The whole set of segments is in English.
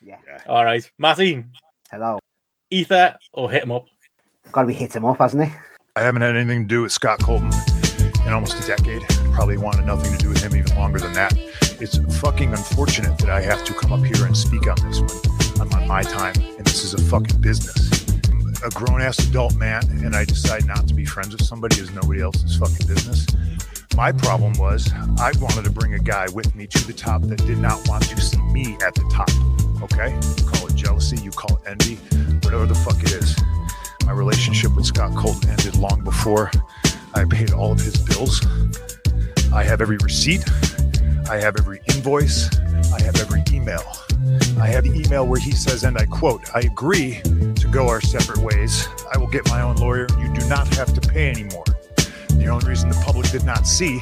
Yeah. All right, Matty, Hello. Ether or hit him up. Got to be hit him up, hasn't he? I haven't had anything to do with Scott Colton in almost a decade. Probably wanted nothing to do with him even longer than that. It's fucking unfortunate that I have to come up here and speak on this when I'm on my time and this is a fucking business. I'm a grown ass adult man and I decide not to be friends with somebody is nobody else's fucking business. My problem was I wanted to bring a guy with me to the top that did not want to see me at the top. Okay? You call it jealousy, you call it envy, whatever the fuck it is. My relationship with Scott Colton ended long before I paid all of his bills. I have every receipt. I have every invoice. I have every email. I have the email where he says, and I quote, I agree to go our separate ways. I will get my own lawyer. You do not have to pay anymore. The only reason the public did not see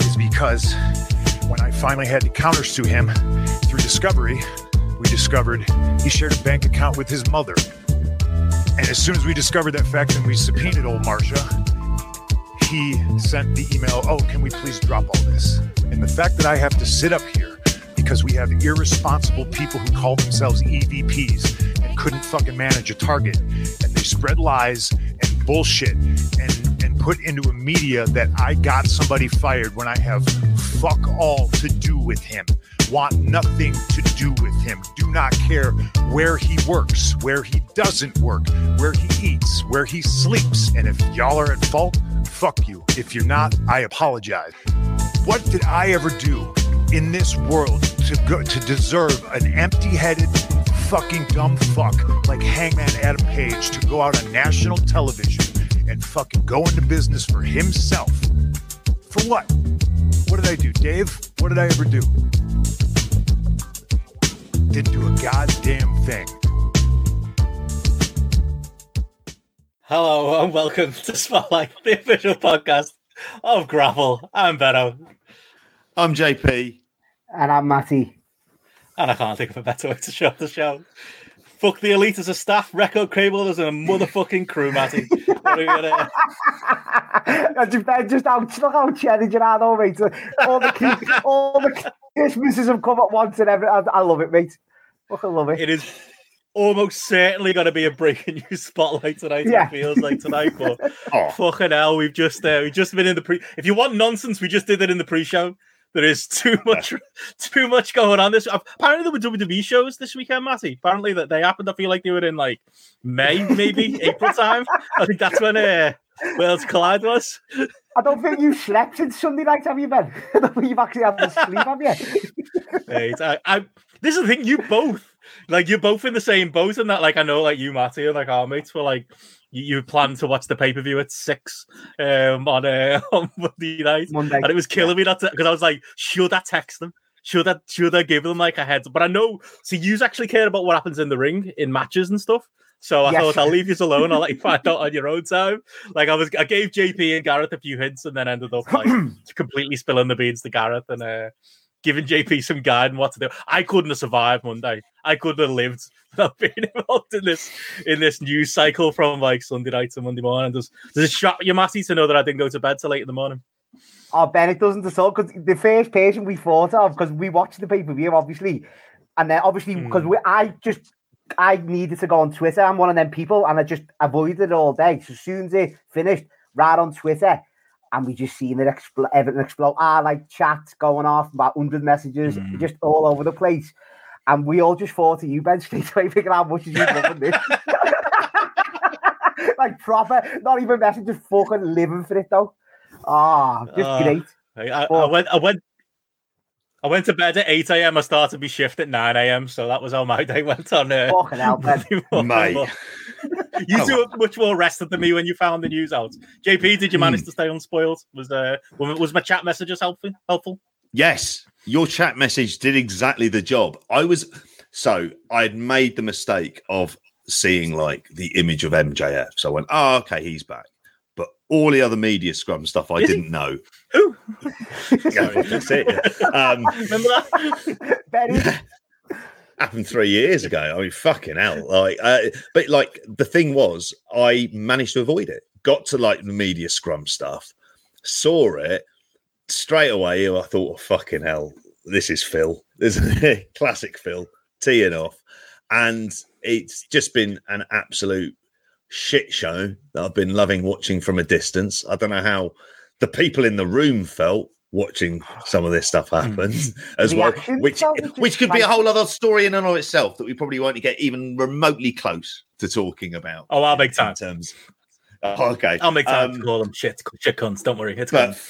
is because when I finally had to countersue him through discovery, we discovered he shared a bank account with his mother. And as soon as we discovered that fact and we subpoenaed old Marcia, he sent the email, Oh, can we please drop all this? And the fact that I have to sit up here because we have irresponsible people who call themselves EVPs and couldn't fucking manage a target and they spread lies and bullshit and put into a media that I got somebody fired when I have fuck all to do with him want nothing to do with him, do not care where he works, where he doesn't work, where he eats, where he sleeps. And if y'all are at fault, fuck you. If you're not, I apologize. What did I ever do in this world to go to deserve an empty-headed fucking dumb fuck like Hangman Adam Page to go out on national television and fucking go into business for himself? For what? What did I do, Dave? What did I ever do? Didn't do a goddamn thing. Hello and welcome to Spotlight, the official podcast of Grapple. I'm Benno, I'm JP. And I'm Matty. and I can't think of a better way to show the show. Fuck the elite as a staff, record cable as a motherfucking crew, Matty. What are we gonna- And just, just how, look how are, though, mate. All the, all the Christmases have come at once and everything. I, I love it, mate. Fucking love it. It is almost certainly going to be a breaking news spotlight tonight. Yeah. It feels like tonight, but Oh, fucking hell, we've just uh, we've just been in the pre. If you want nonsense, we just did it in the pre-show. There is too much, too much going on. This apparently there were WWE shows this weekend, Matty. Apparently that they happened. I feel like they were in like May, maybe April time. I think that's when uh, Worlds Collide was. I don't think you slept since Sunday night, have you, Ben? I don't think you've actually had to sleep, have you? Mate, I, I, this is the thing. You both like you're both in the same boat, and that like I know like you, Matty, and like our mates were like you, you planned to watch the pay per view at six um, on uh, on Monday night, Monday. and it was killing me that because I was like, should I text them? Should I should I give them like a heads? But I know see, you actually care about what happens in the ring in matches and stuff. So I Yes. thought I'll leave you alone. I'll let you find out on your own time. Like I was, I gave JP and Gareth a few hints, and then ended up like completely spilling the beans to Gareth and uh, giving JP some guidance what to do. I couldn't have survived Monday. I couldn't have lived without being involved in this in this news cycle from like Sunday night to Monday morning. Does does it shock you, Matty, to know that I didn't go to bed till late in the morning? Oh, Ben, it doesn't at all. Because the first person we thought of, because we watched the pay per view, obviously, and then obviously hmm. because we, I just, I needed to go on Twitter. I'm one of them people, and I just avoided it all day. So as soon as it finished, right on Twitter, and we just seen it explode, everything explode. Ah, like chat going off about hundred messages, just all over the place. And we all just thought of you, Ben, straight away, thinking how much you loving this. like proper, not even messages, fucking living for it though. Ah, just Ah. great. I, I, I Oh. went, I went, I went to bed at eight a.m. I started my shift at nine a.m. So that was how my day went on. Uh, Fucking hell, Ben. Mate. But You two were much more rested than me when you found the news out. JP, did you manage to stay unspoiled? Was uh, was my chat message messages helpful? Helpful? yes, your chat message did exactly the job. I was so I had made the mistake of seeing like the image of MJF. So I went, oh, okay, he's back. But all the other media scrum stuff I Is didn't know. Who? Yeah, that's it. yeah. Um, Remember that? Benny, happened three years ago. I mean, fucking hell. Like, uh, but like the thing was, I managed to avoid it. Got to like the media scrum stuff, saw it straight away. I thought, oh, fucking hell, this is Phil. This is classic Phil. teeing off, and it's just been an absolute shit show that I've been loving watching from a distance. I don't know how the people in the room felt watching some of this stuff happen as The well, which which could be a whole other story in and of itself that we probably won't get even remotely close to talking about. Oh, I'll make in time. terms. Oh, okay, I'll make time Um, to call them shit, shit cunts. Don't worry, it's but,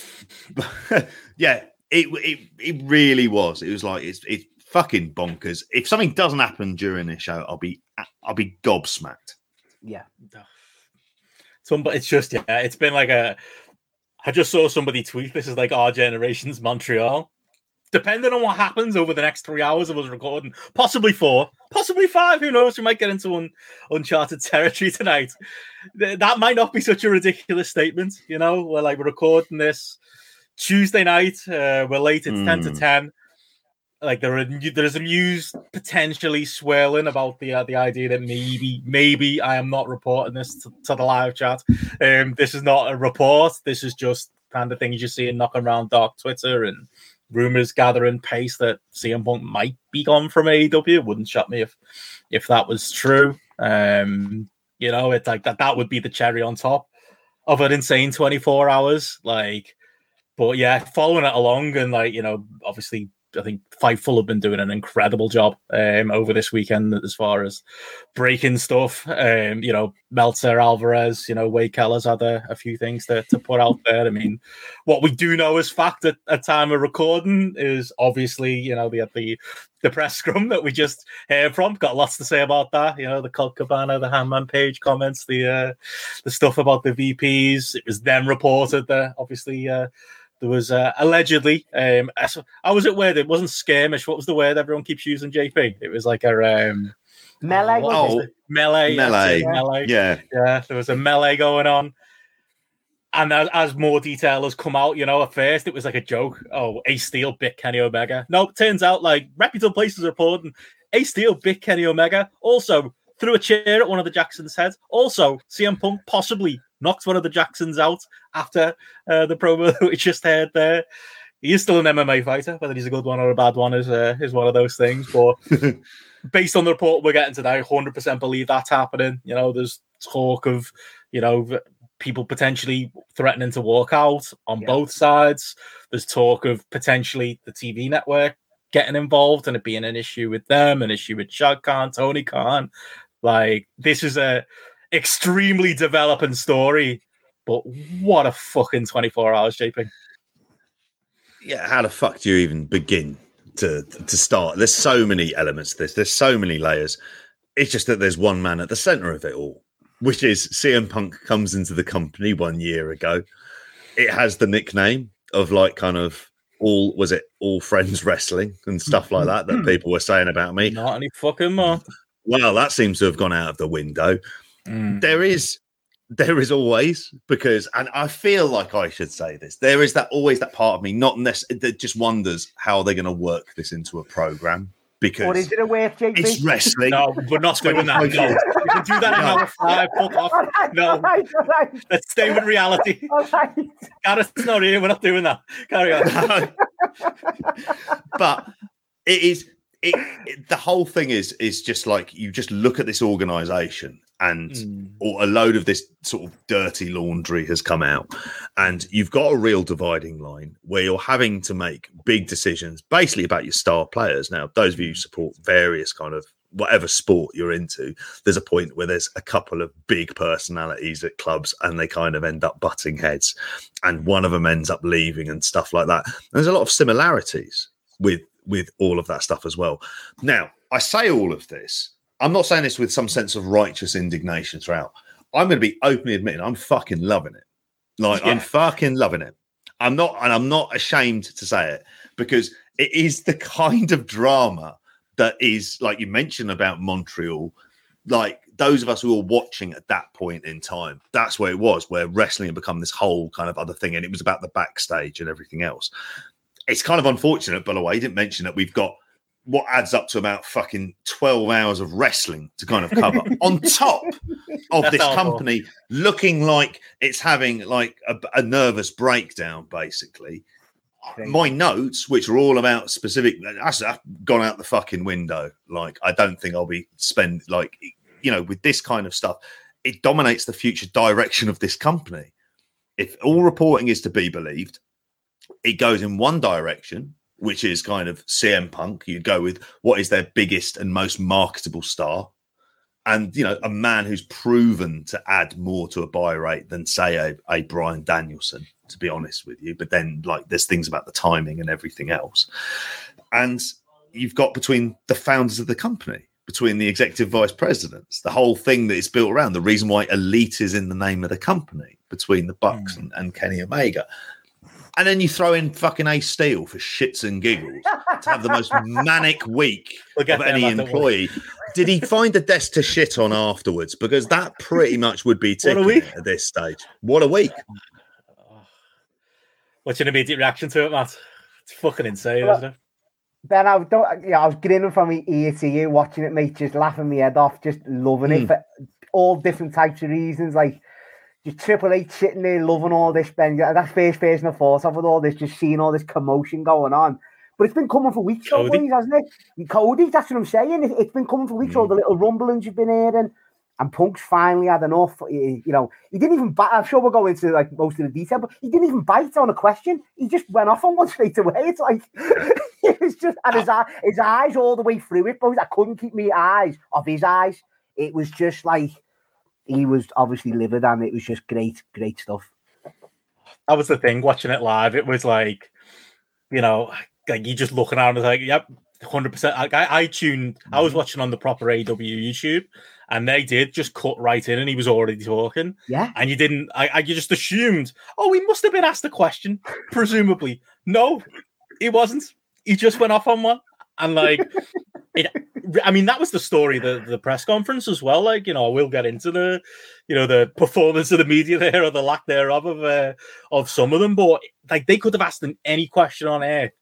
but yeah, it it it really was. It was like it's it's fucking bonkers. If something doesn't happen during this show, I'll be I'll be gobsmacked. Yeah. Some, but it's just yeah, it's been like a. I just saw somebody tweet. This is like our generation's Montreal. Depending on what happens over the next three hours of us recording, possibly four, possibly five. Who knows? We might get into un, uncharted territory tonight. Th- That might not be such a ridiculous statement. You know, we're like we're recording this Tuesday night. Uh, we're late. It's ten to Mm. ten. Like there are there's a news potentially swirling about the uh, the idea that maybe maybe I am not reporting this to, to the live chat. Um, this is not a report. This is just kind of things you see knocking around dark Twitter and rumors gathering pace that CM Punk might be gone from AEW. Wouldn't shock me if if that was true. Um, you know, it's like that that would be the cherry on top of an insane 24 hours. Like, but yeah, following it along and like, you know, obviously I think Fightful have been doing an incredible job um, over this weekend as far as breaking stuff. Um, you know, Meltzer, Alvarez, you know, Wade Keller's had a, a few things to, to put out there. I mean, what we do know as fact at, a time of recording is obviously, you know, the the the press scrum that we just heard from. Got lots to say about that. You know, the Colt Cabana, the Hangman Page comments, the uh, the stuff about the VPs. It was then reported that obviously uh, there was uh, allegedly. Um, I s- I was at word. It wasn't skirmish. What was the word everyone keeps using? JP. It was like a um, Melee. what was was Oh, melee. melee. it, melee. Yeah, Yeah, there was a melee going on. And as, as more detail has come out, you know, at first it was like a joke. Oh, Ace Steel bit Kenny Omega. No, it turns out like reputable places are reporting Ace Steel bit Kenny Omega. Also threw a chair at one of the Jacksons' heads. Also, CM Punk possibly knocked one of the Jacksons out after uh, the promo that we just heard there. He is still an MMA fighter. Whether he's a good one or a bad one is uh, is one of those things. But based on the report we're getting today, 100% believe that's happening. You know, there's talk of, you know, people potentially threatening to walk out on Yeah. both sides. There's talk of potentially the TV network getting involved and it being an issue with them, an issue with Shad Khan, Tony Khan. Like, this is a extremely developing story, but what a fucking 24 hours, JP. yeah. How the fuck do you even begin to to start? There's so many elements to this. There's so many layers. It's just that there's one man at the center of it all, which is CM Punk comes into the company one year ago. It has the nickname of like kind of all was it all friends wrestling and stuff like that that people were saying about me. Not any fucking more. Well, that seems to have gone out of the window. Mm. there is there is always because and i feel like i should say this there is that always that part of me not necessarily that just wonders how they're going to work this into a program because is it a worth, JP? it's wrestling No, we're not doing that. No, we can do that in No. hour five. Fuck off. No. all right, all right, Let's stay with reality. all right. Gareth's not here. We're not doing that. Carry on. but it is it, it- the whole thing is is just like you just look at this organization and Mm. or a load of this sort of dirty laundry has come out. And you've got a real dividing line where you're having to make big decisions basically about your star players. Now those of you who support various kind of whatever sport you're into there's a point where there's a couple of big personalities at clubs and they kind of end up butting heads and one of them ends up leaving and stuff like that. There's a lot of similarities with with all of that stuff as well. Now i say all of this I'm not saying this with some sense of righteous indignation throughout. I'm going to be openly admitting I'm fucking loving it. Like I'm fucking loving it. I'm not, and I'm not ashamed to say it because it is the kind of drama that is like you mentioned about Montreal. Like those of us who were watching at that point in time, that's where it was, where wrestling had become this whole kind of other thing, and it was about the backstage and everything else. It's kind of unfortunate, by the way, you didn't mention that we've got what adds up to about fucking 12 hours of wrestling to kind of cover on top of That's this awful. company looking like it's having like a, a nervous breakdown basically my notes, which are all about specific, that's, that's gone out the fucking window. Like, I don't think I'll be spend like, you know, with this kind of stuff. It dominates the future direction of this company. If all reporting is to be believed, it goes in one direction, which is kind of CM Punk. You go with what is their biggest and most marketable star, and you know a man who's proven to add more to a buy rate than say a, a Bryan Danielson. To be honest with you, but then like there's things about the timing and everything else, and you've got between the founders of the company between the executive vice presidents, the whole thing that is built around the reason why elite is in the name of the company between the Bucks mm. and, and Kenny Omega. And then you throw in fucking Ace Steel for shits and giggles to have the most manic week we'll of any employee. Did he find a desk to shit on afterwards? Because that pretty much would be ticking at this stage. What a week. What's your immediate reaction to it, Matt? It's fucking insane, well, isn't it? Ben, I don't. Yeah, I was grinning from ear to ear watching it, mate. Just laughing my head off, just loving mm. it hmm. for all different types of reasons. Like just Triple H sitting there loving all this, Ben. That's first version of thought of with all this, just seeing all this commotion going on. But it's been coming for weeks, Cody. hasn't it? Cody, that's what I'm saying. It, has been coming for weeks. Mm. All the little rumblings you've been hearing, and Punk's finally had enough. He, you know, he didn't even. Bite, I'm sure we'll go into like most of the detail, but he didn't even bite on a question. He just went off on one straight away. It's like it was just and his, his eyes all the way through it. But I couldn't keep my eyes off his eyes. It was just like he was obviously livid, and it was just great, great stuff. That was the thing. Watching it live, it was like, you know, like you just looking around and like, yep, hundred percent. Like I, I tuned. I was mm-hmm. watching on the proper AW YouTube, and they did just cut right in, and he was already talking. Yeah, and you didn't. I, I you just assumed, oh, he must have been asked a question, presumably. No, he wasn't. He just went off on one, and like, it, I mean, that was the story, the the press conference as well. Like, you know, we'll get into the, you know, the performance of the media there or the lack thereof of uh, of some of them, but like they could have asked them any question on air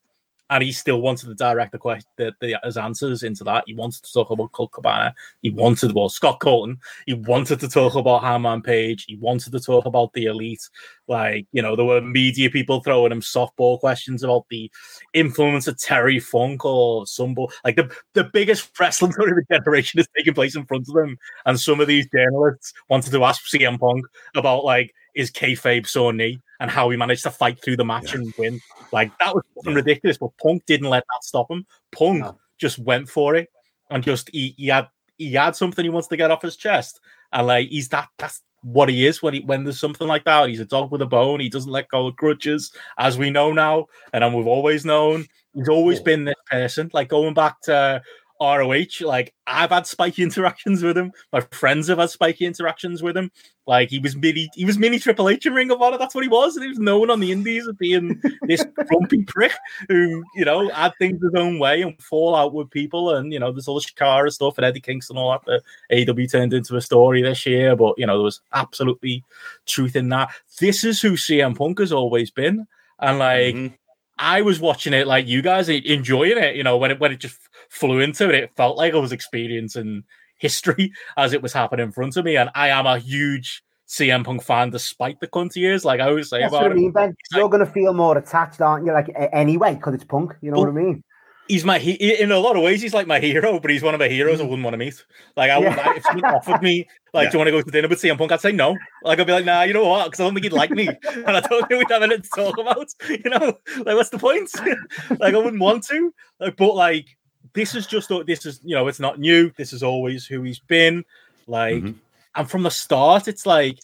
and he still wanted to direct the question, the, the, his answers into that. He wanted to talk about Colt Cabana. He wanted, well, Scott Colton. He wanted to talk about Hangman Page. He wanted to talk about the elite. Like, you know, there were media people throwing him softball questions about the influence of Terry Funk or Sumble. Like, the, the biggest wrestling story of the generation is taking place in front of them. And some of these journalists wanted to ask CM Punk about, like, is kayfabe so knee and how he managed to fight through the match yeah. and win. Like that was yeah. ridiculous, but Punk didn't let that stop him. Punk no. just went for it and just he, he had he had something he wants to get off his chest, and like he's that that's what he is when he when there's something like that. He's a dog with a bone. He doesn't let go of grudges, as we know now, and we've always known. He's always been this person. Like going back to ROH. Like I've had spiky interactions with him. My friends have had spiky interactions with him. Like he was mini, he was mini Triple H in Ring of Honor. That's what he was. And he was known on the Indies as being this grumpy prick who, you know, had things his own way and fall out with people. And you know, there's all the Chikara stuff and Eddie Kingston, all that. That AW turned into a story this year, but you know, there was absolutely truth in that. This is who CM Punk has always been, and like. Mm-hmm. I was watching it like you guys enjoying it, you know, when it when it just flew into it. It felt like I was experiencing history as it was happening in front of me. And I am a huge CM Punk fan, despite the cunt years. Like I always say That's about what I mean, Ben. You're going to feel more attached, aren't you? Like anyway, because it's Punk. You know what I mean? He's my he in a lot of ways. He's like my hero, but he's one of my heroes I mm. wouldn't want to meet. Like I, yeah. would, if someone offered me, like, yeah. do you want to go to dinner with CM Punk? I'd say no. Like I'd be like, nah, you know what? Because I don't think he'd like me, and I don't think we'd have anything to talk about. You know, like what's the point? like I wouldn't want to. Like, but like this is just this is you know it's not new. This is always who he's been. Like, mm-hmm. and from the start, it's like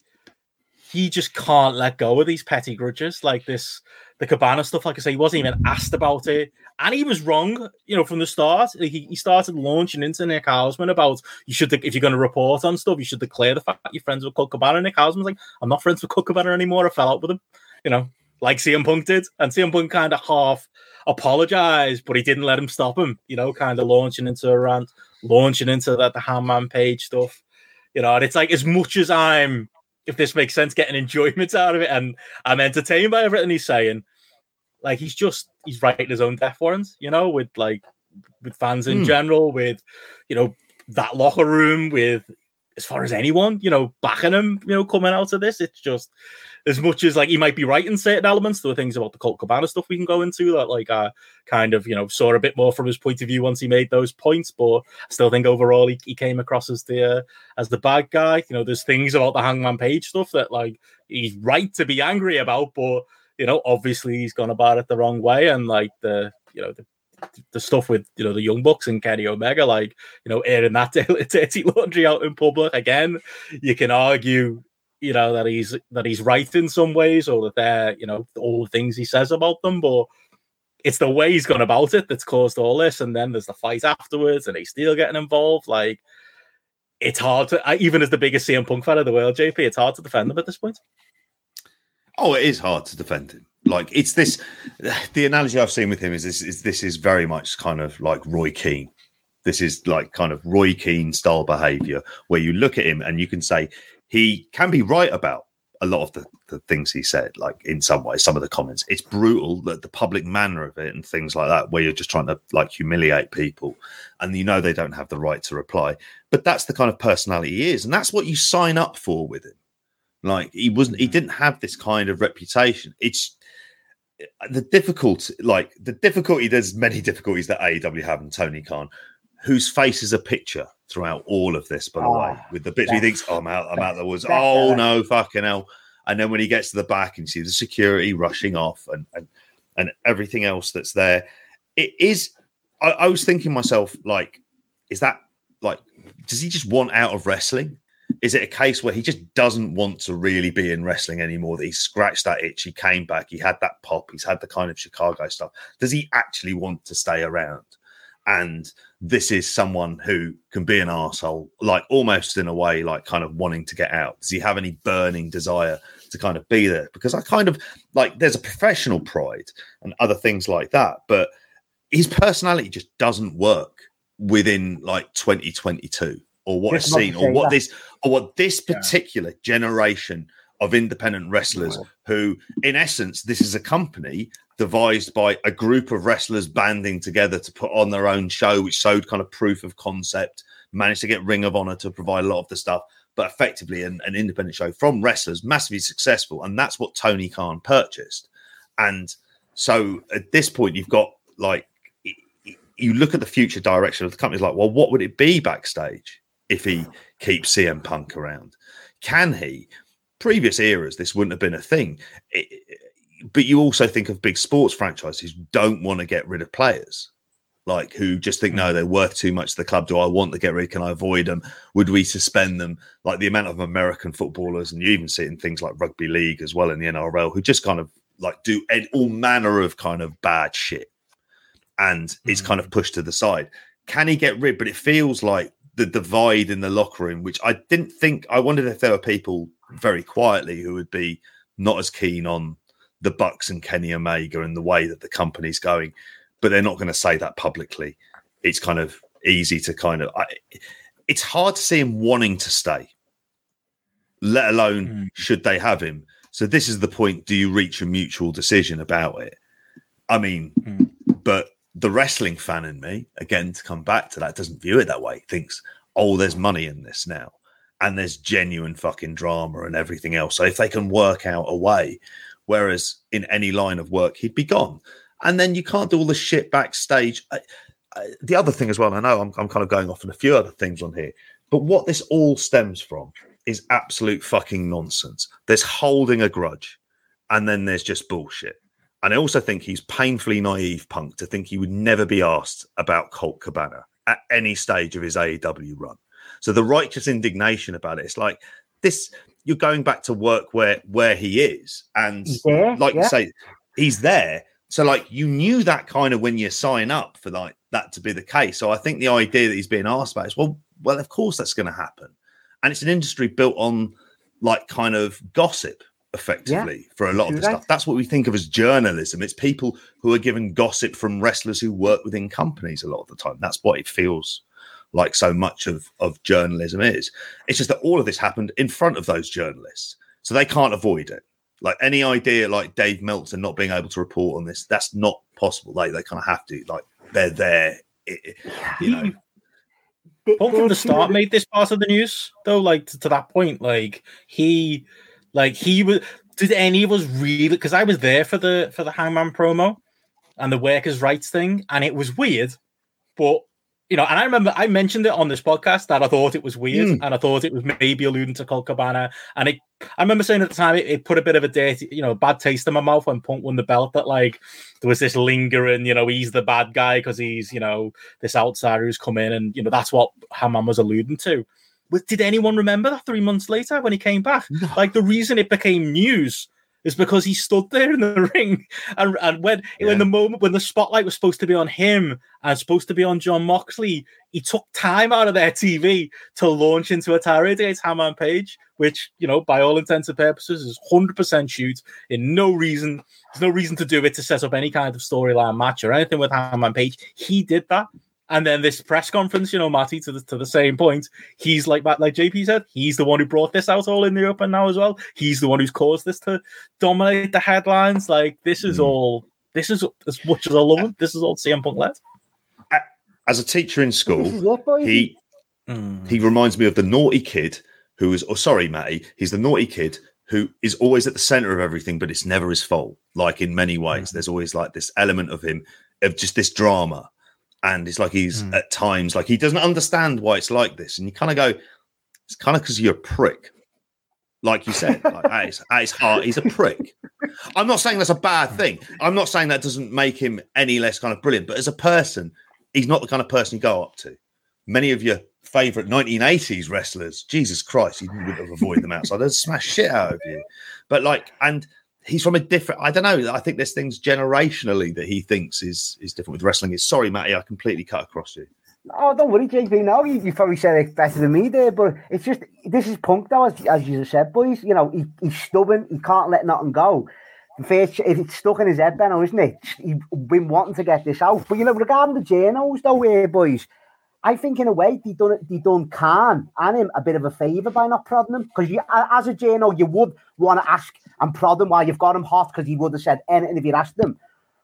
he just can't let go of these petty grudges, like this the Cabana stuff. Like I say, he wasn't even asked about it, and he was wrong. You know, from the start, he, he started launching into Nick Hausman about you should if you're going to report on stuff, you should declare the fact that you're friends with Colt Cabana. Nick Hausman's like, I'm not friends with Colt Cabana anymore. I fell out with him. You know, like CM Punk did, and CM Punk kind of half apologized, but he didn't let him stop him. You know, kind of launching into a rant, launching into that the Hangman Page stuff. You know, and it's like as much as I'm, if this makes sense, getting enjoyment out of it, and I'm entertained by everything he's saying. Like he's just he's writing his own death warrants, you know, with like with fans in mm. general, with you know that locker room, with as far as anyone, you know, backing him, you know, coming out of this. It's just as much as like he might be right in certain elements, there are things about the Colt Cabana stuff we can go into that like uh kind of, you know, saw a bit more from his point of view once he made those points. But I still think overall he, he came across as the uh, as the bad guy. You know, there's things about the Hangman Page stuff that like he's right to be angry about, but you know, obviously he's gone about it the wrong way. And like the you know, the the stuff with you know the Young Bucks and Kenny Omega, like you know, airing that dirty laundry out in public again. You can argue, you know, that he's that he's right in some ways, or that they're you know all the things he says about them, but it's the way he's gone about it that's caused all this. And then there's the fight afterwards, and he's still getting involved. Like it's hard to even as the biggest CM Punk fan of the world, JP. It's hard to defend him at this point. Oh, it is hard to defend him. Like it's this. The analogy I've seen with him is this: is this is very much kind of like Roy Keane. This is like kind of Roy Keane style behavior, where you look at him and you can say he can be right about a lot of the, the things he said, like in some ways, some of the comments. It's brutal that the public manner of it and things like that, where you're just trying to like humiliate people and you know they don't have the right to reply. But that's the kind of personality he is, and that's what you sign up for with him. Like he wasn't, he didn't have this kind of reputation. It's the difficulty, like the difficulty. There's many difficulties that AEW have and Tony Khan, whose face is a picture throughout all of this. By the Oh, way, ah, with the bit he thinks, "Oh, I'm out, I'm out the woods." Oh no, fucking hell! And then when he gets to the back and you see the security rushing off and and and everything else that's there, it is. I, I was thinking myself, like, is that like, does he just want out of wrestling? Is it a case where he just doesn't want to really be in wrestling anymore? That he scratched that itch, he came back, he had that pop, he's had the kind of Chicago stuff. Does he actually want to stay around? And this is someone who can be an asshole, like almost in a way, like kind of wanting to get out. Does he have any burning desire to kind of be there? Because I kind of like there's a professional pride and other things like that, but his personality just doesn't work within like 2022 or what Just I've seen or what that. this or what this Yeah. particular generation of independent wrestlers who in essence this is a company devised by a group of wrestlers banding together to put on their own show which showed kind of proof of concept managed to get ring of honor to provide a lot of the stuff but effectively an, an independent show from wrestlers massively successful and that's what tony khan purchased and so at this point you've got like you look at the future direction of the company like well what would it be backstage if he keeps cm punk around. Can he? Previous eras this wouldn't have been a thing. It- but you also think of big sports franchises who don't want to get rid of players. Like who just think no mm. they're worth too much to the club. Do i want to get rid? Can i avoid them would we suspend them? Like the amount of american footballers and you even see it in things like rugby league as well in the nrl who just kind of like do ed- all manner of kind of bad shit. And it's mm. kind of pushed to the side. Can he get rid? But it feels like the divide in the locker room which i didn't think i wondered if there were people very quietly who would be not as keen on the bucks and kenny omega and the way that the company's going but they're not going to say that publicly it's kind of easy to kind of I, it's hard to see him wanting to stay let alone Mm. should they have him so this is the point do you reach a mutual decision about it i mean Mm. but the wrestling fan in me again to come back to that doesn't view it that way. Thinks oh there's money in this now. And there's genuine fucking drama and everything else. So if they can work out a way whereas in any line of work he'd be gone. And then you can't do all the shit backstage. I, I, the other thing as well i know I'm, I'm kind of going off on a few other things on here but what this all stems from is absolute fucking nonsense. There's holding a grudge and then there's just bullshit and I also think he's painfully naive, Punk, to think he would never be asked about Colt Cabana at any stage of his AEW run. So the righteous indignation about it, it's like this: you're going back to work where where he is, and there, like you say, he's there. So like you knew that kind of when you sign up for like that to be the case. So I think the idea that he's being asked about is well, well, of course that's going to happen, and it's an industry built on like kind of gossip effectively for a lot of the that. stuff. That's what we think of as journalism. It's people who are given gossip from wrestlers who work within companies a lot of the time. That's what it feels like so much of, of journalism is. It's just that all of this happened in front of those journalists. So they can't avoid it. Like any idea like Dave Meltzer not being able to report on this, that's not possible. They they kind of have to. Like they're there. It- it- you know. They- from the start made this part of the news though. Like to, to that point, like he, like he was. Did any of us really? Because I was there for the for the Hangman promo and the workers' rights thing, and it was weird. But you know, and I remember I mentioned it on this podcast that I thought it was weird, Hmm. and I thought it was maybe alluding to Colt Cabana. And it, I remember saying at the time it, it put a bit of a dirty, you know, bad taste in my mouth when Punk won the belt. That like there was this lingering, you know, he's the bad guy because he's, you know, this outsider who's come in, and you know that's what Hangman was alluding to. Did anyone remember that three months later when he came back? Like the reason it became news is because he stood there in the ring, and, and when Yeah. when the moment when the spotlight was supposed to be on him and supposed to be on Jon Moxley, he took time out of their TV to launch into a tirade against Hangman Page, which you know, by all intents and purposes, is hundred percent shoot. In no reason, there's no reason to do it to set up any kind of storyline match or anything with Hangman Page. He did that. And then this press conference, you know, Matty, to the to the same point, he's like like JP said, he's the one who brought this out all in the open now as well. He's the one who's caused this to dominate the headlines. Like this is Mm. all this is as much as I love him, this is all CM Punk led. As a teacher in school, it, boys. he he reminds me of the naughty kid who is. Oh, sorry, Matty. He's the naughty kid who is always at the center of everything, but it's never his fault. Like in many ways, there's always like this element of him of just this drama, and it's like he's Mm. at times like he doesn't understand why it's like this, and you kind of go, it's kind of because you're a prick. Like you said, like at, his, at his heart, he's a prick. I'm not saying that's a bad thing. I'm not saying that doesn't make him any less kind of brilliant. But as a person, he's not the kind of person you go up to. Many of your favorite 1980s wrestlers, Jesus Christ, you would have avoided them outside. They'd smash shit out of you. But like, and he's from a different. I don't know. I think there's things generationally that he thinks is is different with wrestling. Is sorry, Matty, I completely cut across you. Oh, don't worry, JP. No, you, you probably said it better than me there, but it's just this is punk though, as, as you said, boys. You know, he, he's stubborn. He can't let nothing go. First, it's stuck in his head, Benno, isn't it? He's been wanting to get this out. But you know, regarding the journos, though, uh, boys, I think in a way they done it. They done Khan and him a bit of a favour by not prodding him because you, as a journo, you would want to ask and prod him while you've got him hot because he would have said anything if you'd asked him.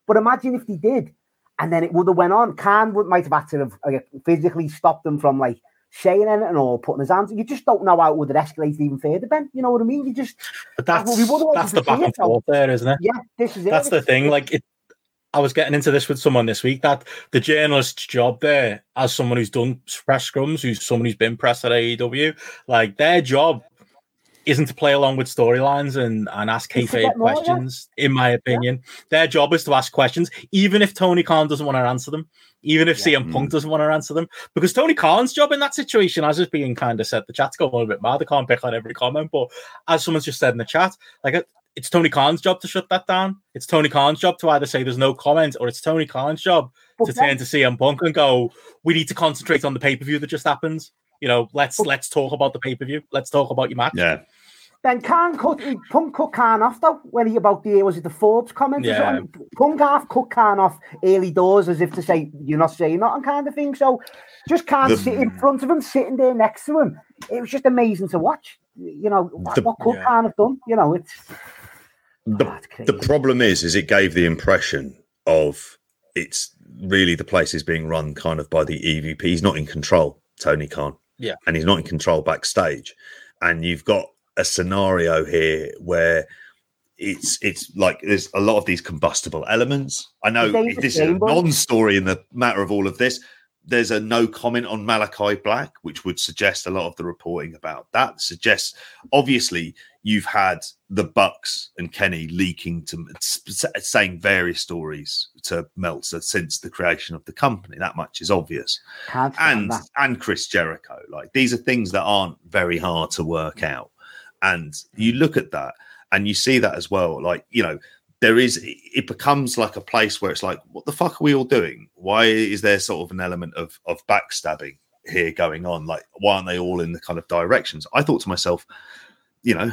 But imagine if he did, and then it would have went on. Khan would might have had to have like, physically stopped them from like saying anything or putting his hands. You just don't know how it would have escalated even further, Ben. You know what I mean? You just But that's we that's the back and forth there, isn't it? yeah, this is it. That's the thing. Like it, I was getting into this with someone this week that the journalist's job there, as someone who's done press scrums, who's someone who's been press at AEW, like their job isn't to play along with storylines and, and ask It's kayfabe get yeah. questions. In my opinion, their job is to ask questions, even if Tony Khan doesn't want to answer them, even if Yeah. CM Punk mm. doesn't want to answer them, because Tony Khan's job in that situation, as is being kind of said, the chat's going a little bit mad. I can't pick on every comment, but as someone's just said in the chat, like it- it's Tony Khan's job to shut that down. It's Tony Khan's job to either say there's no comment, or it's Tony Khan's job But to Ben- turn to CM Punk and go, "We need to concentrate on the pay per view that just happens. You know, let's But- let's talk about the pay per view. Let's talk about your match. Yeah, Then Khan cut he- Punk cut Khan off though when he about the was it the Forbes comment or Yeah. Punk half cut Khan off early doors as if to say you're not saying nothing kind of thing. So just Khan The- sit in front of him, sitting there next to him. It was just amazing to watch. You know what, The- what could yeah. Khan have done? You know it's the, Oh, the problem is is it gave the impression of it's really the place is being run kind of by the evp he's not in control tony khan. Yeah. and he's not in control backstage. And you've got a scenario here where it's it's like there's a lot of these combustible elements. I know Is this is a non-story in the matter of all of this. There's a no comment on malakai black which would suggest a lot of the reporting about that. Suggests obviously you've had the Bucks and Kenny leaking to saying various stories to Meltzer since the creation of the company. That much is obvious. can't And and Chris Jericho, like these are things that aren't very hard to work out. And you look at that and you see that as well. Like you know, there is it becomes like a place where it's like, what the fuck are we all doing? Why is there sort of an element of of backstabbing here going on? Like, why aren't they all in the kind of directions? I thought to myself, you know,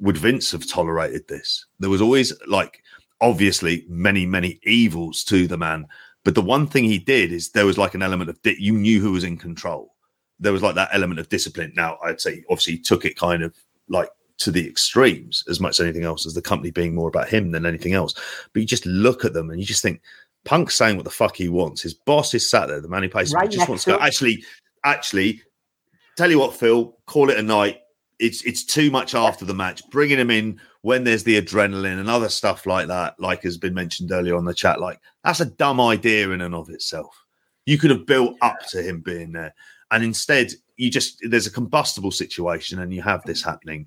would Vince have tolerated this? There was always like obviously many, many evils to the man. But the one thing he did is there was like an element of di- you knew who was in control. There was like that element of discipline. Now, I'd say obviously he took it kind of like to the extremes as much as anything else, as the company being more about him than anything else. But you just look at them and you just think, Punk's saying what the fuck he wants. His boss is sat there, the man who pays him, Right just wants to go, actually, actually, tell you what, Phil, call it a night. It's it's too much after the match. Bringing him in when there's the adrenaline and other stuff like that, like has been mentioned earlier on the chat, like that's a dumb idea in and of itself. You could have built up to him being there, and instead you just there's a combustible situation, and you have this happening,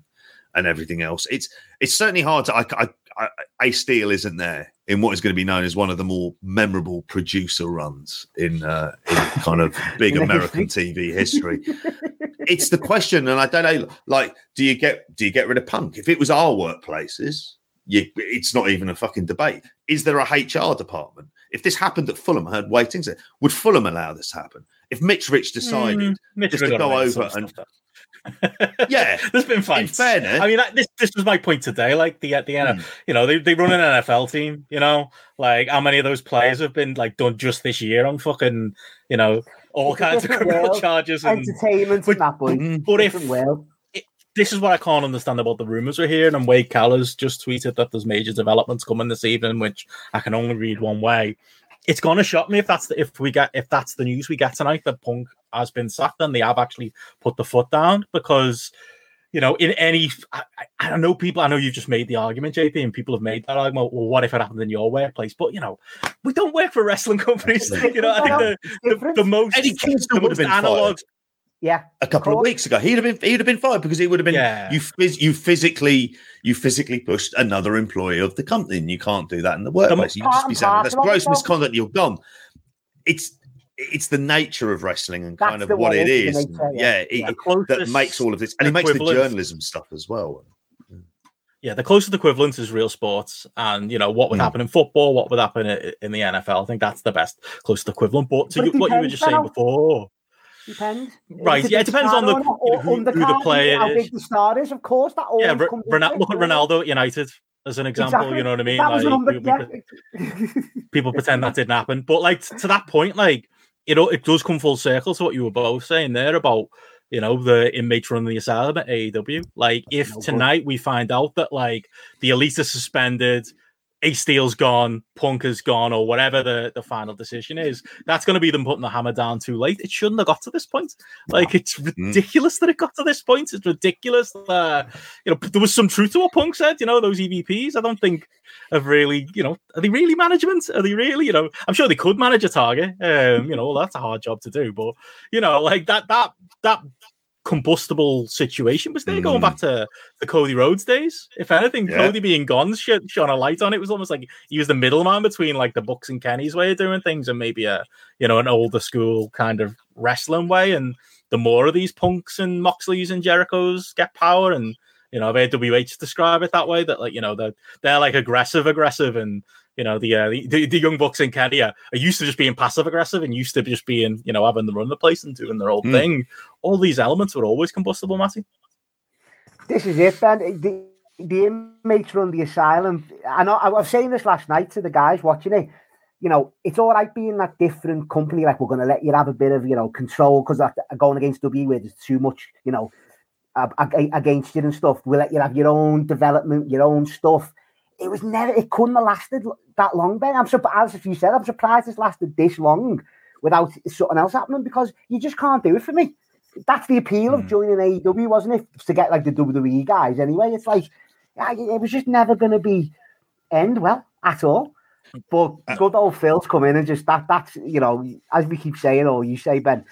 and everything else. It's it's certainly hard to. I, I, I, Ace Steel isn't there in what is going to be known as one of the more memorable producer runs in uh, in kind of big American TV history. it's the question, and I don't know. Like, do you get do you get rid of punk? If it was our workplaces, you, it's not even a fucking debate. Is there a HR department? If this happened at Fulham, I heard waitings. Would Fulham allow this to happen? If Mitch Rich decided mm, Mitch just to go over and yeah, there's been fights. fairness, I mean, this this was my point today. Like the at the end, mm. you know, they, they run an NFL team. You know, like how many of those players have been like done just this year on fucking, you know, all kinds of criminal world. charges and entertainment. But, that. Mm, but if it, this is what I can't understand about the rumors we're hearing, and Wade Keller's just tweeted that there's major developments coming this evening, which I can only read one way it's gonna shock me if that's the, if we get if that's the news we get tonight that Punk has been sacked and they have actually put the foot down because you know in any I, I know people I know you've just made the argument JP and people have made that argument well what if it happened in your workplace but you know we don't work for wrestling companies you know I think the, the, the most Eddie Kingston would have been analog yeah, a couple of, of weeks ago, he'd have been he'd have been fired because he would have been yeah. you you physically you physically pushed another employee of the company, and you can't do that in the workplace. You just be saying that's gross misconduct. You're gone. It's it's the nature of wrestling and kind of what it is. Nature, yeah, yeah, it, that makes all of this, and it makes the journalism stuff as well. Yeah, the closest equivalent is real sports, and you know what would mm. happen in football, what would happen in the NFL. I think that's the best closest equivalent. But to but you, what you were just saying before, Depends. Right. Yeah, it depends on the, who, who, the player how big the star is. Of course, that all yeah. R- Ron- look at Ronaldo at United as an example. Exactly. You know what I mean? That like, was yeah. people pretend that didn't happen, but like to that point, like it it does come full circle to what you were both saying there about you know the inmates running the asylum at AEW. Like if tonight we find out that like the elite are suspended Ace Steel's gone, Punk has gone, or whatever the, the final decision is, that's going to be them putting the hammer down too late. It shouldn't have got to this point. Like, it's mm. ridiculous mm. that it got to this point. It's ridiculous. That, you know, there was some truth to what Punk said, you know, those EVPs. I don't think have really, you know, are they really management? Are they really, you know, I'm sure they could manage a target. Um, you know, that's a hard job to do, but, you know, like that, that, that combustible situation was there mm. going back hmm. to the Cody Rhodes days. If anything, yeah. Cody being gone sh- shone a light on it. it. was almost like he was the middleman between like the Bucks and Kenny's way of doing things and maybe a you know an older school kind of wrestling way. And the more of these punks and Moxleys and Jerichos get power and you know, I've WH describe it that way that like you know they're they're like aggressive, aggressive, and you know the uh, the, the young bucks in Kenny are, are, used to just being passive aggressive and used to just being you know having the run the place and doing their own mm. thing. All these elements were always combustible, Matty. This is it, Ben. The, the inmates run the asylum. I know I was saying this last night to the guys watching it. You know, it's all right being that different company. Like we're going to let you have a bit of you know control because going against W where there's too much you know against you and stuff. We'll let you have your own development, your own stuff it was never, it couldn't have lasted that long, Ben. I'm surprised, as you said, I'm surprised it's lasted this long without something else happening because you just can't do it for me. That's the appeal mm. of hmm. joining AEW, wasn't it? To get like the WWE guys anyway. It's like, it was just never going to be end well at all. But uh, good old Phil's come in and just that, that's, you know, as we keep saying, or you say, Ben,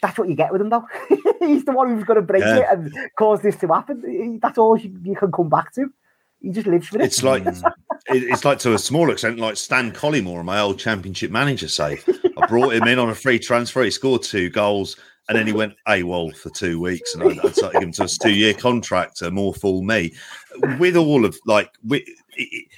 that's what you get with him, though. He's the one who's going to break yeah. it and cause this to happen. That's all you, you can come back to he just lives for it. It's like it's like to a small extent like Stan Collymore, my old championship manager, say. I brought him in on a free transfer. He scored two goals, and then he went AWOL for two weeks, and I, I started him to a two-year contract. A more fool me. With all of like, with, it,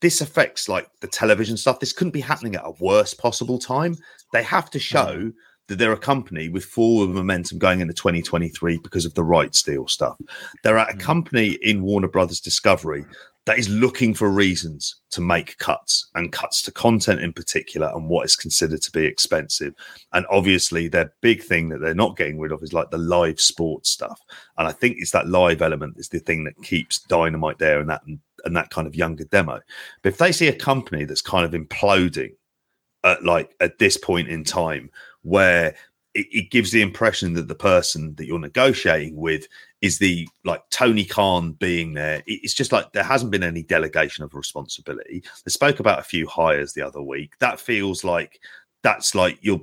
this affects like the television stuff. This couldn't be happening at a worst possible time. They have to show. Mm. That they're a company with forward momentum going into 2023 because of the rights deal stuff. They're at a mm. company in Warner Brothers Discovery that is looking for reasons to make cuts and cuts to content in particular and what is considered to be expensive. And obviously, their big thing that they're not getting rid of is like the live sports stuff. And I think it's that live element is the thing that keeps Dynamite there and that and that kind of younger demo. But if they see a company that's kind of imploding at like at this point in time where it, it gives the impression that the person that you're negotiating with is the like Tony Khan being there. It's just like there hasn't been any delegation of responsibility. They spoke about a few hires the other week. That feels like that's like you're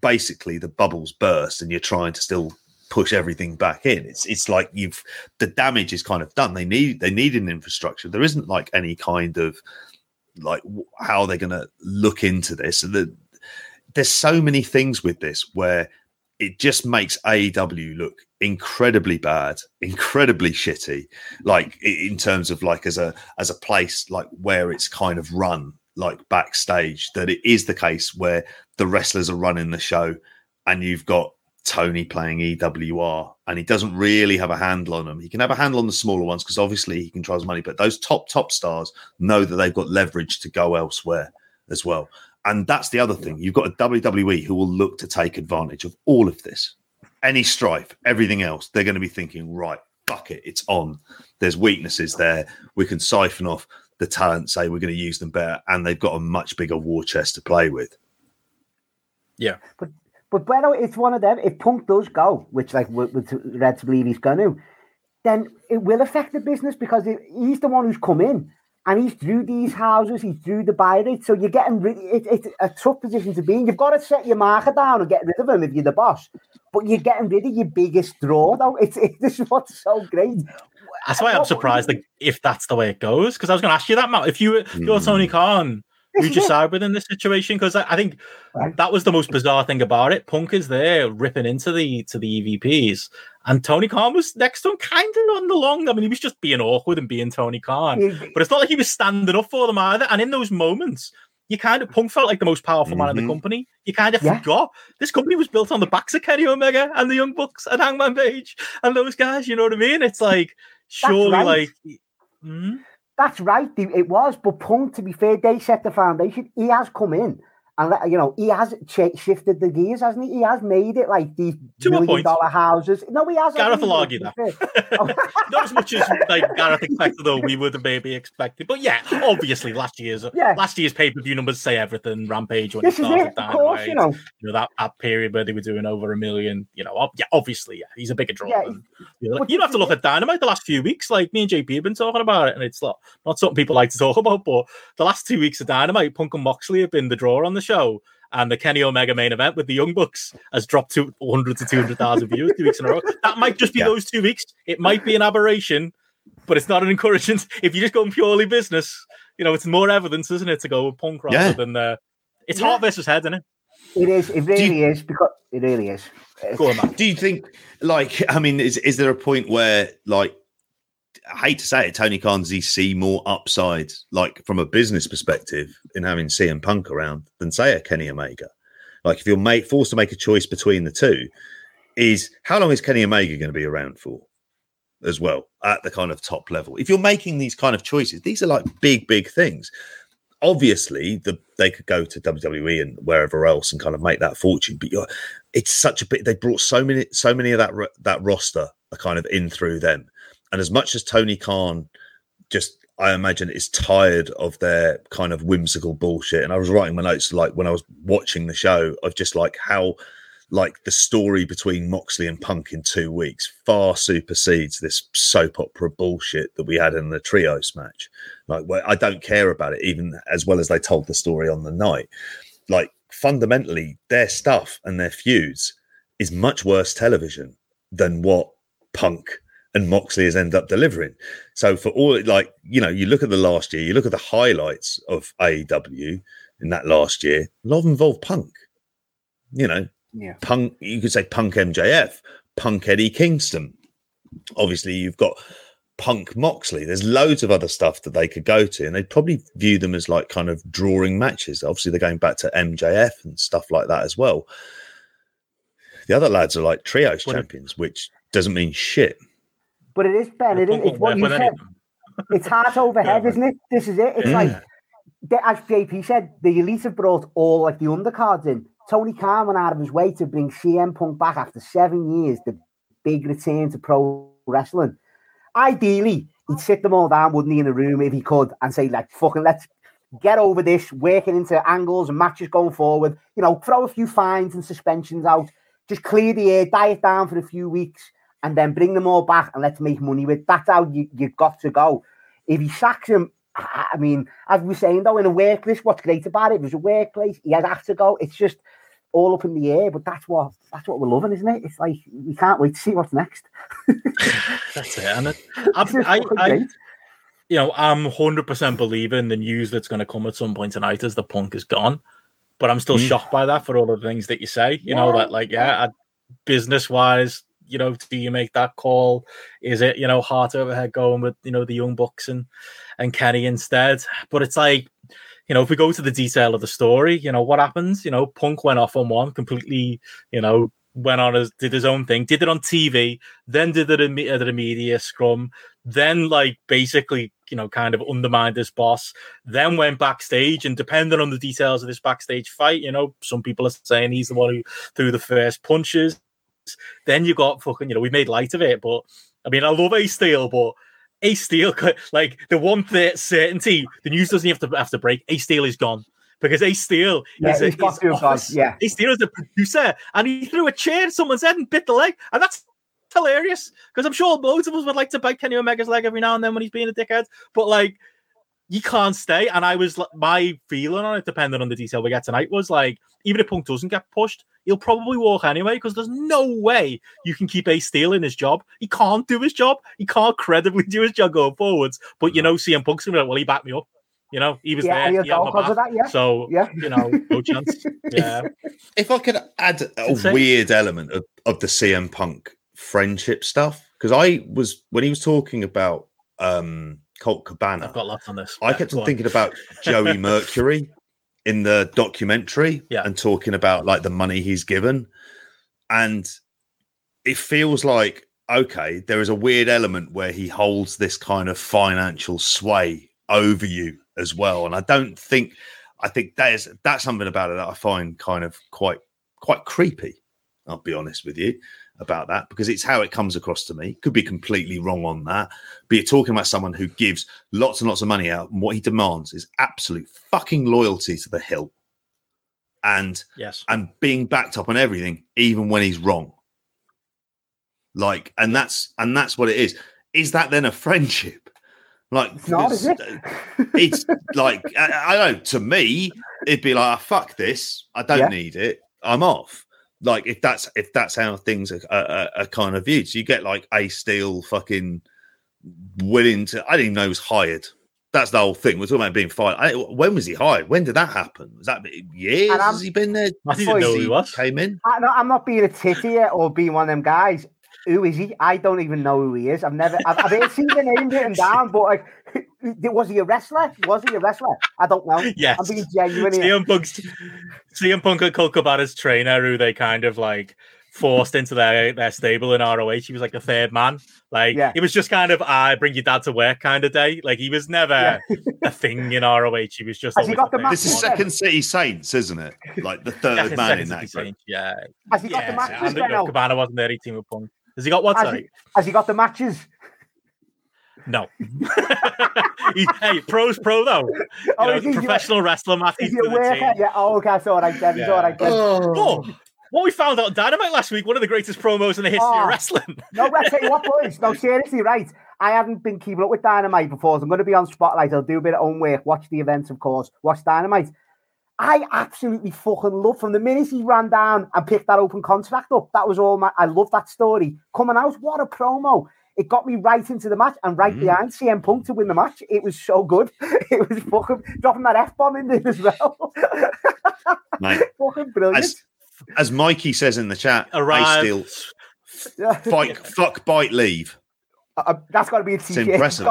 basically the bubbles burst and you're trying to still push everything back in. It's it's like you've the damage is kind of done. They need they need an infrastructure. There isn't like any kind of like how they're going to look into this. And the, there's so many things with this where it just makes AEW look incredibly bad, incredibly shitty. Like in terms of like as a as a place like where it's kind of run like backstage. That it is the case where the wrestlers are running the show, and you've got Tony playing EWR, and he doesn't really have a handle on them. He can have a handle on the smaller ones because obviously he controls money, but those top top stars know that they've got leverage to go elsewhere as well. And that's the other thing. You've got a WWE who will look to take advantage of all of this. Any strife, everything else, they're going to be thinking, right, fuck it, it's on. There's weaknesses there. We can siphon off the talent, say we're going to use them better, and they've got a much bigger war chest to play with. Yeah. But but Brett, it's one of them. If Punk does go, which like with, with Red to believe he's going to, then it will affect the business because it, he's the one who's come in and he's through these houses, he's through the buy rate. So you're getting rid. It, it's a tough position to be in. You've got to set your marker down and get rid of him if you're the boss. But you're getting rid of your biggest draw, though. It's it, this is what's so great. That's why I'm surprised that if that's the way it goes. Because I was going to ask you that, Matt. If you were if you're Mm. Tony Khan, This who'd is you it. side with in this situation? Because I, I think Right. that was the most bizarre thing about it. Punk is there ripping into the to the EVPs, and Tony Khan was next to him, kind of on the long. I mean, he was just being awkward and being Tony Khan. You- But it's not like he was standing up for them either. And in those moments, you kind of Punk felt like the most powerful man in the company. You kind of Yeah. forgot this company was built on the backs of Kenny Omega and the Young Bucks and Hangman Page and those guys. You know what I mean? It's like surely, right. like, hmm? That's right. It was, but Punk. To be fair, they set the foundation. He has come in, and you know he has ch- shifted the gears, hasn't he? He has made it like these To million dollar houses. No, he has. Gareth hasn't he? will argue be fair. Oh. not as much as like Gareth expected, though we would have maybe expected. But yeah, obviously last year's Yeah. last year's pay per view numbers say everything. Rampage when This it is started, it, of course. You know, you know that, that period where they were doing over a million. You know, yeah, obviously, yeah, he's a bigger draw. Yeah, than, you, know, you don't have to look at Dynamite the last few weeks. Like me and JP have been talking about it, and it's not not something people like to talk about. But the last two weeks of Dynamite, Punk and Moxley have been the draw on the show. And the Kenny Omega main event with the Young Bucks has dropped to 100 to 200,000 views two weeks in a row. That might just be Yeah. those two weeks. It might be an aberration, but it's not an encouragement. If you're just go purely business, you know, it's more evidence, isn't it, to go with Punk rather Yeah. than uh, it's Yeah. heart versus head, isn't it? it is. It really is because it really is. Go on, man. Do you think, like, I mean, is is there a point where, like, I hate to say it, Tony Khan does he see more upside, like from a business perspective, in having CM Punk around than say a Kenny Omega? Like, if you're made, forced to make a choice between the two, is how long is Kenny Omega going to be around for? As well at the kind of top level. If you're making these kind of choices, these are like big, big things. Obviously, the they could go to WWE and wherever else and kind of make that fortune, but it's such a bit. They brought so many, so many of that that roster are kind of in through them. And as much as Tony Khan, just I imagine is tired of their kind of whimsical bullshit. And I was writing my notes like when I was watching the show of just like how like the story between Moxley and Punk in two weeks far supersedes this soap opera bullshit that we had in the trios match. Like, where I don't care about it, even as well as they told the story on the night. Like, fundamentally, their stuff and their feuds is much worse television than what Punk and Moxley has ended up delivering. So, for all like, you know, you look at the last year, you look at the highlights of AEW in that last year, a lot of involved Punk. You know, Yeah. Punk, you could say Punk MJF, Punk Eddie Kingston. Obviously, you've got Punk Moxley. There's loads of other stuff that they could go to, and they'd probably view them as like kind of drawing matches. Obviously, they're going back to MJF and stuff like that as well. The other lads are like trios What if- champions, which doesn't mean shit. But it is Ben. It is. It's what you said. It's heart overhead, Yeah. isn't it? This is it. It's Yeah. like the- as JP said, the elite have brought all like the undercards in. Tony Khan went out of his way to bring CM Punk back after seven years, the big return to pro wrestling. Ideally, he'd sit them all down, wouldn't he, in a room if he could, and say, like, fucking let's get over this, working into angles and matches going forward, you know, throw a few fines and suspensions out, just clear the air, diet down for a few weeks, and then bring them all back and let's make money with. That's how you you've got to go. If he sacks him, I I mean, as we were saying though, in a workplace, what's great about it? It was a workplace. He has to go. It's just all up in the air, but that's what that's what we're loving, isn't it? It's like we can't wait to see what's next. That's it. And it, It's I, I, you know, I'm 100% believing the news that's going to come at some point tonight is the punk is gone. But I'm still Mm. shocked by that for all the things that you say. You know, that like, yeah, business wise, you know, do you make that call? Is it, you know, heart overhead going with, you know, the young bucks and and Kenny instead? But it's like, you know, if we go to the detail of the story, you know, what happens? You know, Punk went off on one completely, you know, went on as did his own thing, did it on TV, then did it at a media scrum, then like basically, you know, kind of undermined his boss, then went backstage and depending on the details of this backstage fight, you know, some people are saying he's the one who threw the first punches. Then you got fucking, you know, we made light of it, but I mean, I love Ace Steel, but Ace Steel, like the one th- certainty, the news doesn't have to have to break. Ace Steel is gone because Ace Steel Yeah, is, a, he's got is to have gone, office- yeah. Ace Steel is a producer, and he threw a chair at someone's head and bit the leg, and that's hilarious because I'm sure loads of us would like to bite Kenny Omega's leg every now and then when he's being a dickhead, but like. You can't stay, and I was like, my feeling on it, depending on the detail we get tonight, was like, even if Punk doesn't get pushed, he'll probably walk anyway because there's no way you can keep Ace Steel in his job. He can't do his job. He can't credibly do his job going forwards. But you know, CM Punk's gonna be like, well, he backed me up. You know, he was Yeah, there. he'll had my because of that, yeah. So Yeah. you know, no chance. Yeah, If I could add a Insane. weird element of, of the CM Punk friendship stuff, because I was when he was talking about um Colt Cabana, I've got lots on this. I Yeah, kept go on on. thinking about Joey Mercury in the documentary Yeah. and talking about like the money he's given. And it feels like, okay, there is a weird element where he holds this kind of financial sway over you as well. And I don't think, I think that is, that's something about it that I find kind of quite, quite creepy. I'll be honest with you about that because it's how it comes across to me. Could be completely wrong on that. But you're talking about someone who gives lots and lots of money out, and what he demands is absolute fucking loyalty to the hill, and Yes. and being backed up on everything, even when he's wrong. Like, and that's and that's what it is. Is that then a friendship? Like, It's not, is it? it's like I, I don't know. To me, it'd be like, "Ah, "Fuck this! I don't Yeah. need it. I'm off." Like if that's if that's how things are, are, are kind of viewed, so you get like Ace Steel fucking willing to. I didn't even know he was hired. That's the whole thing. We're talking about being fired. I, when was he hired? When did that happen? Was that years? And Has he been there? I didn't know who he was. Came in. I, no, I'm not being a titty here or being one of them guys. Who is he? I don't even know who he is. I've never, I've, I've seen the name written down, but like, was he a wrestler? Was he a wrestler? I don't know. Yes. I'm being genuine here. CM Punk's CM Punk and Colt Cabana's trainer, who they kind of like forced into their their stable in ROH. He was like the third man. Like Yeah. it was just kind of I bring your dad to work kind of day. Like he was never a thing in ROH. He was just Has he always got the third match This is Yeah. man. Second City Saints, isn't it? Like the third Second- man second in that City group. Saints, Yeah, Has he got the yeah. matches? And, then, no, now? Cabana wasn't there. He team with Punk. Has he got what? Has Sorry, he, has he got the matches? No. he, hey, pro's pro though. Oh, you Oh, know, is he- uh, professional wrestler, Is Matthews he to a the worker? team. Yeah. Oh, okay. That's all right then. It's Yeah. all right then. Oh, what we found out Dynamite last week, one of the greatest promos in the history Oh. of wrestling. No, let's tell you what, boys. No, seriously, right. I haven't been keeping up with Dynamite before, so I'm going to be on Spotlight. I'll do a bit of own work, watch the events, of course, watch Dynamite. I absolutely fucking love from the minute he ran down and picked that open contract up. That was all my. I love that story coming out. What a promo! It got me right into the match and right Mm. behind CM Punk to win the match. It was so good. It was fucking dropping that f bomb in there as well. Mate, fucking brilliant. as, as Mikey says in the chat, I Arrived. still Yeah. fight, fuck, bite, leave. Uh, that's got to be a t-shirt. impressive.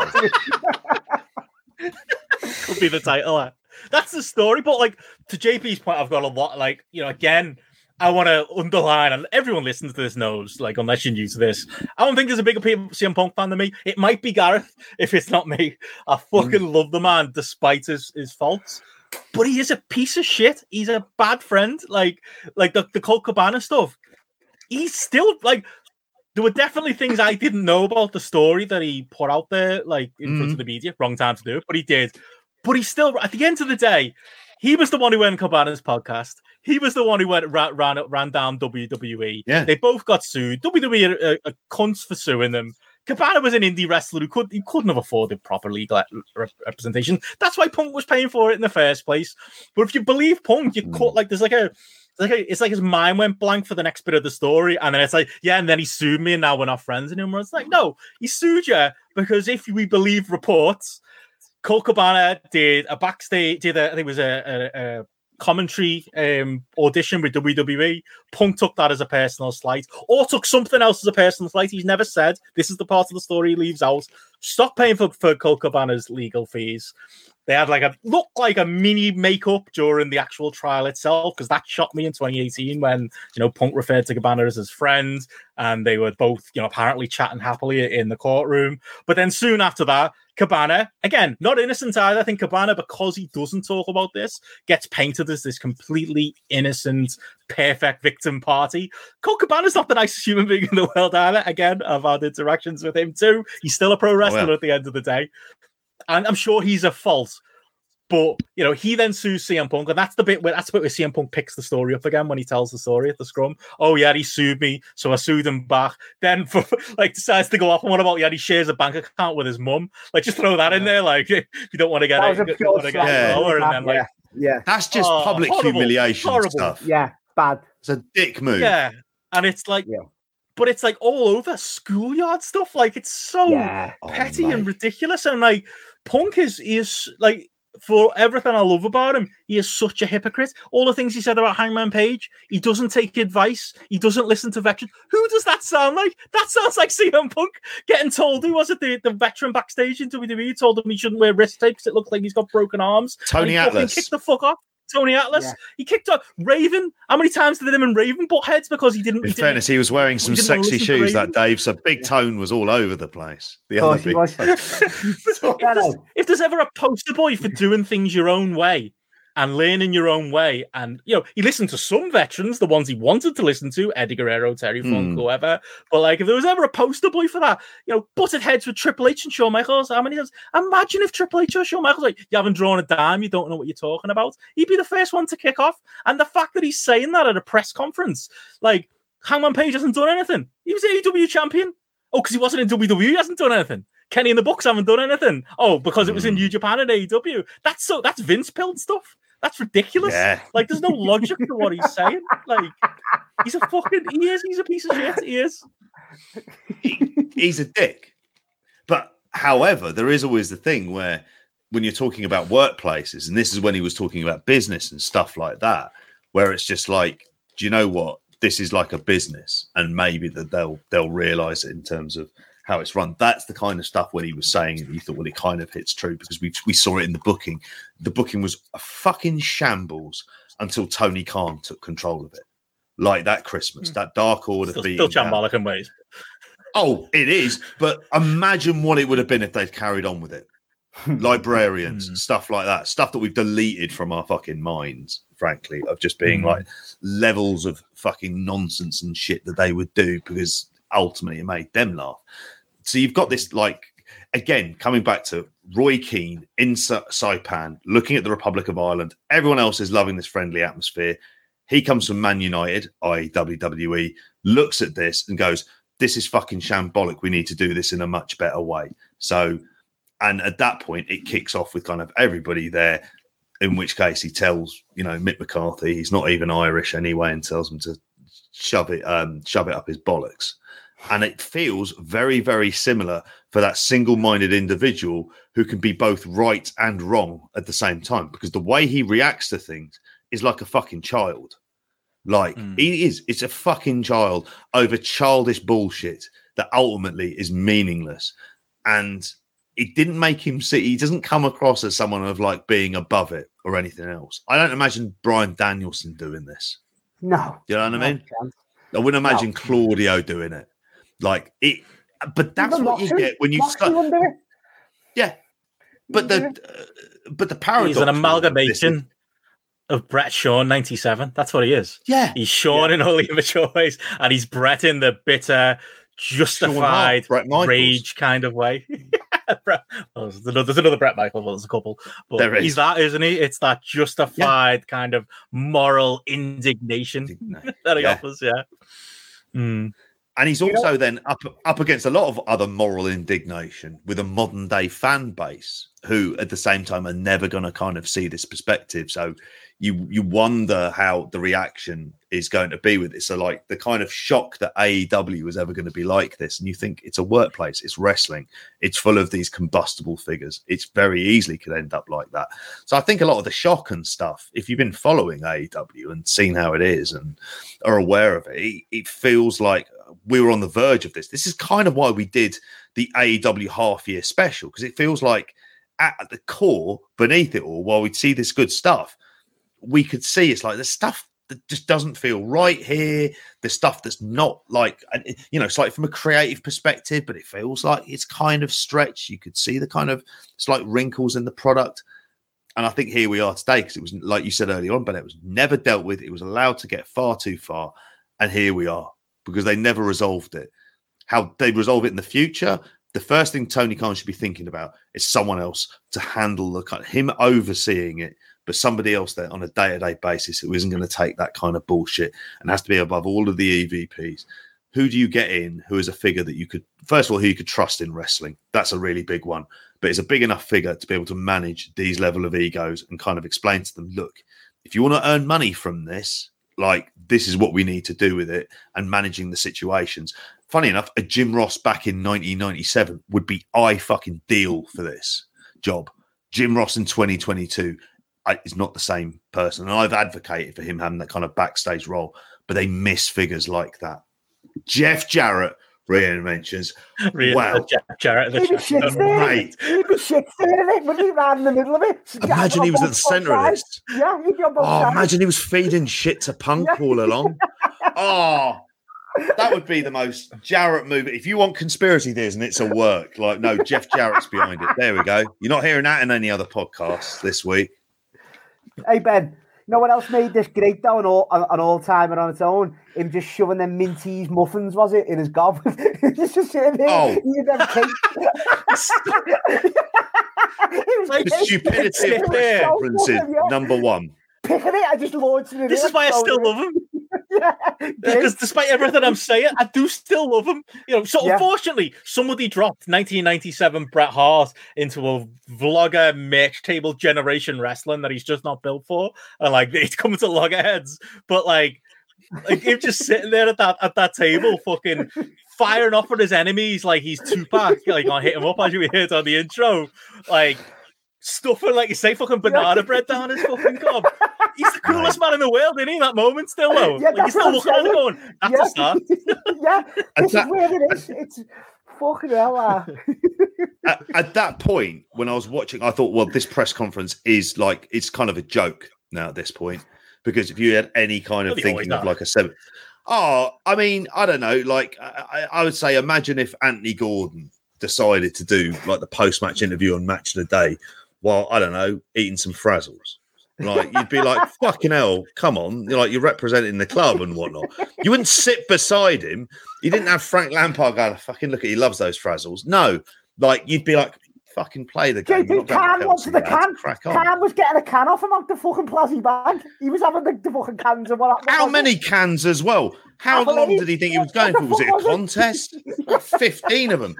could be the title. eh? That's the story. But like to JP's point, I've got a lot. Like you know, again, I want to underline, and everyone listens to this knows. Like unless you're new to this, I don't think there's a bigger CM Punk fan than me. It might be Gareth if it's not me. I fucking love the man despite his his faults. But he is a piece of shit. He's a bad friend. Like like the the Colt Cabana stuff. He's still like. There were definitely things I didn't know about the story that he put out there, like in front mm-hmm. of the media. Wrong time to do it, but he did. But he still, at the end of the day, he was the one who went Cabana's podcast. He was the one who went ran ran, ran down WWE. Yeah. they both got sued. WWE are, are, are cunts for suing them. Cabana was an indie wrestler who could he couldn't have afforded proper legal re- representation. That's why Punk was paying for it in the first place. But if you believe Punk, you caught hmm. like there's like a it's like a, it's like his mind went blank for the next bit of the story, and then it's like, yeah, and then he sued me, and now we're not friends anymore. It's like, no, he sued you because if we believe reports, Colt Cabana did a backstage, did a, I think it was a, a, a commentary um, audition with WWE. Punk took that as a personal slight, or took something else as a personal slight. He's never said this is the part of the story he leaves out. Stop paying for, for Cabana's legal fees. They had like a look like a mini makeup during the actual trial itself because that shocked me in 2018 when you know Punk referred to Cabana as his friend and they were both you know apparently chatting happily in the courtroom. But then soon after that, Cabana again not innocent either. I think Cabana because he doesn't talk about this gets painted as this completely innocent, perfect victim party. Colt Cabana's not the nicest human being in the world either. Again, I've had interactions with him too. He's still a pro oh, wrestler Oh, yeah. at the end of the day and I'm sure he's a false. But you know, he then sues CM Punk, and that's the bit where that's the bit where CM Punk picks the story up again when he tells the story at the scrum. Oh yeah, he sued me, so I sued him back. Then for like decides to go off. And what about yeah, he shares a bank account with his mum? Like just throw that in there, like if you don't want to get That it, was a you pure want to get Yeah. it lower, and then like yeah, yeah, That's just Oh, public horrible, humiliation horrible. stuff. yeah, bad. It's a dick move. yeah, and it's like, Yeah. But it's like all over schoolyard stuff. Like it's so Yeah, Oh, petty and ridiculous. And like Punk is is like for everything I love about him, he is such a hypocrite. All the things he said about Hangman Page, he doesn't take advice, he doesn't listen to veterans. Who does that sound like? That sounds like CM Punk getting told who was it the, the veteran backstage in WWE told him he shouldn't wear wrist tape because it looked like he's got broken arms. and Tony he fucking Atlas. kicked the fuck off. Tony Atlas. Yeah. He kicked off Raven. How many times did him and Raven butt heads because he didn't? In he didn't fairness, he was wearing some sexy shoes that Raven. Dave, so Big Tone was all over the place. The of other course big was. If, there's, if there's ever a poster boy for doing things your own way and learning your own way, and you know, he listened to some veterans, the ones he wanted to listen to, Eddie Guerrero, Terry Funk, Hmm. whoever. But like, if there was ever a poster boy for that, you know, butted heads with Triple H and Shawn Michaels, how many times? Imagine if Triple H or Shawn Michaels like, you haven't drawn a dime, you don't know what you're talking about. He'd be the first one to kick off. And the fact that he's saying that at a press conference, like, Hangman Page hasn't done anything. He was AEW champion. Oh, because he wasn't in WWE, he hasn't done anything. Kenny and the Bucks haven't done anything. Oh, because it was in Hmm. New Japan and AEW. That's so that's Vince pilled stuff. That's ridiculous. Yeah. Like, there's no logic to what he's saying. Like, he's a fucking he is. He's a piece of shit. He is. he's a dick. But however, there is always the thing where when you're talking about workplaces, and this is when he was talking about business and stuff like that, where it's just like, do you know what? This is like a business, and maybe that they'll they'll realize it in terms of how it's run. That's the kind of stuff when he was saying it, you thought, well, it kind of hits true because we we saw it in the booking. The booking was a fucking shambles until Tony Khan took control of it. Like that Christmas, that Dark Order Still, still shambolic in ways. Oh, it is. But imagine what it would have been if they'd carried on with it. Librarians and stuff like that. Stuff that we've deleted from our fucking minds, frankly, of just being Mm. like levels of fucking nonsense and shit that they would do because ultimately it made them laugh. So you've got this like again coming back to Roy Keane in Sa- Saipan, looking at the Republic of Ireland. Everyone else is loving this friendly atmosphere. He comes from Man United, i.e. WWE, looks at this and goes, "This is fucking shambolic. We need to do this in a much better way." So, and at that point, it kicks off with kind of everybody there. In which case, he tells you know Mick McCarthy he's not even Irish anyway, and tells him to shove it, um, shove it up his bollocks. And it feels very, very similar for that single-minded individual who can be both right and wrong at the same time. Because the way he reacts to things is like a fucking child. Like Mm. he is, it's a fucking child over childish bullshit that ultimately is meaningless. And it didn't make him see, he doesn't come across as someone of like being above it or anything else. I don't imagine Brian Danielson doing this. No. You know what I mean? I wouldn't No. imagine Claudio doing it. Like it, but that's what you get when you start. wouldn't do it. Yeah, but the uh, but the paradox. He's an with this is- amalgamation of Bret Shaw ninety seven. That's what he is. Yeah, He's Shawn in all the immature ways, and he's Bret in the bitter, Sean Hart, justified rage kind of way. Bret, oh, there's, another, there's another Bret Michael. Well, there's a couple, but There is. he's that, isn't he? It's that justified kind of moral indignation that he Yeah. offers. Yeah. Mm. And he's also then up up against a lot of other moral indignation with a modern day fan base who, at the same time, are never going to kind of see this perspective. So you you wonder how the reaction is going to be with this. So like the kind of shock that AEW is ever going to be like this, and you think it's a workplace, it's wrestling, it's full of these combustible figures. It's very easily could end up like that. So I think a lot of the shock and stuff, if you've been following AEW and seen how it is and are aware of it, it, it feels like we were on the verge of this. This is kind of why we did the AEW half year special because it feels like at the core, beneath it all, while we'd see this good stuff, we could see it's like the stuff that just doesn't feel right here. The stuff that's not like, eh, you know, it's like from a creative perspective, but it feels like it's kind of stretched. You could see the kind of slight wrinkles in the product. And I think here we are today because it was, like you said earlier on, but it was never dealt with. It was allowed to get far too far. And here we are because they never resolved it. How they resolve it in the future, the first thing Tony Khan should be thinking about is someone else to handle the kind him overseeing it, but somebody else there on a day to day basis who isn't going to take that kind of bullshit and has to be above all of the EVPs. Who do you get in who is a figure that you could, first of all, who you could trust in wrestling? That's a really big one, but it's a big enough figure to be able to manage these level of egos and kind of explain to them, look, if you want to earn money from this, like this is what we need to do with it and managing the situations. Funny enough, a Jim Ross back in 1997 would be I fucking deal for this job. Jim Ross in 2022 is not the same person. And I've advocated for him having that kind of backstage role, but they miss figures like that. Jeff Jarrett, Rian mentions, Really, Wow. Jeff Jarrett. The He'd be chat there. Right. He'd there, it, wouldn't he? Right in the middle of it. imagine he was at the centre of this. Yeah, he'd be on both Oh, sides. imagine he was feeding shit to Punk Yeah. all along. Oh, that would be the most Jarrett move. If you want conspiracy theories and it's a work, like no, Jeff Jarrett's behind it. There we go. You're not hearing that in any other podcast this week. Hey Ben, you know what else made this great though, an all an all timer on its own? Him just shoving them minties muffins, was it, in his gob? He's just sitting there Oh. eating them cakes. The stupidity of was press so conferences, number one. Picking it, I just launched it. This is why I still love him. Yeah, Because despite everything I'm saying, I do still love him. You know, so Yeah. unfortunately, somebody dropped 1997 Bret Hart into a vlogger match table generation wrestling that he's just not built for, and like it's coming to loggerheads. But like, like him just sitting there at that at that table, fucking firing off at his enemies like he's Tupac, like on hit him up as you heard on the intro, like. Stuffing, like you say, fucking banana bread down his fucking gob. He's the coolest man in the world, isn't he? That moment, still though. Yeah, like, that's he's still what looking at him going, "That's yeah. a start." yeah, And this that- is where it is. It's fucking hell. Uh. at, at that point, when I was watching, I thought, well, this press conference is like it's kind of a joke now at this point because if you had any kind of Well, they always thinking of like a seven, oh, I mean, I don't know, like I, I I would say, imagine if Anthony Gordon decided to do like the post match interview on Match of the Day while I don't know eating some frazzles. Like you'd be like, fucking hell, come on! You're like you're representing the club and whatnot. You wouldn't sit beside him. You didn't have Frank Lampard going, fucking look at he loves those frazzles. No, like you'd be like, fucking play the game. JP to wants the can. Crack on. Was getting a can off him out the fucking plastic bag. He was having the, the fucking cans and what. How many cans as well? How How long many? did he think he was going for? Was it a contest? 15 of them.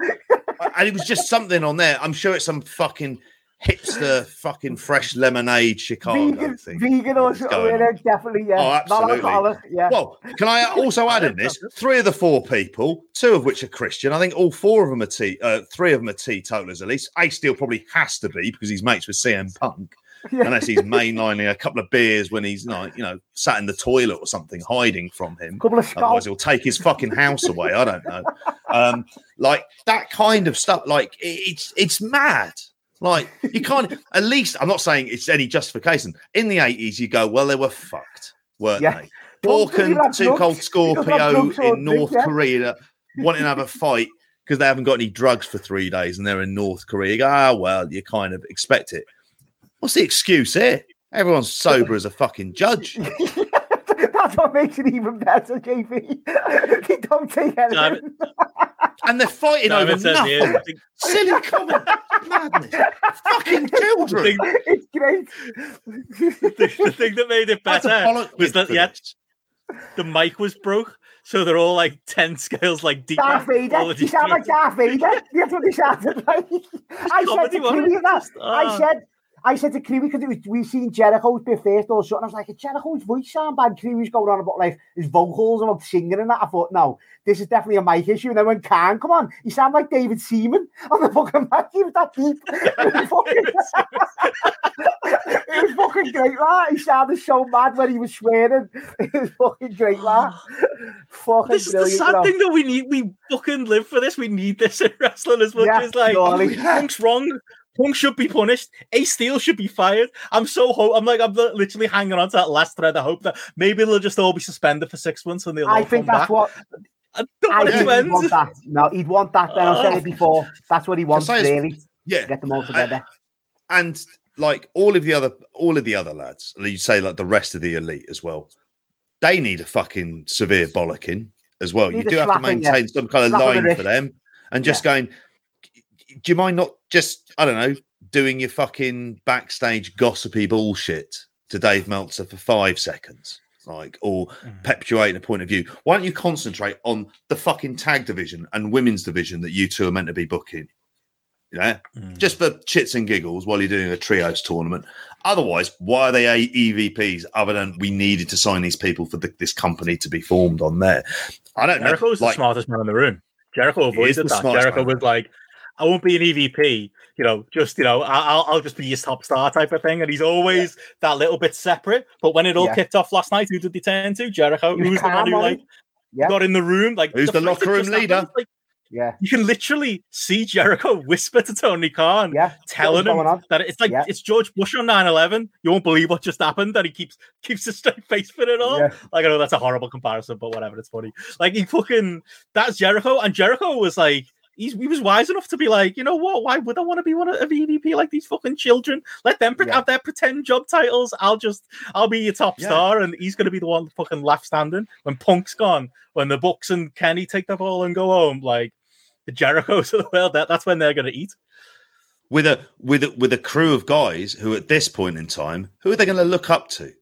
And it was just something on there. I'm sure it's some fucking hipster, fucking fresh lemonade Chicago Vegan, thing. vegan or on? definitely, yeah. Oh, absolutely. Yeah. Well, can I also add in this? Three of the four people, two of which are Christian. I think all four of them are tea. Uh, three of them are teetotalers at least. Ace Steel probably has to be because he's mates with CM Punk, Yeah. unless he's mainlining a couple of beers when he's like, you know, sat in the toilet or something, hiding from him. couple of Otherwise, he'll take his fucking house away. I don't know. Um, like that kind of stuff. Like it's it's mad. Like you can't. At least I'm not saying it's any justification. In the 80s, you go, well, they were fucked, weren't Yeah. they? Don't Bork and you have Two? Cold Scorpio have drugs or in drink, North yeah? Korea wanting to have a fight because they haven't got any drugs for three days and they're in North Korea. You go, ah, well, you kind of expect it. What's the excuse here? Everyone's sober as a fucking judge. That's what makes it even better, JP. he don't take anything. And they're fighting No, over it says here, nothing. Think Silly comment, madness, fucking children. thing, It's great. the, the thing that made it better was that for yeah, the mic was broke, so they're all like ten scales like deeper. Darth all Vader. You these sound like. Darth Vader. That's what he sounded like. I said comedy, to wasn't Kiwi it? that. I ah. said, I said to Kiwi because it was we seen Jericho's bit first or something. I was like, "Is Jericho's voice sound bad. Kiwi's going on about like his vocals and about singing and that. I thought, no, this is definitely a mic issue. And then when Khan come on, he sounded like David Seaman on the fucking mic. He was that deep. It was fucking, it was fucking great, man. He sounded so mad when he was swearing. It was fucking great, man. fucking This is the sad thing that we need. We fucking live for this. We need this in wrestling as much Yeah, as like surely. Wrong. Punk should be punished. Ace Steel should be fired. I'm so hope. I'm like I'm literally hanging on to that last thread. I hope that maybe they'll just all be suspended for six months and they'll all I think come that's back. what I don't I want think to he'd want that. No, he'd want that. Then I've said it oh. before. That's what he wants, say really. Yeah, Get them all together. and like all of the other all of the other lads, you say like the rest of the elite as well. They need a fucking severe bollocking as well. You Need a do have to slapping, yeah. maintain some kind of Slap on the line for them, and just going. Do you mind not just I don't know doing your fucking backstage gossipy bullshit to Dave Meltzer for five seconds, like or Mm. perpetuating a point of view? Why don't you concentrate on the fucking tag division and women's division that you two are meant to be booking? Yeah, Mm. just for chits and giggles while you're doing a trios tournament. Otherwise, why are they EVPs other than we needed to sign these people for the, this company to be formed on there? I don't Jericho know. was the smartest man in the room. Jericho avoided that. Jericho man. was like, I won't be an EVP, you know, just, you know, I- I'll, I'll just be your top star type of thing. And he's always that little bit separate. But when it all Yeah. kicked off last night, who did they turn to? Jericho. He was Who was the one calm, who, wasn't like, he? Yeah. got in the room? Like, Who's the fight locker that room leader? Like, Yeah. you can literally see Jericho whisper to Tony Khan, Yeah. telling him on. that it's like Yeah. it's George Bush on 9-11. You won't believe what just happened. That he keeps keeps a straight face for it all. Yeah. Like I know that's a horrible comparison, but whatever, it's funny. Like he fucking that's Jericho, and Jericho was like. He's, he was wise enough to be like, you know what? Why would I want to be one of a VDP like these fucking children? Let them pre- Yeah. have their pretend job titles. I'll just, I'll be your top Yeah. star, and he's going to be the one fucking left standing when Punk's gone. When the Bucks and Kenny take the ball and go home, like the Jerichos of the world, that, that's when they're going to eat. with a with a, with a crew of guys who, at this point in time, who are they going to look up to?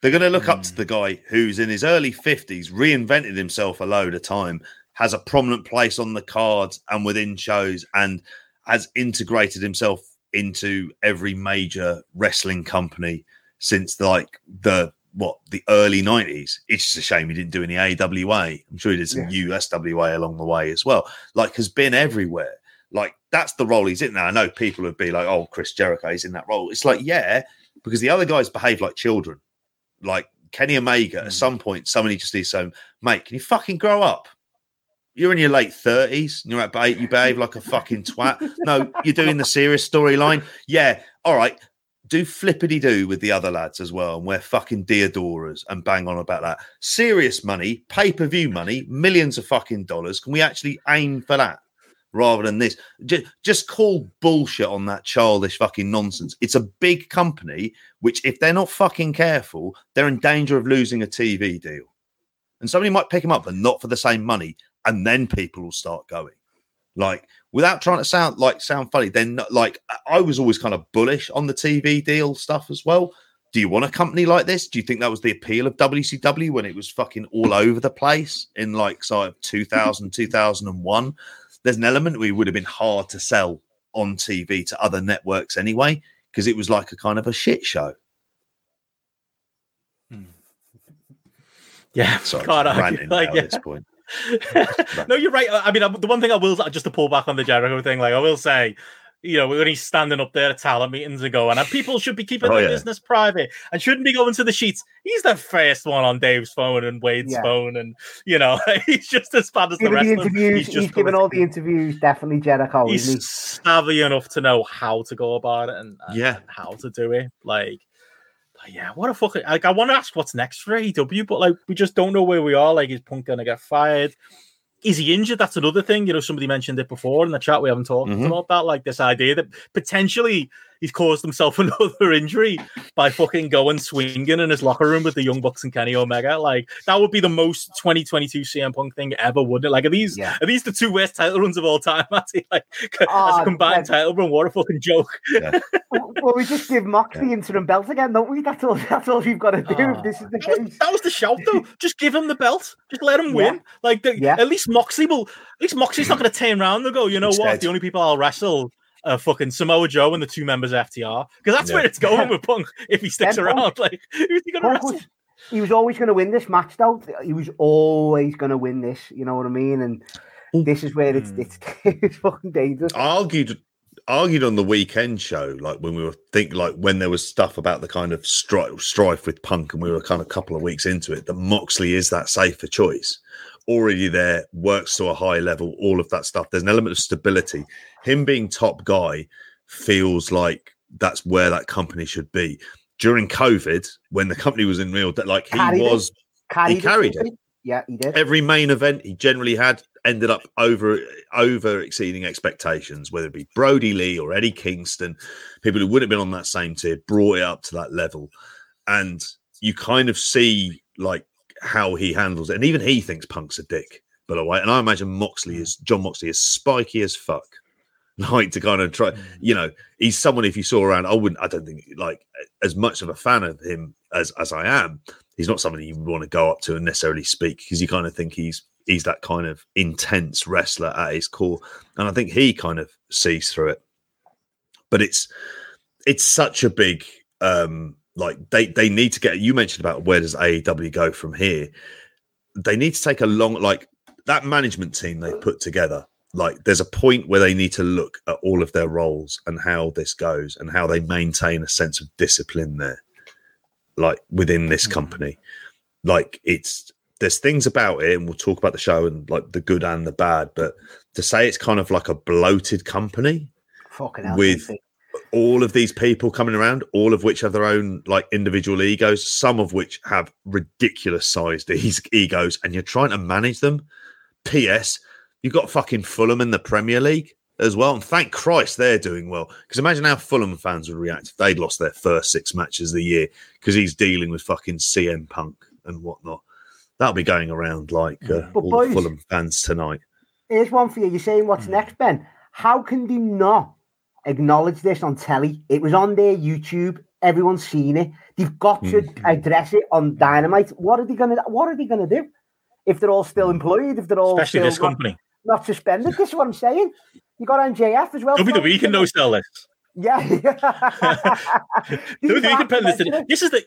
They're going to look up Mm. to the guy who's in his early fifties, reinvented himself a load of time, has a prominent place on the cards and within shows, and has integrated himself into every major wrestling company since like the what the early nineties. It's just a shame he didn't do any AWA. I'm sure he did some USWA along the way as well. Like has been everywhere. Like that's the role he's in now. I know people would be like, "Oh, Chris Jericho is in that role." It's like, yeah, because the other guys behave like children. Like Kenny Omega, Mm. at some point, somebody just needs to, say, mate, can you fucking grow up? You're in your late thirties. You're at eight. You behave like a fucking twat. No, you're doing the serious storyline. Yeah, all right. Do flippity do with the other lads as well, and wear fucking Deodoras and bang on about that. Serious money, pay per view money, millions of fucking dollars. Can we actually aim for that rather than this? Just, just call bullshit on that childish fucking nonsense. It's a big company, which if they're not fucking careful, they're in danger of losing a TV deal. And somebody might pick them up, but not for the same money, and then people will start going. Like without trying to sound like sound funny, then like I was always kind of bullish on the TV deal stuff as well. Do you want a company like this? Do you think that was the appeal of WCW when it was fucking all over the place in like sort of 2000, 2001? There's an element we would have been hard to sell on TV to other networks anyway, because it was like a kind of a shit show. Hmm. Yeah, Sorry, can't I'm argue. Like, yeah. at this point. No, you're right. I mean, the one thing I will just to pull back on the Jericho thing, like I will say, you know, when he's standing up there at talent meetings and going, and people should be keeping Oh, their yeah. business private and shouldn't be going to the sheets. He's the first one on Dave's phone and Wade's Yeah. phone, and you know, he's just as bad as the Giving rest the of them. interviews, He's he's, just giving all the interviews. Definitely Jericho. He's savvy enough to know how to go about it and, and Yeah. how to do it. Like, but yeah, what a fucking like. I want to ask what's next for AEW, but like we just don't know where we are. Like, is Punk gonna get fired? Is he injured? That's another thing. You know, somebody mentioned it before in the chat. We haven't talked Mhm. about that. Like this idea that potentially he's caused himself another injury by fucking going swinging in his locker room with the Young Bucks and Kenny Omega. Like that would be the most 2022 CM Punk thing ever, wouldn't it? Like are these Yeah. are these the two worst title runs of all time? Matty? Like as Oh, a combined yeah. title run, what a fucking joke. well, we just give Mox the interim belt again, don't we? That's all. That's all you've got to do. Oh. if this is the That was, case. that was the shout though. Just give him the belt. Just let him Yeah. win. Like the, Yeah. at least Moxie will. At least Moxley's not going to turn around and go. You know what? The only people I'll wrestle are fucking Samoa Joe and the two members of FTR because that's Yeah. where it's going with Punk if he sticks Then Punk- around. Like who's he going to Punk wrestle? was, he was always going to win this match, though. He was always going to win this. You know what I mean? And this is where it's Hmm. it's, it's fucking dangerous. I argued argued on the weekend show, like when we were think like when there was stuff about the kind of strife, strife with Punk, and we were kind of a couple of weeks into it, that Moxley is that safer choice. Already there, works to a high level, all of that stuff. There's an element of stability. Him being top guy feels like that's where that company should be. During COVID, when the company was in real debt, like he Carried it. was Carried carried it. Yeah, he did. every main event he generally had ended up over over exceeding expectations, whether it be Brodie Lee or Eddie Kingston, people who would have been on that same tier brought it up to that level, and you kind of see like how he handles it, and even he thinks Punk's a dick, by the way. And I imagine Moxley is Jon Moxley is spiky as fuck. Like to kind of try, you know, he's someone if you saw around, I wouldn't, I don't think like as much of a fan of him as as I am, he's not somebody you want to go up to and necessarily speak because you kind of think he's he's that kind of intense wrestler at his core, and I think he kind of sees through it. But it's it's such a big um like they they need to get. You mentioned about where does AEW go from here? They need to take a long like that management team they put together. Like there's a point where they need to look at all of their roles and how this goes and how they maintain a sense of discipline there like within this mm-hmm. company. Like it's there's things about it, and we'll talk about the show and like the good and the bad. But to say it's kind of like a bloated company Fucking hell. with. All of these people coming around, all of which have their own like individual egos, some of which have ridiculous sized egos, and you're trying to manage them. P.S. You've got fucking Fulham in the Premier League as well, and thank Christ they're doing well. Because imagine how Fulham fans would react if they'd lost their first six matches of the year because he's dealing with fucking CM Punk and whatnot. That'll be going around like uh, all boys- Fulham fans tonight. Here's one for you. You're saying Hmm. what's next, Ben? How can they not acknowledge this on telly? It was on their YouTube. Everyone's seen it. They've got to Hmm. address it on Dynamite. What are they gonna? What are they gonna do? If they're all still employed, if they're all. Especially still this not, company. not suspended, this is what I'm saying. You got MJF as well. WWE can no sell this. Yeah. WWE can pen this. professional. This is the.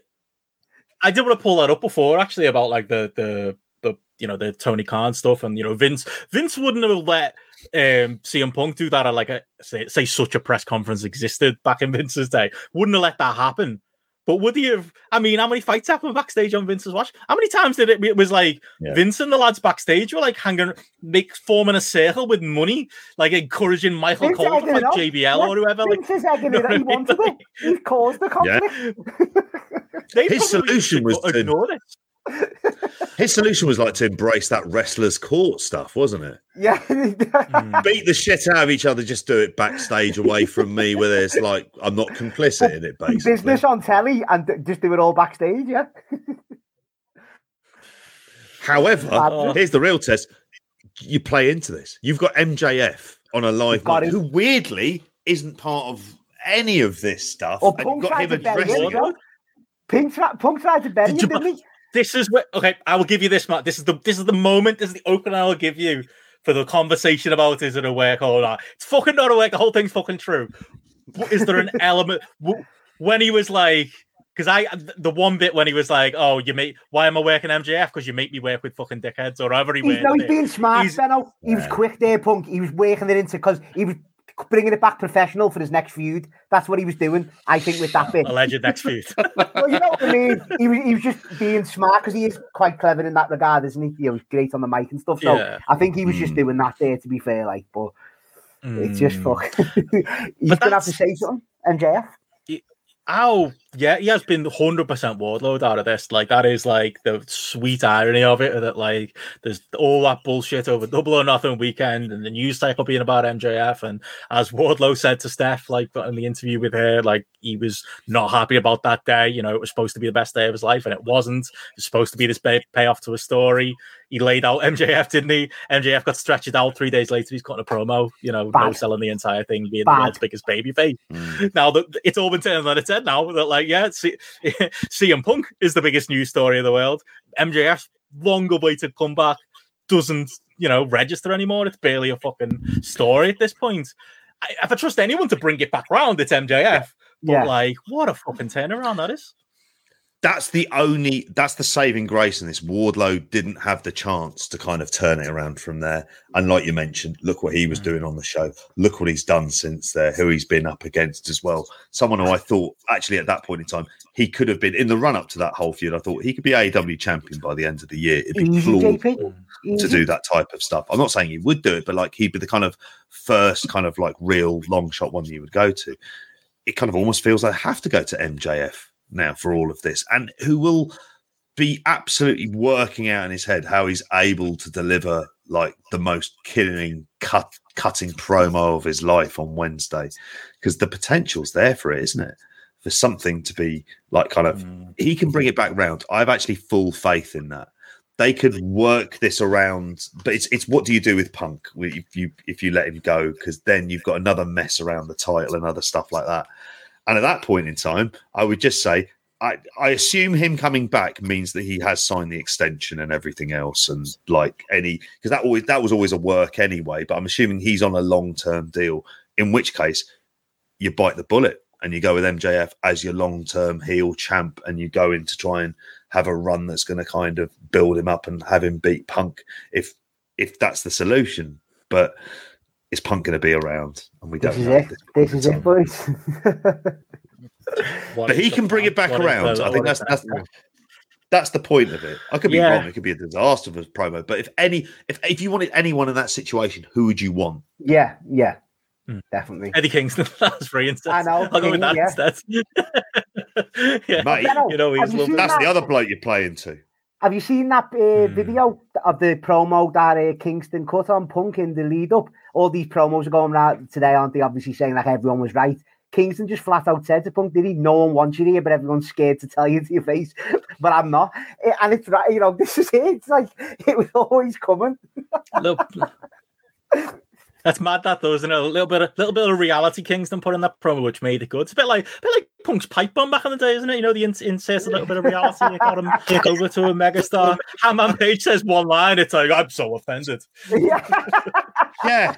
I did want to pull that up before actually about like the the the you know the Tony Khan stuff and you know Vince Vince wouldn't have let um CM Punk do that at like a say, say such a press conference existed back in Vince's day. Wouldn't have let that happen. But would he have? I mean, how many fights happened backstage on Vince's watch? How many times did it? It was like Yeah. Vince and the lads backstage were like hanging, make forming a circle with money, like encouraging Michael Vince Cole to egging fight it on. JBL or whoever. Like, Vince is egging you it. He what I mean? wanted it. He caused the conflict. they His solution was to- ignore this. His solution was like to embrace that wrestlers' court stuff, wasn't it? Yeah. Hmm. beat the shit out of each other. Just do it backstage away from me, where there's like I'm not complicit in it. Basically, Business on telly and just do it all backstage. Yeah. However, Madness. here's the real test: you play into this. You've got MJF on a live mic, who weirdly isn't part of any of this stuff. Well, and Punk you've got tried him to bury addressing him, it. Punk, tried to bury Did him, you- didn't he? This is what okay. I will give you this, Matt. This is the this is the moment. This is the open I will give you for the conversation about is it a work or not. It's fucking not a work. The whole thing's fucking true. But Is there an element when he was like? Because I the one bit when he was like, "Oh, you make why am I working MJF? Because you make me work with fucking dickheads or however he He's, no, he's being smart, He's- Benno. He was Yeah. quick there, Punk. He was working it into because he was bringing it back professional for his next feud. That's what he was doing, I think, with that bit. Alleged next feud. well, you know what I mean? He was, he was just being smart because he is quite clever in that regard, isn't he? You know, he's great on the mic and stuff. So Yeah. I think he was just Mm. doing that there, to be fair. Like, but it's just Mm. fuck. he's But gonna have to say something, MJF. how yeah, he has been 100% Wardlow out of this. Like, that is like the sweet irony of it that, like, there's all that bullshit over double or nothing weekend and the news cycle being about MJF. And as Wardlow said to Steph, like, in the interview with her, like, he was not happy about that day. You know, it was supposed to be the best day of his life and it wasn't. It was supposed to be this pay- payoff to a story. He laid out MJF, didn't he? MJF got stretched out three days later. He's cutting a promo, you know, Bad. no selling the entire thing, being Bad. the world's biggest baby face. Mm. Now that it's all been turned on its head now, that like, yeah, C- CM Punk is the biggest news story of the world. MJF, long awaited comeback, doesn't, you know, register anymore. It's barely a fucking story at this point. I, if I trust anyone to bring it back round, it's MJF. But Yeah. like, what a fucking turnaround that is. That's the only that's the saving grace in this. Wardlow didn't have the chance to kind of turn it around from there. And like you mentioned, look what he was Mm. doing on the show. Look what he's done since there, who he's been up against as well. Someone who I thought actually at that point in time he could have been in the run up to that whole feud. I thought he could be AEW champion by the end of the year. It'd be flawed to do that type of stuff. I'm not saying he would do it, but like he'd be the kind of first kind of like real long shot one you would go to. It kind of almost feels like I have to go to MJF now for all of this, and who will be absolutely working out in his head how he's able to deliver like the most killing cut cutting promo of his life on Wednesday because the potential's there for it, isn't it? For something to be like kind of mm. he can bring it back round. I have actually full faith in that. They could work this around, but it's it's what do you do with Punk if you if you let him go? Because then you've got another mess around the title and other stuff like that. And at that point in time, I would just say I I assume him coming back means that he has signed the extension and everything else, and like any because that always that was always a work anyway. But I'm assuming he's on a long term deal. In which case, you bite the bullet and you go with MJF as your long term heel champ, and you go in to try and have a run that's going to kind of build him up and have him beat Punk if if that's the solution. But is Punk going to be around? And we don't is know. it. this This is it, boys. But he can bring it back around. I think what is that's that's that's the point of it. I could be Yeah. wrong. It could be a disaster of a promo. But if any, if if you wanted anyone in that situation, who would you want? yeah, yeah, Hmm. definitely. Eddie Kingston. That's free instead. I know, I'll go with that yeah. instead. yeah. Mate, you know, he's you lovely. seen That's that? the other bloke you're playing to. Have you seen that uh, Hmm. video of the promo that uh, Kingston cut on Punk in the lead up? All these promos are going around today, aren't they? Obviously saying like everyone was right. Kingston just flat out said to Punk, "Did he? No one wants you here, but everyone's scared to tell you to your face." but I'm not, Eh, and it's right. You know, this is it. It's like it was always coming. Look, that's mad. That though, isn't? A little bit, of, little bit of reality Kingston put in that promo, which made it good. It's a bit like, a bit like Punk's pipe bomb back in the day, isn't it? You know, the ins- insert a little bit of reality. It got him over to a megastar. Hangman Page says one line. It's like I'm so offended. yeah, Yeah,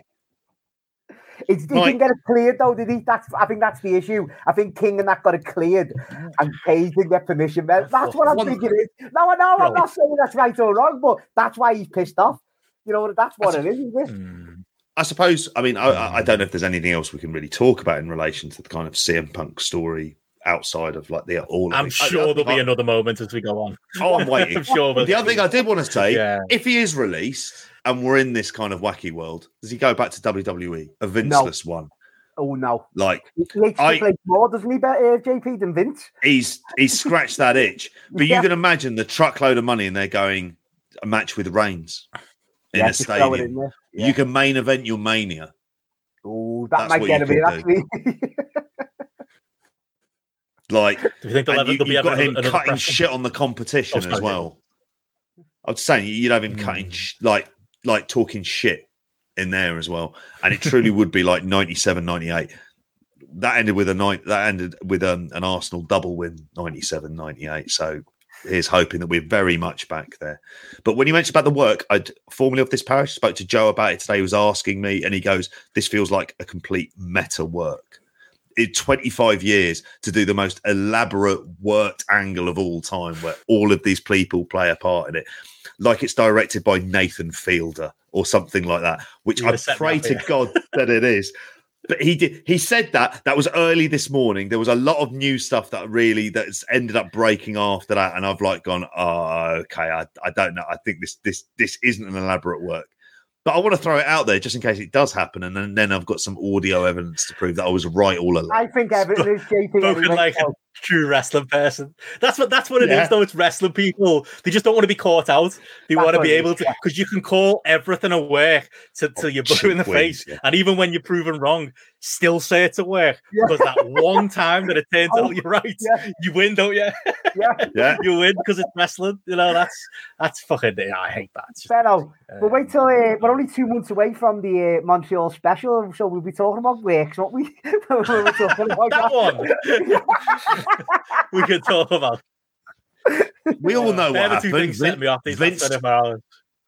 it's, he Right. didn't get it cleared though, did he? That's I think that's the issue. I think King and that got it cleared, and Page didn't get permission. Man. That's what I'm One- thinking. It is. No, I know. I'm not saying that's right or wrong, but that's why he's pissed off. You know, that's what it is. Isn't it? Hmm. I suppose. I mean, I- I, I don't know if there's anything else we can really talk about in relation to the kind of CM Punk story outside of like the all. I'm it. I- sure I- there'll be I- another moment as we go on. Oh, I'm waiting. I'm sure. we'll- The other thing I did want to say, Yeah. if he is released and we're in this kind of wacky world, does he go back to WWE, a Vinceless one? Oh no, Like he hates I- Triple more, doesn't he? Better uh, JP than Vince. he's he's scratched that itch. But Yeah. you can imagine the truckload of money and they're going a match with Reigns in Yeah, a just in stadium. there. Yeah. You can main event your mania. Oh, that That's might what get you him in can actually. Like Do you think they'll and ever, you, there'll be you've ever got him cutting press- shit on the competition Oh, as well. I was saying you'd have him Mm. cutting sh- like like talking shit in there as well, and it truly would be like 97, 98. That ended with a night. That ended with um, an Arsenal double win, 97, 98. So here's hoping that we're very much back there. But when you mentioned about the work, I'd formerly of this parish spoke to Joe about it today. He was asking me, and he goes, "This feels like a complete meta work." In 25 years to do the most elaborate worked angle of all time, where all of these people play a part in it, like it's directed by Nathan Fielder or something like that. Which I would've set me pray up to here. God that it is. But he did. He said that that was early this morning. There was a lot of new stuff that really that's ended up breaking after that, and I've like gone, oh, okay. I, I don't know. I think this this this isn't an elaborate work, but I want to throw it out there just in case it does happen, and then, then I've got some audio evidence to prove that I was right all along. I think everything is JP. Spoken like so- true wrestling person. That's what that's what it is. Yeah. though. It's wrestling people. They just don't want to be caught out. They That's want to be able to because you can call everything a work to, till you're blue in the face, yeah. and even when you're proven wrong, still say it's a work Yeah. because that one time that it turns Oh, out you're right, yeah. you win, don't you? Yeah, Yeah. you win because it's wrestling. You know that's that's fucking. Yeah, I hate that. It's just, Benno. uh, But wait till uh, we're only two months away from the uh, Montreal special, so we'll be talking about works, won't we? When we're talking about that one we could talk about. We all know They're what the two happened. things set me off. These Vince, Vince, Vince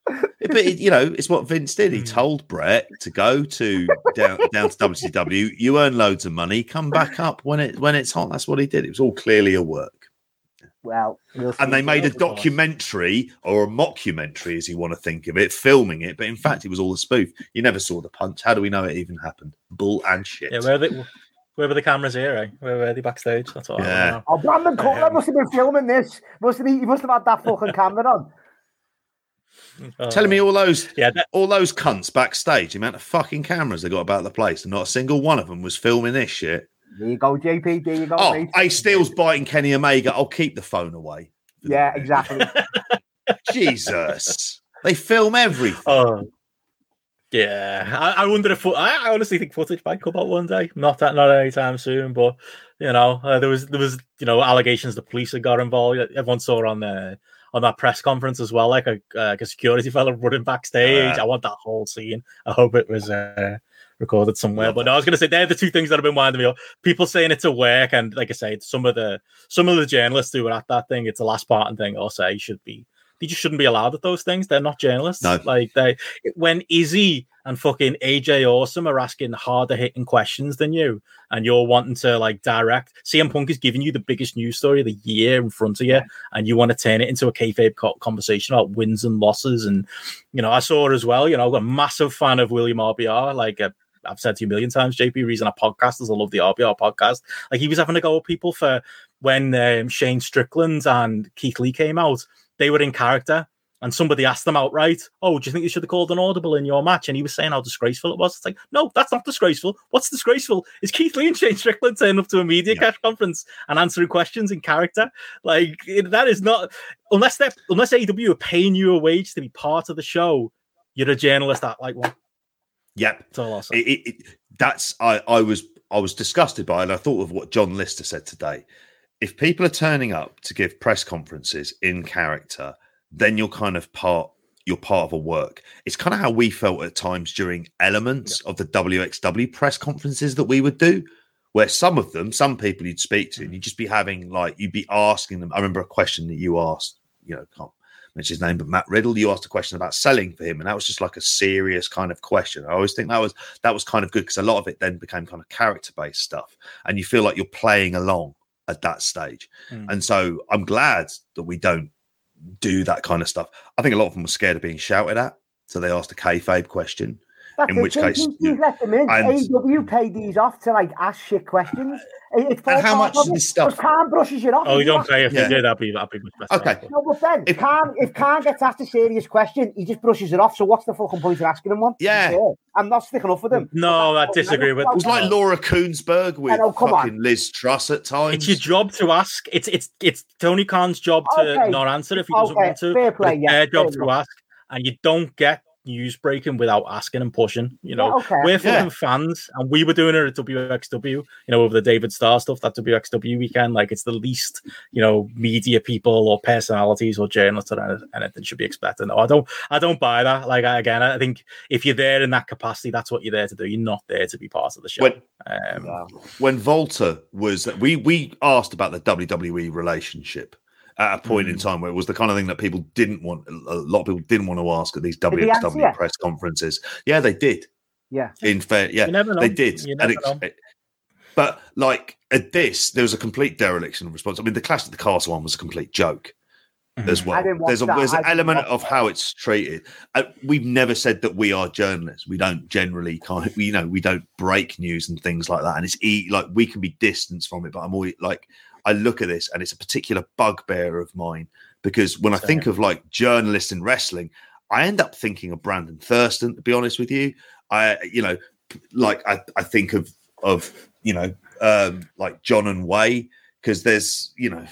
but it, you know, it's what Vince did. He Hmm. told Bret to go to down, down to WCW. You earn loads of money. Come back up when it when it's hot. That's what he did. It was all clearly a work. Well, we'll And they made a documentary or a mockumentary, as you want to think of it, filming it. But in fact, it was all a spoof. You never saw the punch. How do we know it even happened? Bull and shit. Yeah, where are they? Where were the cameras here? Eh? Where were they backstage? That's what. Yeah. I want Oh, Brandon Cutler Um, must have been filming this. Must have been, he must have had that fucking camera on. To know. Telling me all those Yeah, that, all those cunts backstage, the amount of fucking cameras they got about the place, and not a single one of them was filming this shit. There you go, JP. There you go. Oh, mate. Ace Steel's biting Kenny Omega. I'll keep the phone away. yeah, exactly. Jesus. They film everything. oh, yeah. I, I wonder if I, I honestly think footage might come out one day. Not that, not anytime soon. But you know, uh, there was there was you know allegations the police had got involved. Everyone saw on the on that press conference as well, like a, uh, like a security fella running backstage. Yeah. I want that whole scene. I hope it was. Uh, recorded somewhere but no, i was going to say they're the two things that have been winding me up people saying it's a work and like i say some of the some of the journalists who were at that thing it's a last part and thing i'll say should be they just shouldn't be allowed at those things they're not journalists No. like they when izzy and fucking aj awesome are asking harder hitting questions than you. And you're wanting to like direct. Cm punk is giving you the biggest news story of the year in front of you and you want to turn it into a kayfabe conversation about wins and losses. And you know i saw it as well you know i'm a massive fan of william rbr like uh, I've said to you a million times, JP, reason a podcast is I love the RBR podcast. Like he was having to go with people for when um, Shane Strickland and Keith Lee came out, they were in character. And somebody asked them outright, Oh, do you think you should have called an audible in your match? And he was saying how disgraceful it was. It's like, no, that's not disgraceful. What's disgraceful is Keith Lee and Shane Strickland turning up to a media Yeah. cash conference and answering questions in character. Like it- that is not unless they're unless AEW are paying you a wage to be part of the show, you're a journalist at like one. Yep. That's all I'll. It, it, it- that's I, I was I was disgusted by it. And I thought of what John Lister said today. If people are turning up to give press conferences in character, then you're kind of part you're part of a work. It's kind of how we felt at times during elements of the WXW press conferences that we would do, where some of them, some people you'd speak to, and you'd just be having like you'd be asking them. I remember a question that you asked, you know, can't mention his name, but Matt Riddle, you asked a question about selling for him, and that was just like a serious kind of question. I always think that was that was kind of good because a lot of it then became kind of character based stuff, and you feel like you're playing along at that stage. Mm. And so I'm glad that we don't do that kind of stuff. I think a lot of them were scared of being shouted at, so they asked a kayfabe question. That's In it, which they- case, you- they let them in. and- AEW paid these off to like ask shit questions. It's And how much of of this stuff- but Khan brushes it off. Oh, you don't pay if Yeah. you do. That'd be that'd be much better. Okay. No, but then If- Khan, if Khan gets asked a serious question, he just brushes it off. So what's the fucking point of asking him one? Yeah. I'm not sticking up with him. No, I disagree with- It was like Laura Kuenssberg with know, come on. fucking Liz Truss at times. It's your job to ask. It's it's it's Tony Khan's job to Okay. not answer if he doesn't Okay, want to. fair play, yeah, their job fair to enough. ask, and you don't get news breaking without asking and pushing. You know, Yeah, okay. we're Yeah. fucking fans, and we were doing it at WXW. You know, over the David Starr stuff, that WXW weekend. Like, it's the least you know media people or personalities or journalists or anything should be expecting. No, I don't. I don't buy that. Like, I- again, I think if you're there in that capacity, that's what you're there to do. You're not there to be part of the show. When- um, when Volta was we we asked about the WWE relationship at a point in Mm. time where it was the kind of thing that people didn't want a lot of people didn't want to ask at these he WXW you? press conferences. Yeah, they did. Yeah. In fair, yeah, You never know. they did. And never know. it- but like at this, there was a complete dereliction of response. I mean, the Clash at the Castle one was a complete joke as Mhm. well. I didn't watch There's a that. there's I an didn't element watch of how it's treated. Uh, we've never said that we are journalists. We don't generally kind of, you know, we don't break news and things like that. And it's e- like we can be distanced from it. But I'm always like, I look at this and it's a particular bugbear of mine because when I think of like journalists in wrestling, I end up thinking of Brandon Thurston. To be honest with you, I you know, like I, I think of of you know um, like John and Way. because there's you know,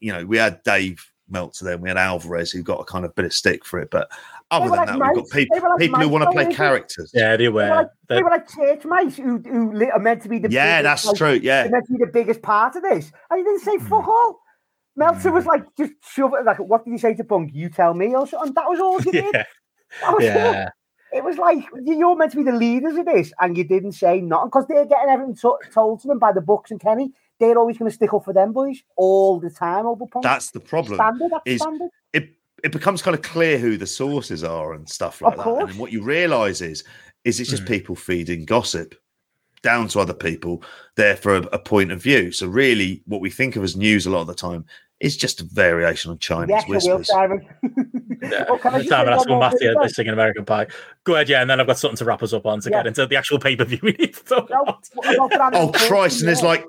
you know, we had Dave Meltzer then, we had Alvarez who got a kind of bit of stick for it, but other were than like that, we've got people like people who want to play weren't they? characters. Yeah, they They were were. like, they They- were like church mice who, who are meant to be the Yeah, biggest, that's like, true. Yeah, They're meant to be the biggest part of this. And he didn't say Hmm. fuck all. Meltzer was like, just shove it. Like, what did he say to Punk? You tell me, or something. That was all you did. yeah, That was it. yeah. It was like you- you're meant to be the leaders of this, and you didn't say nothing because they're getting everything to- told to them by the books and Kenny. They're always going to stick up for them boys all the time over Punk. that's the problem. standard. That's is- standard. it it becomes kind of clear who the sources are and stuff like Of that. course. And what you realise is is it's just Mm. people feeding gossip down to other people there for a, a point of view. So really, what we think of as news a lot of the time is just a variation on Chinese Yes, I will, whispers. Simon. Yeah. Can I The just time say and one that's when thing had then? this singing American Pie. Go ahead, yeah, and then I've got something to wrap us up on to Yeah. get into the actual pay per view we need to talk No, about. about Oh Christ! And there's like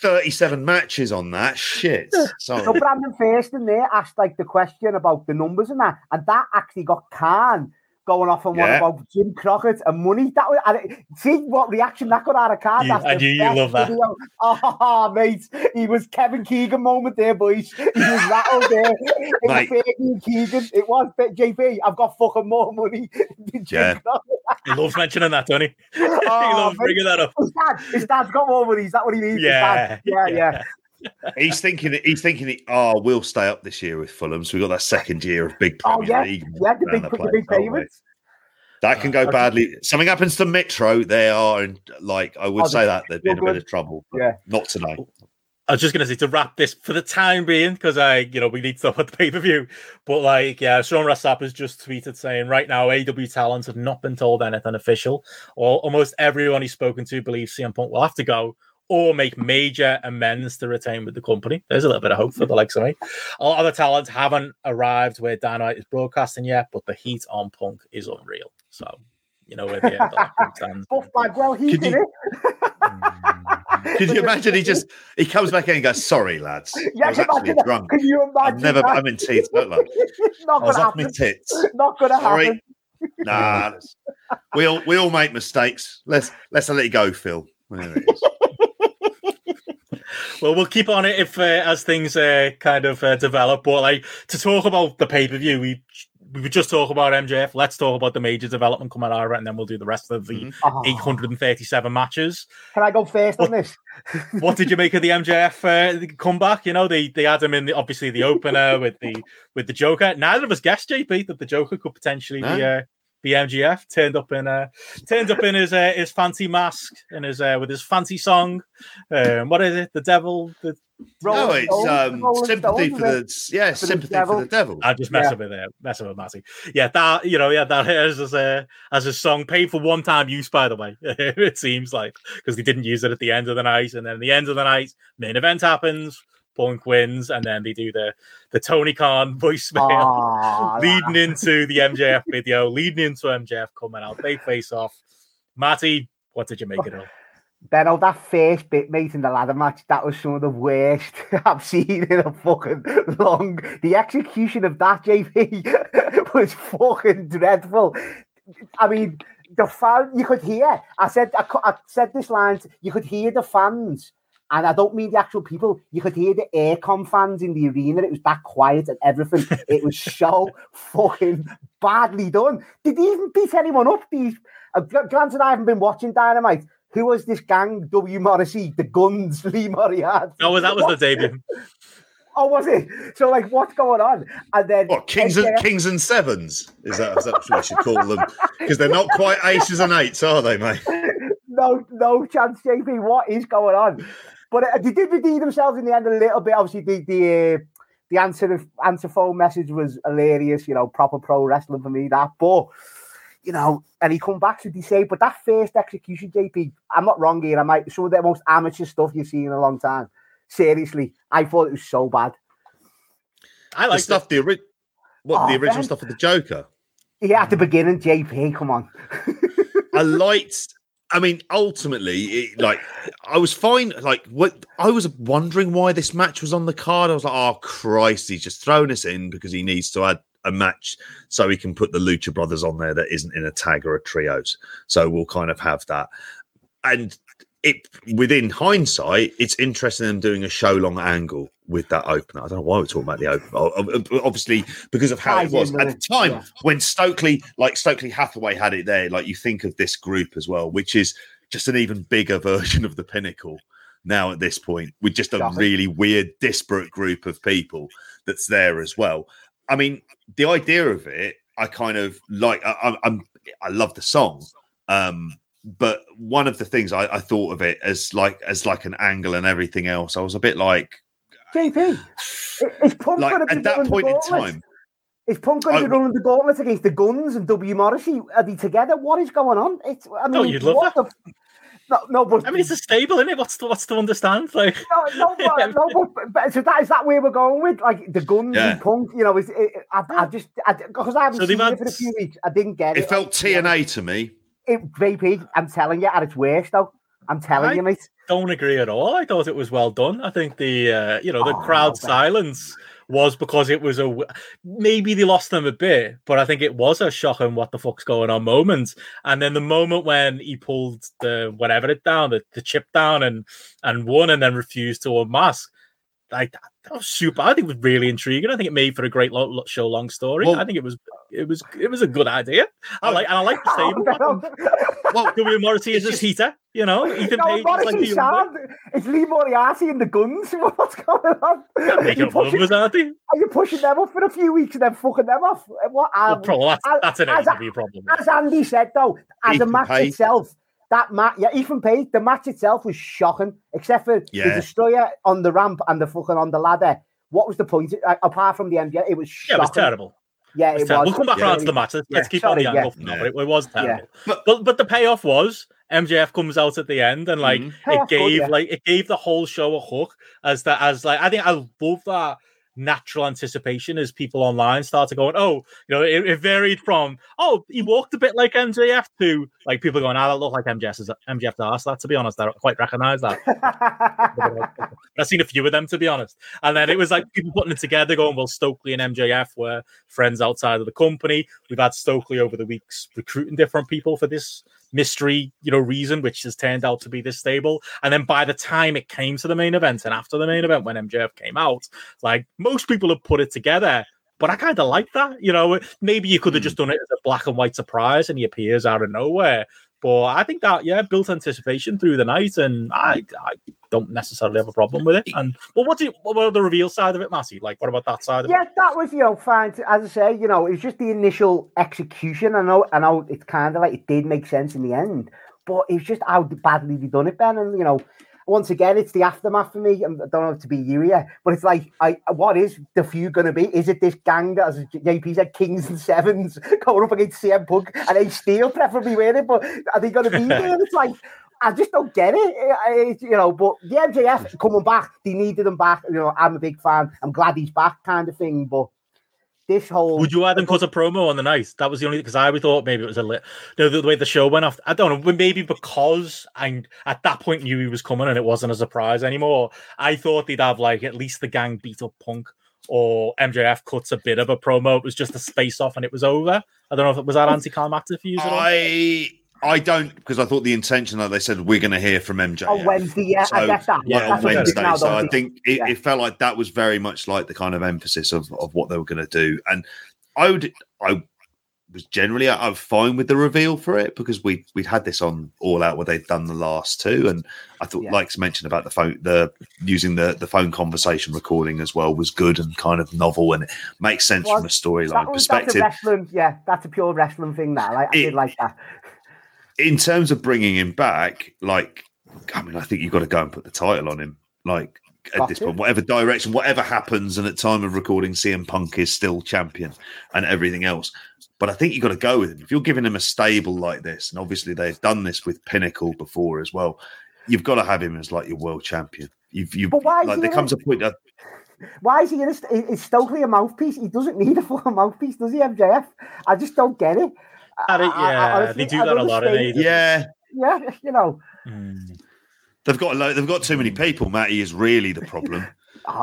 37 matches on that. Shit. So Sorry. Brandon Thurston there asked like the question about the numbers and that, and that actually got Khan going off on one Yeah. about Jim Crockett and money. That was and it, see what reaction that got out of Khan. You- I knew you love that. video. Oh, mate, he was Kevin Keegan moment there, boys. He was rattled there. It was and Keegan. It was JP. I've got fucking more money than Jim Yeah. Crockett. He loves mentioning that, don't he? he Oh, loves mate. bringing that up. His dad, his dad's got more money. Is that what he means? Dad. Yeah, yeah, yeah. He's thinking. That he's thinking. That oh, we'll stay up this year with Fulham. So we have got that second year of big Oh yeah, League. yeah. The big, the the big place, payments. That can go Okay. badly. Something happens to Metro, they are in like I would Oh, say that they'd be in a bit of trouble. but Yeah. Not tonight. I was just going to say to wrap this for the time being because I, you know, we need to talk about the pay per view. But like, yeah, Sean Ross Sapp has just tweeted saying right now AW talents have not been told anything official, or almost everyone he's spoken to believes CM Punk will have to go or make major amends to retain with the company. There's a little bit of hope for the likes of me. A lot of the talents haven't arrived where Dynamite is broadcasting yet, but the heat on Punk is unreal. So, you know where the, the Punk stands. Buff Bagwell, he Could did you- it. Could you imagine he just he comes back in and goes, Sorry, lads. I was actually that? drunk. Can you imagine I've never that? I'm in teeth, but like, not I was gonna off my tits. Not gonna Sorry. happen. Nah. we all we all make mistakes. Let's let's let it go, Phil. There it is. Well, we'll keep on it if uh, as things uh, kind of uh, develop. But like to talk about the pay per view, we we would just talk about MJF. Let's talk about the major development coming out of it, and then we'll do the rest of the Mhm. Oh, 837 matches. Can I go first on this? What did you make of the MJF uh, comeback? You know, they they had him in the obviously the opener with the with the Joker. Neither of us guessed JP that the Joker could potentially be No. uh, be MJF. Turned up in uh turned up in his uh, his fancy mask and his uh, with his fancy song. Um, what is it? The devil. The, no, it's um, Rolling sympathy Stones, for the yeah, the sympathy devil. for the devil. I'm just messing with it, messing with Matty. Yeah, that you know, yeah, that is as a as a song paid for one time use, by the way. it seems like because they didn't use it at the end of the night, and then at the end of the night, main event happens, Punk wins, and then they do the the Tony Khan voicemail. Ah, leading into the MJF video, leading into MJF coming out. They face off. Matty, what did you make of it? Benno, that first bit, mate, in the ladder match, that was some of the worst I've seen in a fucking long. The execution of that, JP, was fucking dreadful. I mean, the fan, you could hear. I said, I, I said this line. You could hear the fans, and I don't mean the actual people. You could hear the aircon fans in the arena. It was that quiet and everything. it was so fucking badly done. Did he even beat anyone up? These, uh, granted, I haven't been watching Dynamite. Who was this gang? W. Morrissey, the Guns, Lee Moriarty. Oh, that was the debut. Oh, was it? So, like, what's going on? And then What kings and MJF kings and sevens? Is that, is that what I should call them? Because they're not quite aces and eights, are they, mate? no, no chance, JP. What is going on? But uh, they did redeem themselves in the end a little bit. Obviously, the the uh, the answer answer phone message was hilarious. You know, proper pro wrestling for me. That, but you know, and he come back to say, but that first execution, JP. I'm not wrong here. I might some of the most amateur stuff you've seen in a long time. Seriously, I thought it was so bad. I The like stuff, the ori- what the Oh, original man. stuff of the Joker. Yeah, at the beginning, JP. Come on. I liked. I mean, ultimately, it, like I was fine. Like what I was wondering why this match was on the card. I was like, oh Christ, he's just thrown us in because he needs to add a match so he can put the Lucha Brothers on there that isn't in a tag or a trios. So we'll kind of have that. And it within hindsight, it's interesting them doing a show long angle with that opener. I don't know why we're talking about the opener. Obviously, because of how it was at the time yeah. when Stokely, like Stokely Hathaway, had it there. Like you think of this group as well, which is just an even bigger version of the Pinnacle now at this point, with just a really weird, disparate group of people that's there as well. I mean, the idea of it, I kind of like. I, I- I'm, I love the song, um, but one of the things I, I thought of it as like as like an angle and everything else, I was a bit like, JP, uh, is Punk like going to be at that running point the in gauntlet? time, Is Punk going to be running the gauntlet against the Guns and W Morrissey? Are they together? What is going on? It's. I mean, Oh, you'd love what the No, no, but I mean, it's a stable, isn't it? What's to, what's to understand? Like, no, no, but, no, but, but so that is that where we're going with like the guns Yeah. and punk. You know, it's, it, I, I just because I, haven't So seen had- it for a few weeks, I didn't get it. it felt TNA to me. It, JP, I'm telling you, at its worst though. I'm telling I- you, mate. don't agree at all. I thought it was well done. I think the uh, you know the Oh, crowd okay. silence was because it was a maybe they lost them a bit, but I think it was a shocking what the fuck's going on moment. And then the moment when he pulled the whatever it down, the, the chip down and and won, and then refused to unmask. Like that, that was super. I think it was really intriguing. I think it made for a great lo- lo- show long story. Well- I think it was it was it was a good idea. I like and I like the stable. Well, W Morrissey is just- heater, you know. Ethan no, Page like Morrissey the young sound. It's Lee Moriarty and the guns. What's going on? Are you, pushing, numbers, are you pushing them up for a few weeks and then fucking them off? What? Well, Um, problem, that's, as- that's an as- problem. as Andy said though, as Ethan a match Page. itself, that match, yeah, Ethan Page, the match itself was shocking, except for Yeah. the destroyer on the ramp and the fucking on the ladder. What was the point? Uh, apart from the MJ, it was Yeah, it was terrible. Yeah, It was it terrible. was. We'll come back Yeah. around to the match. Let's, let's Yeah, keep sorry, on the yeah. angle for now, Yeah. but it, it was terrible. But- But, but the payoff was MJF comes out at the end and like Mhm. it Payoff good, gave yeah. like it gave the whole show a hook as that as like I think I love that natural anticipation as people online started going, oh, you know, it, it varied from oh, he walked a bit like MJF to like people going, ah, that looked like MJF's MJF to ask that. To be honest, I don't quite recognize that. I've seen a few of them to be honest. And then it was like people putting it together, going, well, Stokely and MJF were friends outside of the company. We've had Stokely over the weeks recruiting different people for this mystery, you know, reason, which has turned out to be this stable. And then by the time it came to the main event and after the main event, when MJF came out, like most people have put it together. But I kind of like that, you know. Maybe you could have Hmm. just done it as a black and white surprise, and he appears out of nowhere. But I think that yeah, built anticipation through the night, and I, I don't necessarily have a problem with it. And well, what's it? What about the reveal side of it, Massey? Like, what about that side of yeah, it? Yeah, that was you know fine. As I say, you know, it was just the initial execution. I know, I know, it's kind of like it did make sense in the end, but it's just how badly they done it, Ben. And you know, once again, it's the aftermath for me. I don't know if it's to be you here, but it's like, I what is the feud going to be? Is it this gang that, as JP said, Kings and Sevens going up against CM Punk and Ace Steel, preferably with it? But are they going to be there? It's like. I just don't get it, I- you know. But the MJF coming back, they needed him back. You know, I'm a big fan. I'm glad he's back, kind of thing. But this whole Would you have them cut a promo on the night? That was the only because I thought maybe it was a lit. No, the, the way the show went off. I don't know. Maybe because I at that point knew he was coming and it wasn't a surprise anymore. I thought they'd have like at least the gang beat up Punk or MJF cuts a bit of a promo. It was just a space off and it was over. I don't know if it was that oh, anticlimactic for you. I I don't because I thought the intention that they said we're going to hear from MJ on Wednesday, yeah, I So, that. yeah, That's on what it is Wednesday. now, so I think it, Yeah. it felt like that was very much like the kind of emphasis of, of what they were going to do. And I would I was generally I'm fine with the reveal for it because we we'd had this on All Out where they'd done the last two, and I thought Yeah. like mentioned about the phone the using the the phone conversation recording as well was good and kind of novel and it makes sense Was- from a storyline was, that's a perspective. wrestling, yeah, that's a pure wrestling thing. That like, I It- did like that. In terms of bringing him back, like, I mean, I think you've got to go and put the title on him. Like, at this point, whatever direction, whatever happens, and at time of recording, CM Punk is still champion and everything else. But I think you've got to go with him. If you're giving him a stable like this, and obviously they've done this with Pinnacle before as well, you've got to have him as like your world champion. You've, you But why like he there comes a point that Why is he in a, is Stokely a mouthpiece? He doesn't need a full mouthpiece, does he, MJF? I just don't get it. I think- I- I- yeah, they do that a lot in AEW. yeah, Yeah, you know. Hmm. they've got a lo- they've got too many people. Matty is really the problem.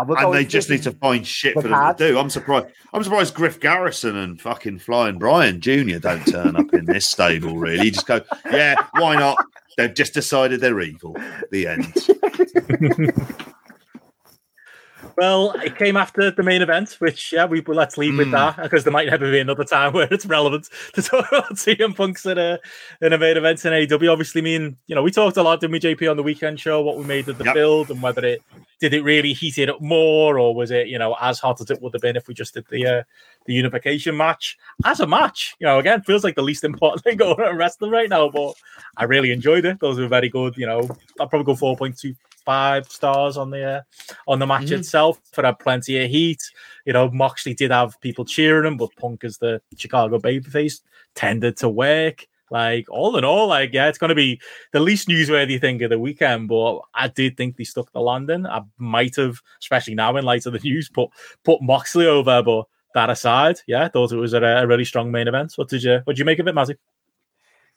we're and they just this need to find shit for them to do. I'm surprised. I'm surprised Griff Garrison and fucking Flying Brian Jr. don't turn up in this stable. Really, just go, yeah, why not? They've just decided they're evil. The end. Well, it came after the main event, which yeah, we well, let's leave mm. with that because there might never be another time where it's relevant to talk about CM Punk's in a in a main event in AEW. Obviously, mean you know we talked a lot, didn't we, JP, on the weekend show, what we made of the yep. build and whether it did it really heat it up more or was it you know as hot as it would have been if we just did the uh, the unification match as a match. You know, again, feels like the least important thing going on wrestling right now, but I really enjoyed it. Those were very good. You know, I'll probably go four point two five stars on the uh, on the match mm-hmm. itself. It had plenty of heat. You know, Moxley did have people cheering him, but Punk as the Chicago babyface tended to work. Like all in all, like yeah, it's going to be the least newsworthy thing of the weekend. But I did think they stuck the landing. I might have, especially now in light of the news, put put Moxley over. But that aside, yeah, I thought it was a, a really strong main event. What did you what did you make of it, Matty?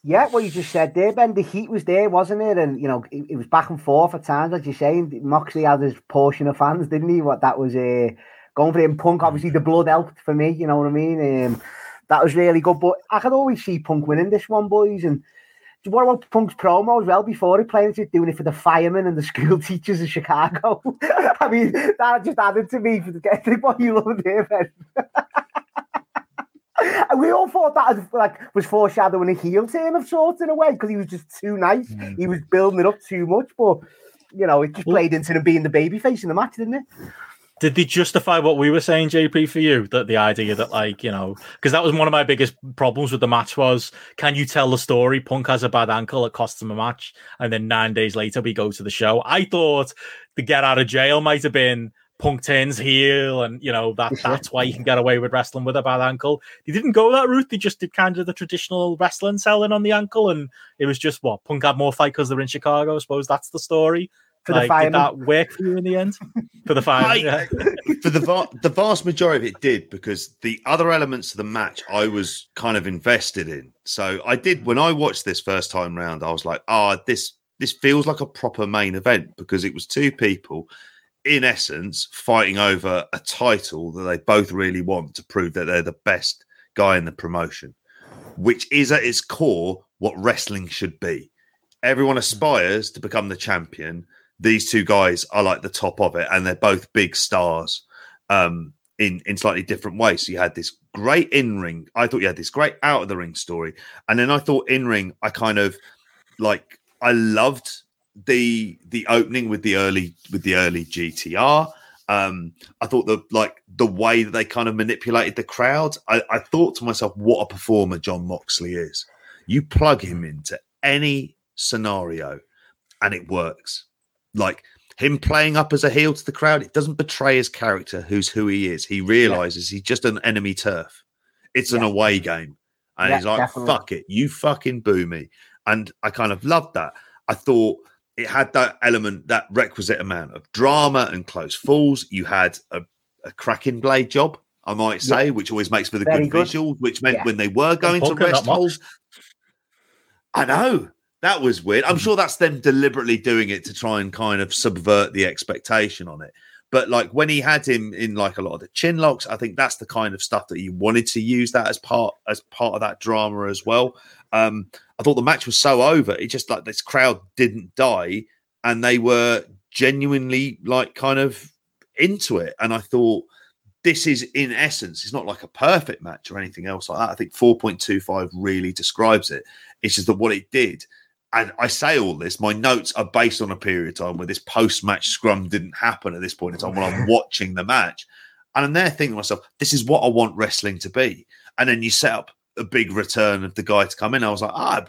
Yeah, what you just said there, Ben. The heat was there, wasn't it? And you know, it, it was back and forth at times, as you're saying. Moxley had his portion of fans, didn't he? What that was uh, going for him. Punk, obviously, the blood helped for me. You know what I mean? Um, that was really good. But I could always see Punk winning this one, boys. And what about Punk's promo as well before he played it, doing it for the firemen and the school teachers of Chicago? I mean, that just added to me for the what you love there, Ben. we all thought that was, like was foreshadowing a heel turn of sorts in a way because he was just too nice. Mm. He was building it up too much, but you know, it just played into him being the baby face in the match, didn't it? Did they justify what we were saying, JP, for you? That the idea that, like, you know, because that was one of my biggest problems with the match was, can you tell the story? Punk has a bad ankle, it costs him a match, and then nine days later we go to the show. I thought the get out of jail might have been Punk turns heel, and you know that that's why you can get away with wrestling with a bad ankle. They didn't go that route; they just did kind of the traditional wrestling selling on the ankle, and it was just what Punk had more fight because they're in Chicago. I suppose that's the story. For like, the did that work for you in the end? For the fight, yeah. for the va- the vast majority of it did because the other elements of the match I was kind of invested in. So I did when I watched this first time round. I was like, "Ah, oh, this this feels like a proper main event because it was two people in essence, fighting over a title that they both really want to prove that they're the best guy in the promotion, which is at its core what wrestling should be. Everyone hmm. aspires to become the champion. These two guys are like the top of it, and they're both big stars um, in in slightly different ways. So you had this great in ring. I thought you had this great out of the ring story, and then I thought in ring. I kind of like I loved the the opening with the early with the early GTR. Um, I thought the like the way that they kind of manipulated the crowd. I, I thought to myself, what a performer Jon Moxley is. You plug him into any scenario, and it works. Like him playing up as a heel to the crowd, it doesn't betray his character, who's who he is. He realizes yeah. he's just an enemy turf. It's yeah. an away game. And yeah, he's like, definitely. fuck it, you fucking boo me. And I kind of loved that. I thought it had that element, that requisite amount of drama and close falls. You had a, a cracking blade job, I might say, yeah. which always makes for the Very good, good, visual, which meant yeah. when they were going to rest holds. I know that was weird. I'm sure that's them deliberately doing it to try and kind of subvert the expectation on it. But like when he had him in like a lot of the chin locks, I think that's the kind of stuff that he wanted to use that as part as part of that drama as well. Um, I thought the match was so over. It just like this crowd didn't die and they were genuinely like kind of into it. And I thought this is in essence, it's not like a perfect match or anything else like that. I think 4.25 really describes it. It's just that what it did. And I say all this, my notes are based on a period of time where this post match scrum didn't happen at this point in time when I'm watching the match. And I'm there thinking to myself, this is what I want wrestling to be. And then you set up a big return of the guy to come in. I was like, ah,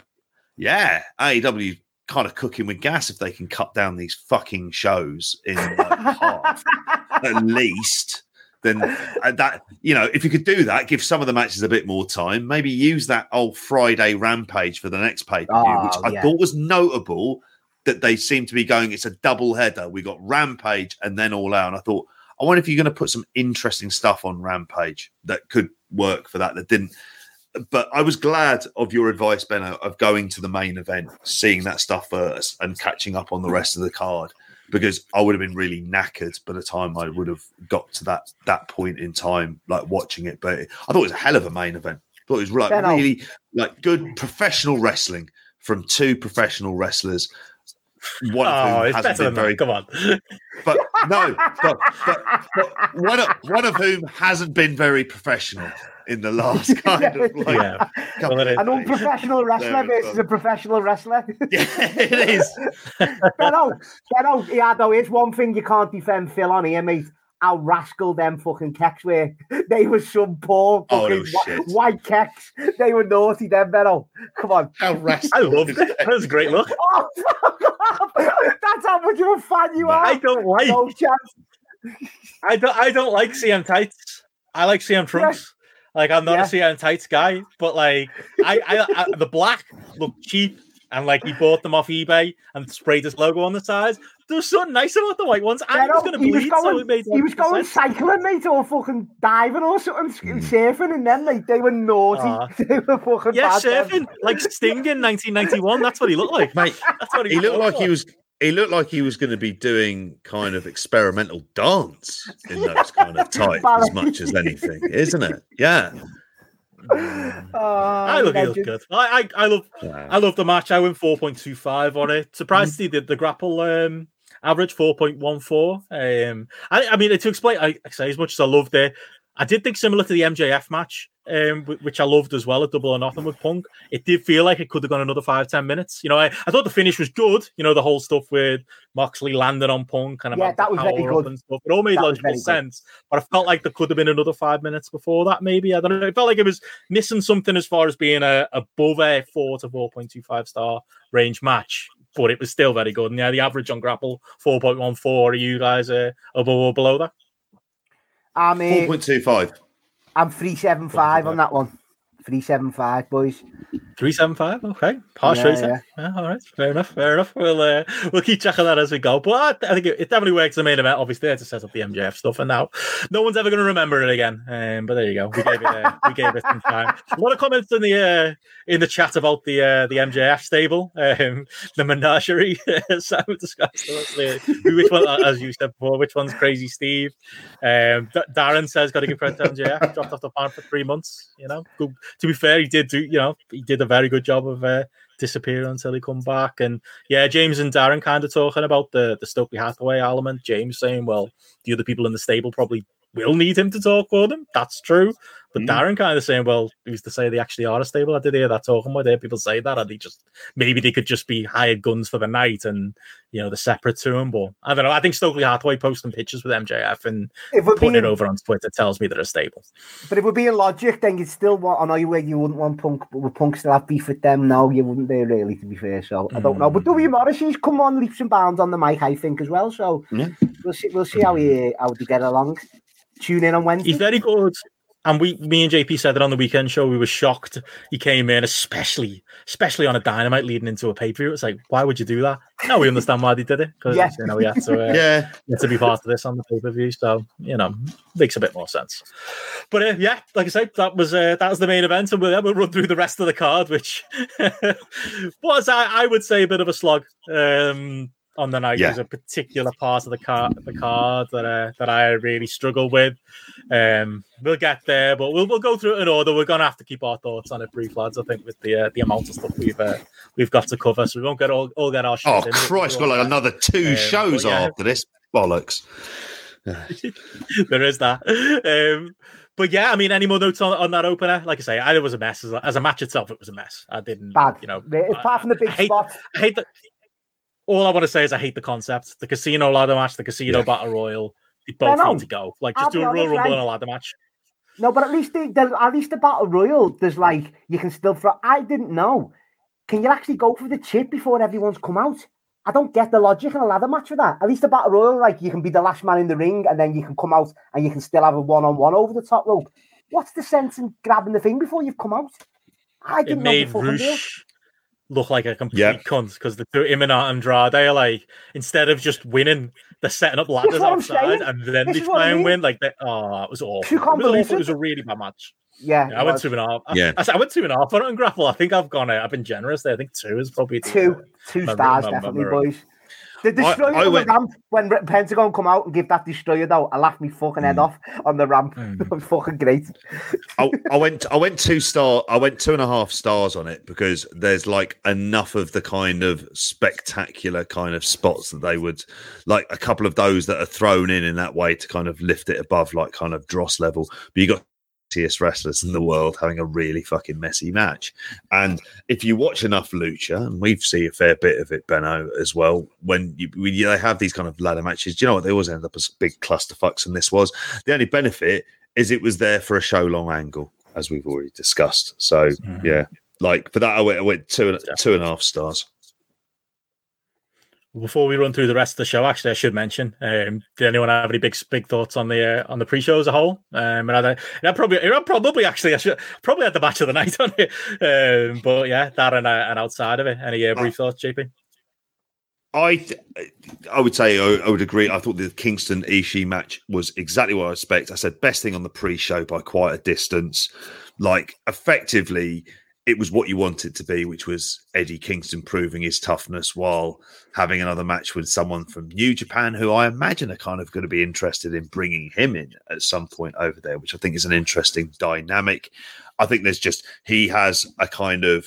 yeah, AEW kind of cooking with gas if they can cut down these fucking shows in like half at least. Then uh, that you know, if you could do that, give some of the matches a bit more time. Maybe use that old Friday Rampage for the next pay per view, oh, which I yeah. thought was notable. That they seem to be going. It's a double header. We got Rampage and then All Out. And I thought, I wonder if you're going to put some interesting stuff on Rampage that could work for that. That didn't but I was glad of your advice, Benno, of going to the main event, seeing that stuff first, and catching up on the rest of the card because I would have been really knackered by the time I would have got to that that point in time, like watching it. But I thought it was a hell of a main event. I thought it was like really like good professional wrestling from two professional wrestlers. One of Oh, whom it's hasn't been very. Come on. but no, but, but, but one, of, one of whom hasn't been very professional in the last kind of like Yeah. couple Well, it An unprofessional wrestler There versus a professional wrestler. Yeah, it is. Benno, Benno, yeah, though, it's one thing you can't defend Phil on here, mate. How rascal them fucking kecks were. They were some poor Oh, fucking no whi- shit. white kecks. They were naughty, them, Benno. Oh, come on. How rascal I loved it. That was a great look. Oh. That's how much of a fan you are. I don't like. No chance. I don't. I don't like CM tights. I like CM trunks. Like I'm not Yeah. a CM tights guy, but like I, I, I the black looked cheap, and like he bought them off eBay and sprayed his logo on the sides. There was something nice about the white ones, and he was going to he was bleed, so going- it made He was going sense. cycling, mate, or fucking diving or something, Mm. surfing, and then like they were naughty. Aw. they were fucking Yeah, bad, them. surfing like Sting in 1991. That's what he looked like. Mate, That's what he, he looked like like. he was he looked like he was going to be doing kind of experimental dance in those kind of tights as much as anything, isn't it? Yeah. Oh, I look, he looked good. I, I, I love, Wow. I love the match. I went 4.25 on it. Surprised to see the, the grapple um, average 4.14. Um, I, I mean, to explain, I, I say as much as I loved it, I did think similar to the MJF match, um, which I loved as well at Double or Nothing with Punk. It did feel like it could have gone another five, ten minutes. You know, I, I thought the finish was good. You know, the whole stuff with Moxley landing on Punk and Yeah, that was very good. and stuff. It all made That logical sense. But I felt like there could have been another five minutes before that, maybe. I don't know. It felt like it was missing something as far as being a above a four to four point two five star range match. But it was still very good. And yeah, the average on grapple four point one four. Are you guys uh, above or below that? I'm, Four point two five. I'm 375 on that one. 375, boys. Three seven five. Okay, harsh Yeah, yeah. Yeah, all right, fair enough. Fair enough. We'll uh, we'll keep checking that as we go. But I, think it, it definitely works the main event. Obviously, they had to set up the MJF stuff, and now no one's ever going to remember it again. Um, but there you go. We gave it uh, we gave it some time. A lot of comments in the uh, in the chat about the uh, the MJF stable, um, the menagerie. Sam discussed which one, as you said before, which one's Crazy Steve? Um, D- Darren says got to give credit to MJF. Dropped off the farm for three months. You know, good. To be fair, he did do. You know, he did a very good job of uh, disappearing until he come back. And yeah, James and Darren kind of talking about the the Stokely Hathaway element. James saying, well, the other people in the stable probably will need him to talk for them. That's true. But Mm. Darren kind of saying, well, who's to say they actually are a stable? I did hear that talking about it. People say that, and they just maybe they could just be hired guns for the night and you know they're separate to him. But I don't know. I think Stokely Hathaway posting pictures with MJF and putting it over on Twitter tells me they're a stable. but if we're being logic, then you'd still want. I know you where you wouldn't want Punk, but would Punk still have beef with them? No, you wouldn't. There really, to be fair. So I don't know. But Mm. W Morrissey's come on leaps and bounds on the mic, I think, as well. So Yeah. we'll see. We'll see how he how they get along. Tune in on Wednesday. He's very good. And we, me and JP said it on the weekend show. We were shocked he came in, especially, especially on a dynamite leading into a pay per view. It's like, why would you do that? Now we understand why they did it because Yeah. you know we had to, uh, Yeah. had to be part of this on the pay per view. So you know, makes a bit more sense. But uh, yeah, like I said, that was uh, that was the main event, and we'll, we'll run through the rest of the card, which was I, I would say a bit of a slog. Um, on the night, Yeah. there's a particular part of the card, the card that uh, that I really struggle with. Um, we'll get there, but we'll we'll go through it in order. We're gonna have to keep our thoughts on it brief, lads. I think with the uh, the amount of stuff we've uh, we've got to cover, so we won't get all all get our. Oh shit in. Christ! Got like another two Um, shows but yeah. after this bollocks. there is that. Um, but yeah, I mean, any more notes on, on that opener? Like I say, I, it was a mess as a, as a match itself. It was a mess. I didn't, Bad. you know. Apart from the big I hate, spot. I hate the. All I want to say is I hate the concept. The casino ladder match, the casino Yeah. battle royal. They both know. need to go. Like I'll just do be a Royal Rumble and a ladder match. No, but at least the, the at least the battle royal, there's like you can still throw. I didn't know. Can you actually go for the chip before everyone's come out? I don't get the logic in a ladder match with that. At least the battle royal, like you can be the last man in the ring, and then you can come out and you can still have a one on one over the top rope. What's the sense in grabbing the thing before you've come out? I didn't know the made fucking. Rush look like a complete Yeah. cunt because the two him and Andrade are like instead of just winning, they're setting up ladders outside and then This they is what I try and mean. win. Like they, oh, it was awful. It was, awful. it it. was a really bad match. Yeah, Yeah, I went was. two and a half. I- Yeah. I, I went two and a half on it on grapple. I think I've gone. Uh, I've been generous there. I think two is probably the, two two my- stars my- my- definitely, boys. The destroyer I on went- the ramp when Pentagon come out and give that destroyer though, I laughed me fucking head off on the ramp. Mm. fucking great. I, I went I went two star I went two and a half stars on it because there's like enough of the kind of spectacular kind of spots that they would like a couple of those that are thrown in in that way to kind of lift it above like kind of dross level but you got messiest wrestlers in the world having a really fucking messy match and if you watch enough lucha and we've seen a fair bit of it Benno as well when you when you, they have these kind of ladder matches do you know what they always end up as big clusterfucks and this was the only benefit is it was there for a show long angle, as we've already discussed. So Mhm. yeah, like for that, I went, I went two and two and a half stars. Before we run through the rest of the show, actually, I should mention: um, Did anyone have any big big thoughts on the uh, on the pre-show as a whole? Um, and I, I probably, I probably actually, I should probably had the match of the night on it. Um, but yeah, that and, uh, and outside of it, any uh, brief thoughts, JP? I th- I would say I, I would agree. I thought the Kingston Ishii match was exactly what I expect. I said best thing on the pre-show by quite a distance. Like effectively, it was what you wanted it to be, which was Eddie Kingston proving his toughness while having another match with someone from New Japan, who I imagine are kind of going to be interested in bringing him in at some point over there, which I think is an interesting dynamic. I think there's just he has a kind of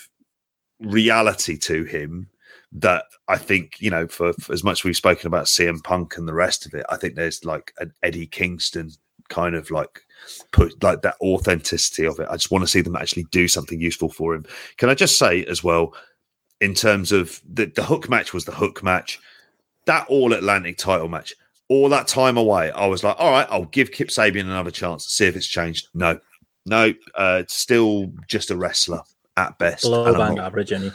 reality to him that I think you know for, for as much we've spoken about CM Punk and the rest of it, I think there's like an Eddie Kingston kind of like put like that authenticity of it. I just want to see them actually do something useful for him. Can I just say as well, in terms of the the hook match was the hook match, that all Atlantic title match, all that time away, I was like, all right, I'll give Kip Sabian another chance, see if it's changed. No, no, uh, still just a wrestler at best. Below bang not- average, any?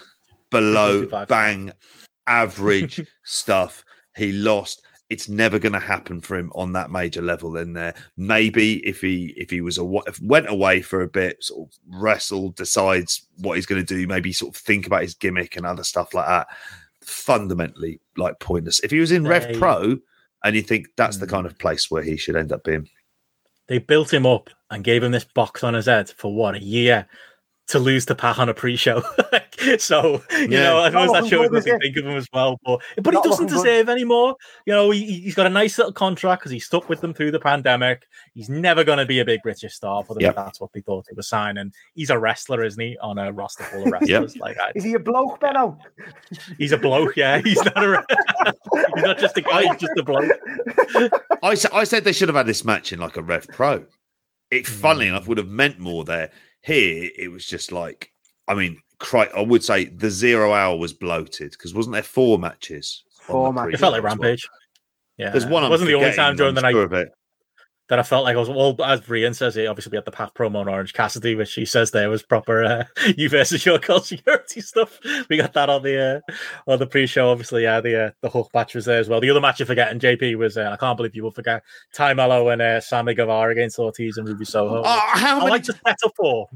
below 55. bang average stuff. He lost. It's never going to happen for him on that major level. In there, maybe if he if he was a if went away for a bit, sort of wrestle, decides what he's going to do, maybe sort of think about his gimmick and other stuff like that. Fundamentally, like pointless. If he was in Rev Pro, and you think that's the Mm. kind of place where he should end up being. They built him up and gave him this box on his head for what a year to lose to on a pre-show. so you Yeah. know, I Not suppose that shows is think of him as well. But but he doesn't looking good. deserve any. You know, he, he's got a nice little contract because he stuck with them through the pandemic. He's never going to be a big British star for them. Yep. That's what they thought he was signing. He's a wrestler, isn't he? On a roster full of wrestlers, like I, Is he a bloke, Benno? he's a bloke. Yeah, he's not a. he's not just a guy. He's just a bloke. I, I said they should have had this match in like a Rev Pro. It, hmm. funnily enough, would have meant more there. Here, it was just like, I mean, cri- I would say the zero hour was bloated because wasn't there four matches? Four the matches. It felt like pre-show well? Rampage. Yeah, There's one. It I'm wasn't the only time during the night of it. That I felt like I was well as Brian says it obviously we had the PAC promo on Orange Cassidy, which she says there was proper uh, you versus your cult security stuff. We got that on the uh, on the pre-show. Obviously, yeah, the uh, the Hook match was there as well. The other match you're forgetting, JP, was uh, I can't believe you will forget Tay Melo and uh, Sammy Guevara against Ortiz and Ruby Soho. Oh, how I many? like to set up for.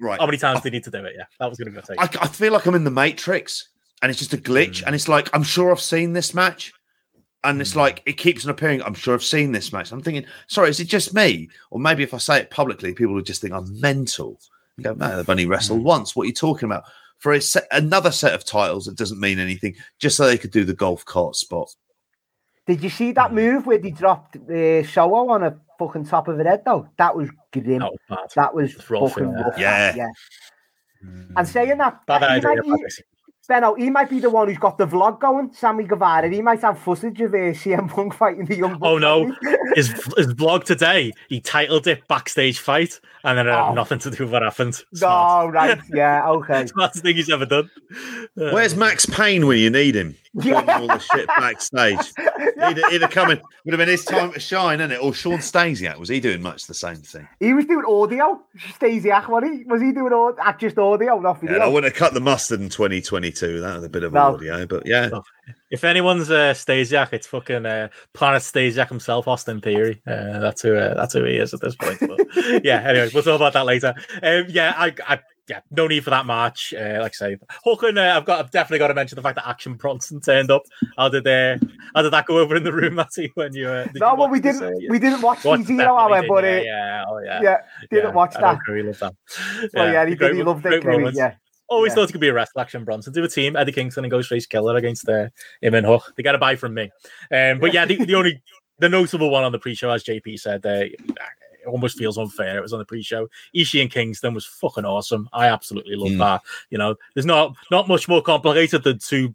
Right. How many times do you need to do it? Yeah, that was going to go take. I, I feel like I'm in the Matrix, and it's just a glitch, Mm. and it's like I'm sure I've seen this match, and it's Mm. like it keeps on appearing. I'm sure I've seen this match. I'm thinking, sorry, is it just me, or maybe if I say it publicly, people would just think I'm mental. You go, no, they've only wrestled Mm. once. What are you talking about? For a set, another set of titles, it doesn't mean anything, just so they could do the golf cart spot. Did you see that move where they dropped uh, Soho on a fucking top of her head though? That was grim. Oh, bad. That was It's rough, fucking yeah. rough. that, Yeah. yeah. And saying that, Bad he idea. might, he, Benno, he might be the one who's got the vlog going. Sammy Guevara, he might have footage of uh, CM Punk fighting the young. Oh, no. his his vlog today, he titled it "Backstage Fight," and then it had Oh. nothing to do with what happened. Smart. No, right, yeah, okay. Smartest thing he's ever done. Uh, Where's Max Payne when you need him? Yeah. All the shit backstage. He'd, he'd have come in. Would have been his time to shine, isn't it? Or Shawn Stasiak was he doing much the same thing? He was doing audio. Stasiak, was he? Was he doing audio? Uh, just audio, not Yeah. I wouldn't have cut the mustard in 2022. That was a bit of No. audio, but yeah. If anyone's uh, Stasiak, it's fucking uh, Planet Stasiak himself, Austin Theory. Uh, that's who uh, that's who he is at this point. But, yeah. anyway, we'll talk about that later. Um, yeah, I, I yeah, no need for that match. Uh, like I say, Hook and uh, I've got I've definitely got to mention the fact that Action Bronson turned up. How did uh, how did that go over in the room, Matty? When you uh, no, you well, we didn't. uh, yeah. We didn't watch Watched T it, Zero, definitely however, but uh, yeah, yeah, oh, yeah. yeah, didn't Yeah, watch I that. don't agree, love that. Well, yeah, he did. He loved it. great. Yeah, Always Yeah. thought it could be a wrestle action Bronson. Do a team, Eddie Kingston and Ghostface Killah against uh, him and Hook. They got a buy from me. Um, but yeah, the, the only the notable one on the pre-show, as JP said, uh, almost feels unfair. It was on the pre-show. Ishii and Kingston was fucking awesome. I absolutely love Mm. that. You know, there's not not much more complicated than two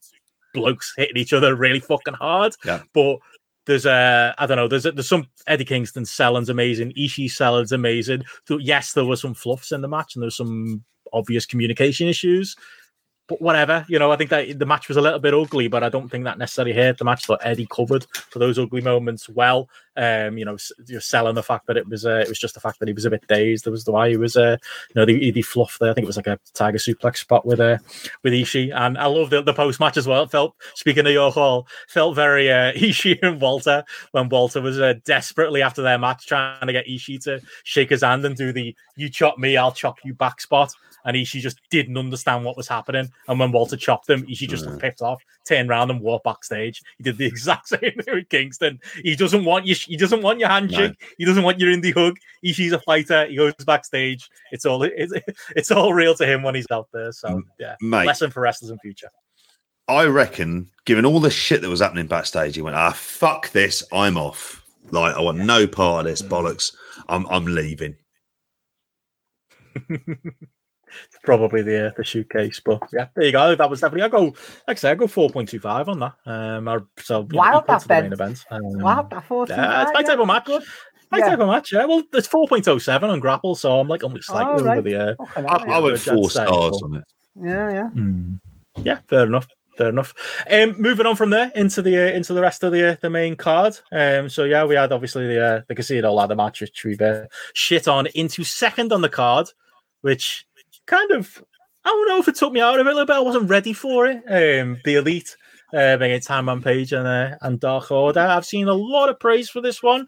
blokes hitting each other really fucking hard. Yeah. But there's uh I don't know, there's there's some Eddie Kingston selling's amazing, Ishii selling's amazing. So yes, there were some fluffs in the match and there was some obvious communication issues. But whatever, you know, I think that the match was a little bit ugly, but I don't think that necessarily hurt the match. So Eddie covered for those ugly moments well. Um, you know, you're selling the fact that it was uh, it was just the fact that he was a bit dazed. There was the why he was uh, you know, the, the fluff there. I think it was like a tiger suplex spot with uh, with Ishii, and I love the, the post match as well. It felt speaking of your hall, felt very uh, Ishii and Walter when Walter was uh, desperately after their match trying to get Ishii to shake his hand and do the "you chop me, I'll chop you back" spot, and Ishii just didn't understand what was happening. And when Walter chopped him, Ishii just Yeah. picked off, turned around and walked backstage. He did the exact same thing with Kingston. He doesn't want you. He doesn't want your handshake. He doesn't want your indie hug. Ishii's a fighter. He goes backstage. It's all it's, it's all real to him when he's out there. So yeah, Mate, lesson for wrestlers in future. I reckon, given all the shit that was happening backstage, he went, "Ah, fuck this, I'm off. Like, I want no part of this bollocks. I'm, I'm leaving." Probably the uh, the shoot case, but yeah, there you go. That was definitely I go like I say I go four point two five on that. Um, I, so you know, Wow, equal that to the main event. Um, Wow, I thought yeah, it's my type of match. My Yeah. type of match. Yeah, well, it's four point oh seven on Grapple, so I'm like only slightly Oh, over right. the. Uh, Okay, I. I went I'd four say stars so. on it. yeah, yeah. Hmm. Yeah, fair enough. Fair enough. Um, moving on from there into the uh, into the rest of the uh, the main card. Um, so yeah, we had obviously the uh, the casino ladder match, which we've uh, shit on into second on the card, which kind of I don't know if it took me out of it a little bit. I wasn't ready for it. Um, the elite uh, against Time Page and uh, and Dark Order. I've seen a lot of praise for this one.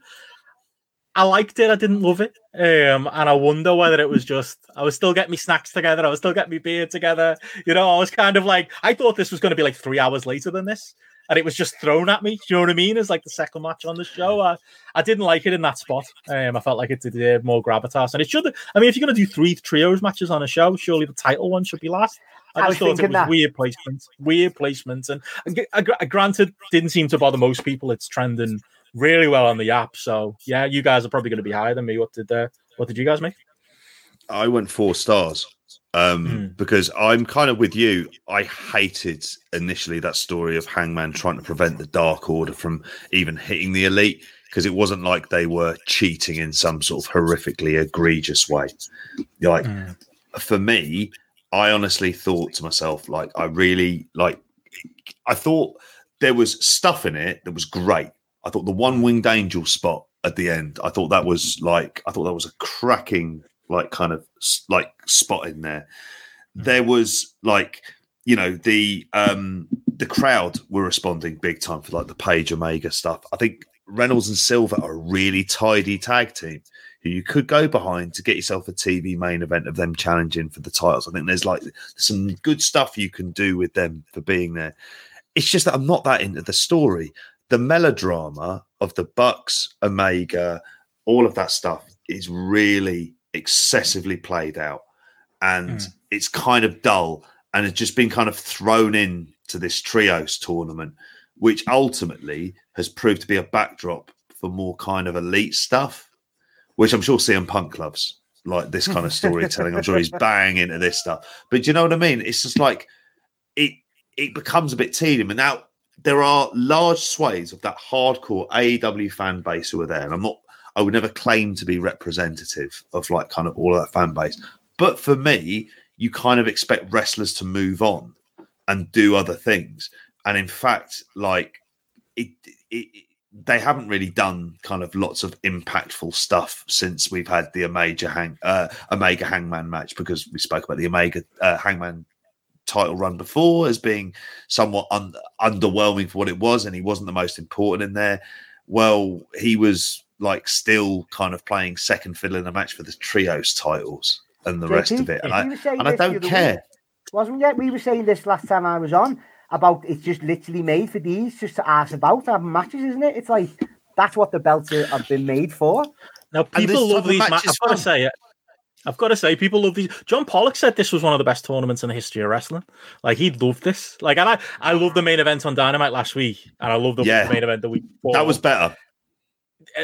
I liked it. I didn't love it. Um, and I wonder whether it was just I was still getting me snacks together. I was still getting me beer together. You know, I was kind of like I thought this was going to be like three hours later than this, and it was just thrown at me. Do you know what I mean? As like the second match on the show. I, I didn't like it in that spot. Um, I felt like it did uh, more gravitas, and it should. I mean, if you're going to do three trios matches on a show, surely the title one should be last. I, I just was thought it was that. weird placement, weird placement, and, and uh, granted, didn't seem to bother most people. It's trending really well on the app, so yeah, you guys are probably going to be higher than me. What did uh, what did you guys make? I went four stars um, Hmm. because I'm kind of with you. I hated initially that story of Hangman trying to prevent the Dark Order from even hitting the Elite because it wasn't like they were cheating in some sort of horrifically egregious way. Like for me, I honestly thought to myself, like, I really like. I thought there was stuff in it that was great. I thought the one winged angel spot at the end. I thought that was like. I thought that was a cracking, like, kind of like spot in there. There was like, you know, the um the crowd were responding big time for like the Page Omega stuff. I think Reynolds and Silver are a really tidy tag team who you could go behind to get yourself a TV main event of them challenging for the titles. I think there's like some good stuff you can do with them for being there. It's just that I'm not that into the story. The melodrama of the Bucks, Omega, all of that stuff is really excessively played out. And Mm. it's kind of dull and it's just been kind of thrown in to this trios tournament, which ultimately has proved to be a backdrop for more kind of elite stuff which I'm sure CM Punk loves, like this kind of storytelling. I'm sure he's bang into this stuff. But do you know what I mean? It's just like it it becomes a bit tedium. And now there are large swathes of that hardcore AEW fan base who are there. And I'm not I would never claim to be representative of like kind of all of that fan base. But for me, you kind of expect wrestlers to move on and do other things. And in fact, like it, it, it they haven't really done kind of lots of impactful stuff since we've had the Omega Hang uh, Omega Hangman match because we spoke about the Omega uh, Hangman title run before as being somewhat un- underwhelming for what it was, and he wasn't the most important in there. Well, he was like still kind of playing second fiddle in a match for the trios titles and the rest of it, and I We were saying and I don't care. week, wasn't we? We were saying this last time I was on about it's just literally made for these, just to ask about having matches, isn't it? It's like that's what the belts are, have been made for. Now people love these matches. is I've got to say it. I've got to say, people love these. John Pollock said this was one of the best tournaments in the history of wrestling. Like he loved this. Like, and I, I love the main event on Dynamite last week, and I love the Yeah. main event the week before. That was better.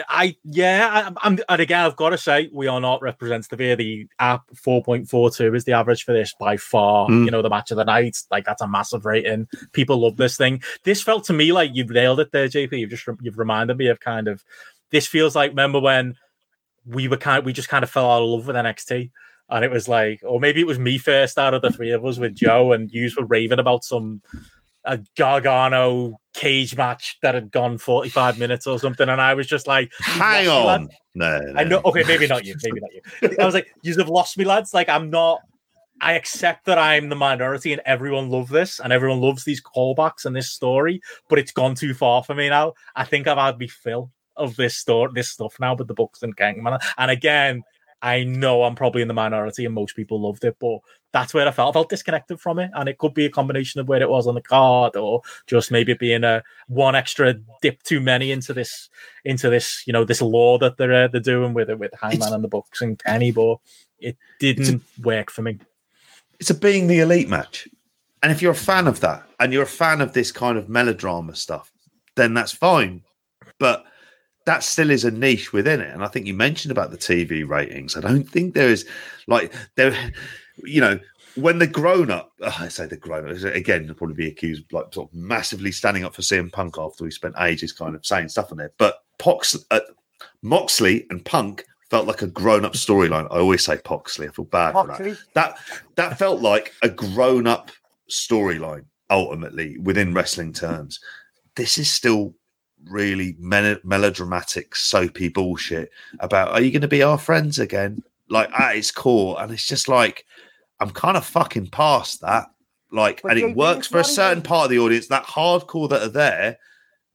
I yeah, I, I'm and again I've got to say we are not representative here. The app 4.42 is the average for this by far. Mm. You know, the match of the night, like that's a massive rating. People love this thing. This felt to me like you've nailed it there, JP. You've just you've reminded me of kind of this feels like remember when we were kind we just kind of fell out of love with NXT. And it was like, or maybe it was me first out of the three of us with Joe, and you were raving about some a Gargano cage match that had gone 45 minutes or something. And I was just like, Hang lad. on. No, no. I know. Okay, maybe not you. Maybe not you. I was like, you have lost me, lads. Like, I'm not. I accept that I'm the minority and everyone loves this and everyone loves these callbacks and this story, but it's gone too far for me now. I think I've had me fill of this story, this stuff now with the Bucks and Hangman. And again, I know I'm probably in the minority and most people loved it, but that's where I felt. I felt disconnected from it. And it could be a combination of where it was on the card or just maybe being a one extra dip too many into this, into this, you know, this lore that they're, uh, they're doing with it, with Hangman It's- and the Bucks and Kenny, but it didn't work for me. it's a being the elite match. And if you're a fan of that and you're a fan of this kind of melodrama stuff, then that's fine. But that still is a niche within it. And I think you mentioned about the TV ratings. I don't think there is like there, you know, when the grown up, I say the grown up again, probably be accused of like sort of massively standing up for CM Punk after we spent ages kind of saying stuff on there. But Pox, uh, Moxley and Punk felt like a grown up storyline. I always say Poxley. I feel bad for that that that felt like a grown up storyline ultimately within wrestling terms this is still really mel- melodramatic soapy bullshit about are you going to be our friends again like at its core and it's just like i'm kind of fucking past that like But and it works for a certain even- part of the audience that hardcore that are there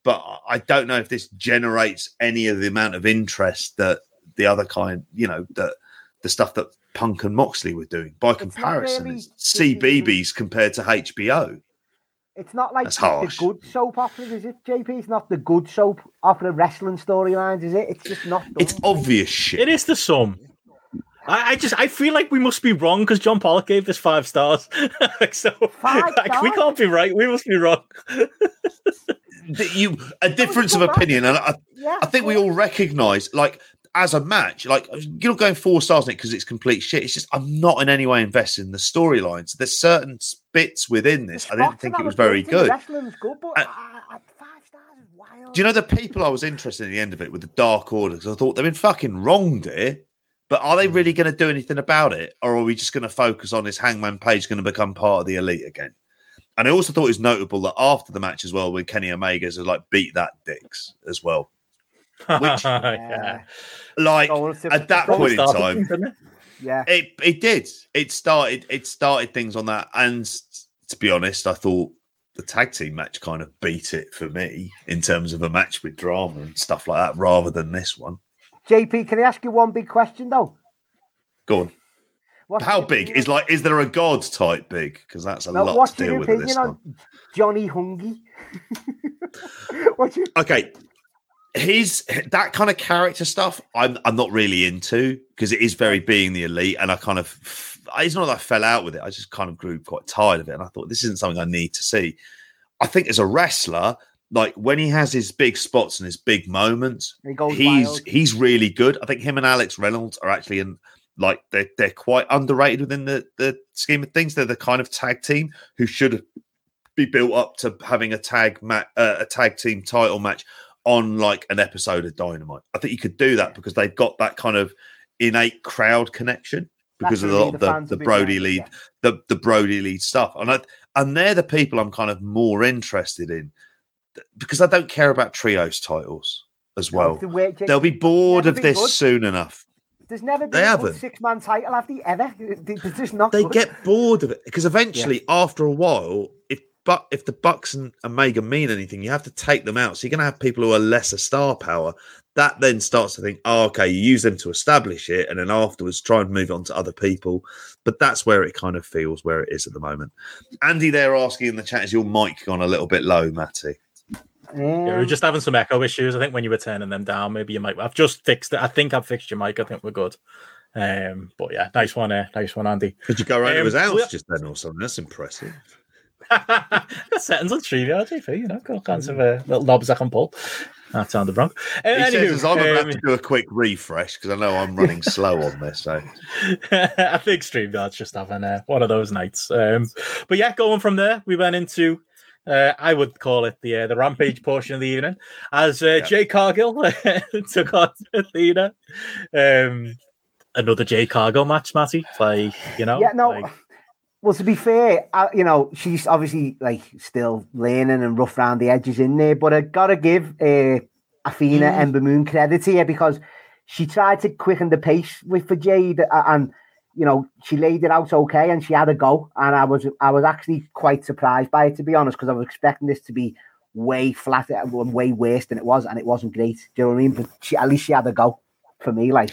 but i don't know if this generates any of the amount of interest that the other kind you know that the stuff that Punk and Moxley were doing. By not comparison, really- it's CBBS compared to HBO. It's not like That's the harsh. good soap operas, is it, JP? It's not the good soap opera wrestling storylines, is it? It's just not. Done. It's obvious shit. It is the sum. I, I just I feel like we must be wrong because John Pollock gave this five stars. so Five like, we can't be right. We must be wrong. That you a difference of good match. opinion, and I, yeah, I think we all recognise, like as a match, like you're not going four stars in it because it's complete shit. It's just I'm not in any way invested in the storylines. There's certain bits within this I didn't think it was very good. Wrestling's good, but uh, five stars wild. Do you know the people I was interested in the end of it with the Dark Order? Because I thought they've been fucking wronged here. But are they really going to do anything about it, or are we just going to focus on this Hangman Page going to become part of the elite again? And I also thought it was notable that after the match as well, when Kenny Omega's like beat that dicks as well. Which- yeah. Like Go at that point in time, things, yeah. it it did. It started it started things on that. And to be honest, I thought the tag team match kind of beat it for me in terms of a match with drama and stuff like that, rather than this one. JP, can I ask you one big question though? Go on. What's How big is like? Is there a god type big? Because that's a No, lot what's to deal your with with opinion this on one. Johnny Hungee? what's your Okay, his that kind of character stuff, I'm I'm not really into because it is very being the elite, and I kind of it's not that I fell out with it. I just kind of grew quite tired of it, and I thought this isn't something I need to see. I think as a wrestler, like when he has his big spots and his big moments, he he's wild? he's really good. I think him and Alex Reynolds are actually in like they're they're quite underrated within the the scheme of things. They're the kind of tag team who should be built up to having a tag ma- uh, a tag team title match on like an episode of Dynamite. I think you could do that because they've got that kind of innate crowd connection because of Naturally, the, the the, the Brodie Lee yeah. the the Brodie Lee stuff, and I, and they're the people I'm kind of more interested in because I don't care about trios titles as well. the way- JP, They'll be bored of this good. soon enough. There's never They been a six man title, have they ever? Just not They good. get bored of it because eventually, after a while, if but if the Bucks and Omega mean anything, you have to take them out. So you're going to have people who are lesser star power. That then starts to think, oh, okay, you use them to establish it, and then afterwards try and move on to other people. But that's where it kind of feels where it is at the moment. Andy, there asking in the chat, is your mic gone a little bit low, Matty? Yeah, we were Um, just having some echo issues. I think when you were turning them down, maybe you might. I've just fixed it. I think I've fixed your mic. I think we're good. Um, but yeah, nice one, uh, nice one, Andy. Did you go around to Um, his house well- just then or something? That's impressive. Got settings on StreamYard, JP, you know, got all kinds of uh, little knobs I can pull. That sounded wrong. Uh, He anywho, says I'm going to um, have to do a quick refresh because I know I'm running slow on this. So I think StreamYard's just having uh, one of those nights. Um, but yeah, going from there, we went into uh, I would call it the uh, the rampage portion of the evening as uh, Jade Cargill took on Athena. Um, another Jade Cargill match, Matty. Like you know, Yeah, no. like- Well, to be fair, I, you know, she's obviously like still learning and rough around the edges in there, but I gotta give uh, Athena Mm. Ember Moon credit here because she tried to quicken the pace with for Jade, uh, and you know she laid it out okay, and she had a go, and I was I was actually quite surprised by it to be honest, because I was expecting this to be way flatter and way worse than it was, and it wasn't great. Do you know what I mean? But she, at least she had a go for me, like.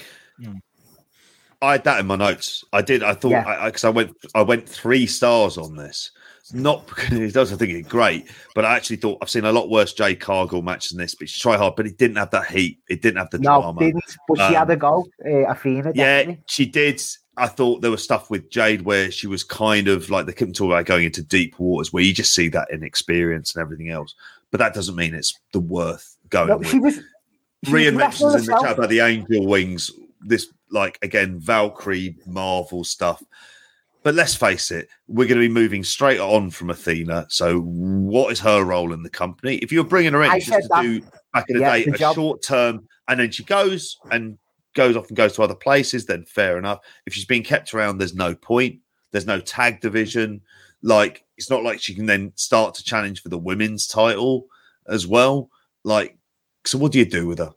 I had that in my notes. I did. I thought Yeah. I because I, went I went three stars on this. Not because it doesn't think it's great, but I actually thought I've seen a lot worse Jade Cargill matches than this. But she tried hard, but it didn't have that heat. It didn't have the No, drama. didn't. But she Um, had a go, uh, Athena. Yeah, Definitely. she did. I thought there was stuff with Jade where she was kind of like they couldn't talk about going into deep waters where you just see that inexperience and everything else. But that doesn't mean it's the worth going No, with. she was. she Rian mentions in the chat about the angel wings. This, like, again, Valkyrie Marvel stuff. But let's face it, we're going to be moving straight on from Athena. So, what is her role in the company? If you're bringing her in I just to that. do back in the Yeah, day a job. short term, and then she goes and goes off and goes to other places, then fair enough. If she's being kept around, there's no point. There's no tag division. Like, it's not like she can then start to challenge for the women's title as well. Like, so what do you do with her?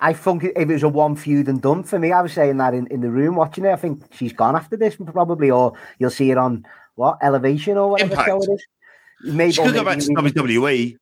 I think if it was a one feud and done for me, I was saying that in, in the room watching it. I think she's gone after this probably, or you'll see it on what Elevation or whatever Impact. show it is. Maybe, She could go back to WWE.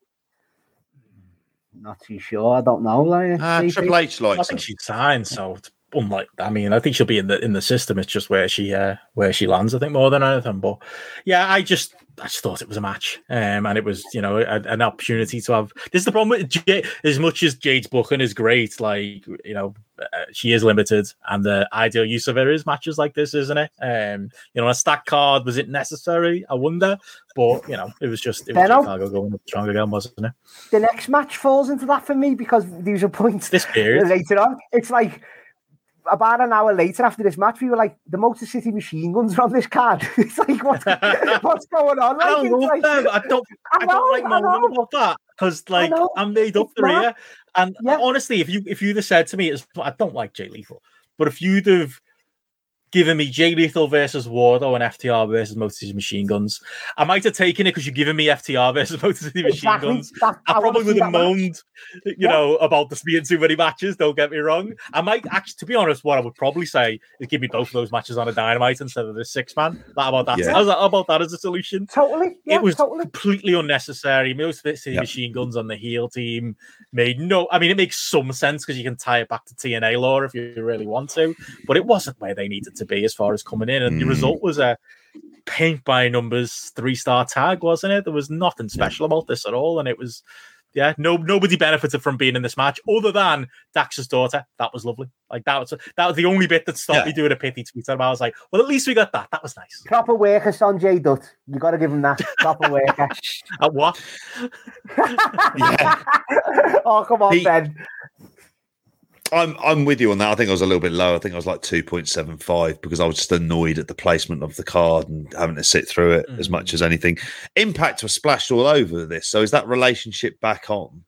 Not too sure. I don't know. Like, Uh, maybe. Triple H I likes her. think she's signed, so it's unlike. I mean, I think she'll be in the in the system. It's just where she uh, where she lands. I think more than anything. But yeah, I just I just thought it was a match, um, and it was you know a, an opportunity to have. This is the problem with Jade. As much as Jade's booking is great, like you know, uh, she is limited, and the ideal use of her is matches like this, isn't it? Um, you know, a stack card was it necessary? I wonder, but you know, it was just it was Benno? Chicago going up strong again, wasn't it? the next match falls into that for me because these are points This period. later on. It's like about an hour later after this match, we were like, the Motor City machine guns are on this card. it's like, what's, what's going on? I don't love like- them. I don't. I I, don't like moaning know. about that because, like. I'm made up for here. And Yeah. honestly, if you if you'd have said to me, it's, I don't like Jay Lethal, but if you'd have given me Jay Lethal versus Wardo and FTR versus Motor City Machine Guns, I might have taken it because you're giving me FTR versus Motor City Machine Exactly. Guns. That- I wanna probably would have that match. moaned, you Yeah. know, about this being too many matches. Don't get me wrong. I might actually, to be honest, what I would probably say is give me both of those matches on a dynamite instead of the six man. That about that. Yeah. How's that- how about that as a solution? Totally. Yeah, it was totally. completely unnecessary. Most of it, City Yep. Machine Guns on the heel team made no. I mean, it makes some sense because you can tie it back to TNA lore if you really want to, but it wasn't where they needed to be as far as coming in. And the Mm. result was a paint by numbers three star tag, wasn't it? There was nothing special about this at all, and it was. Yeah, no, nobody benefited from being in this match other than Dax's daughter. That was lovely. Like that was that was the only bit that stopped Yeah. me doing a pithy tweet. I was like, well, at least we got that. That was nice. Proper worker, Sonjay Dutt. You got to give him that. Proper worker. At what? Oh, come on, He- Ben. I'm I'm with you on that. I think I was a little bit low. I think I was like two point seven five because I was just annoyed at the placement of the card and having to sit through it as Mm. much as anything. Impact was splashed all over this. So is that relationship back on?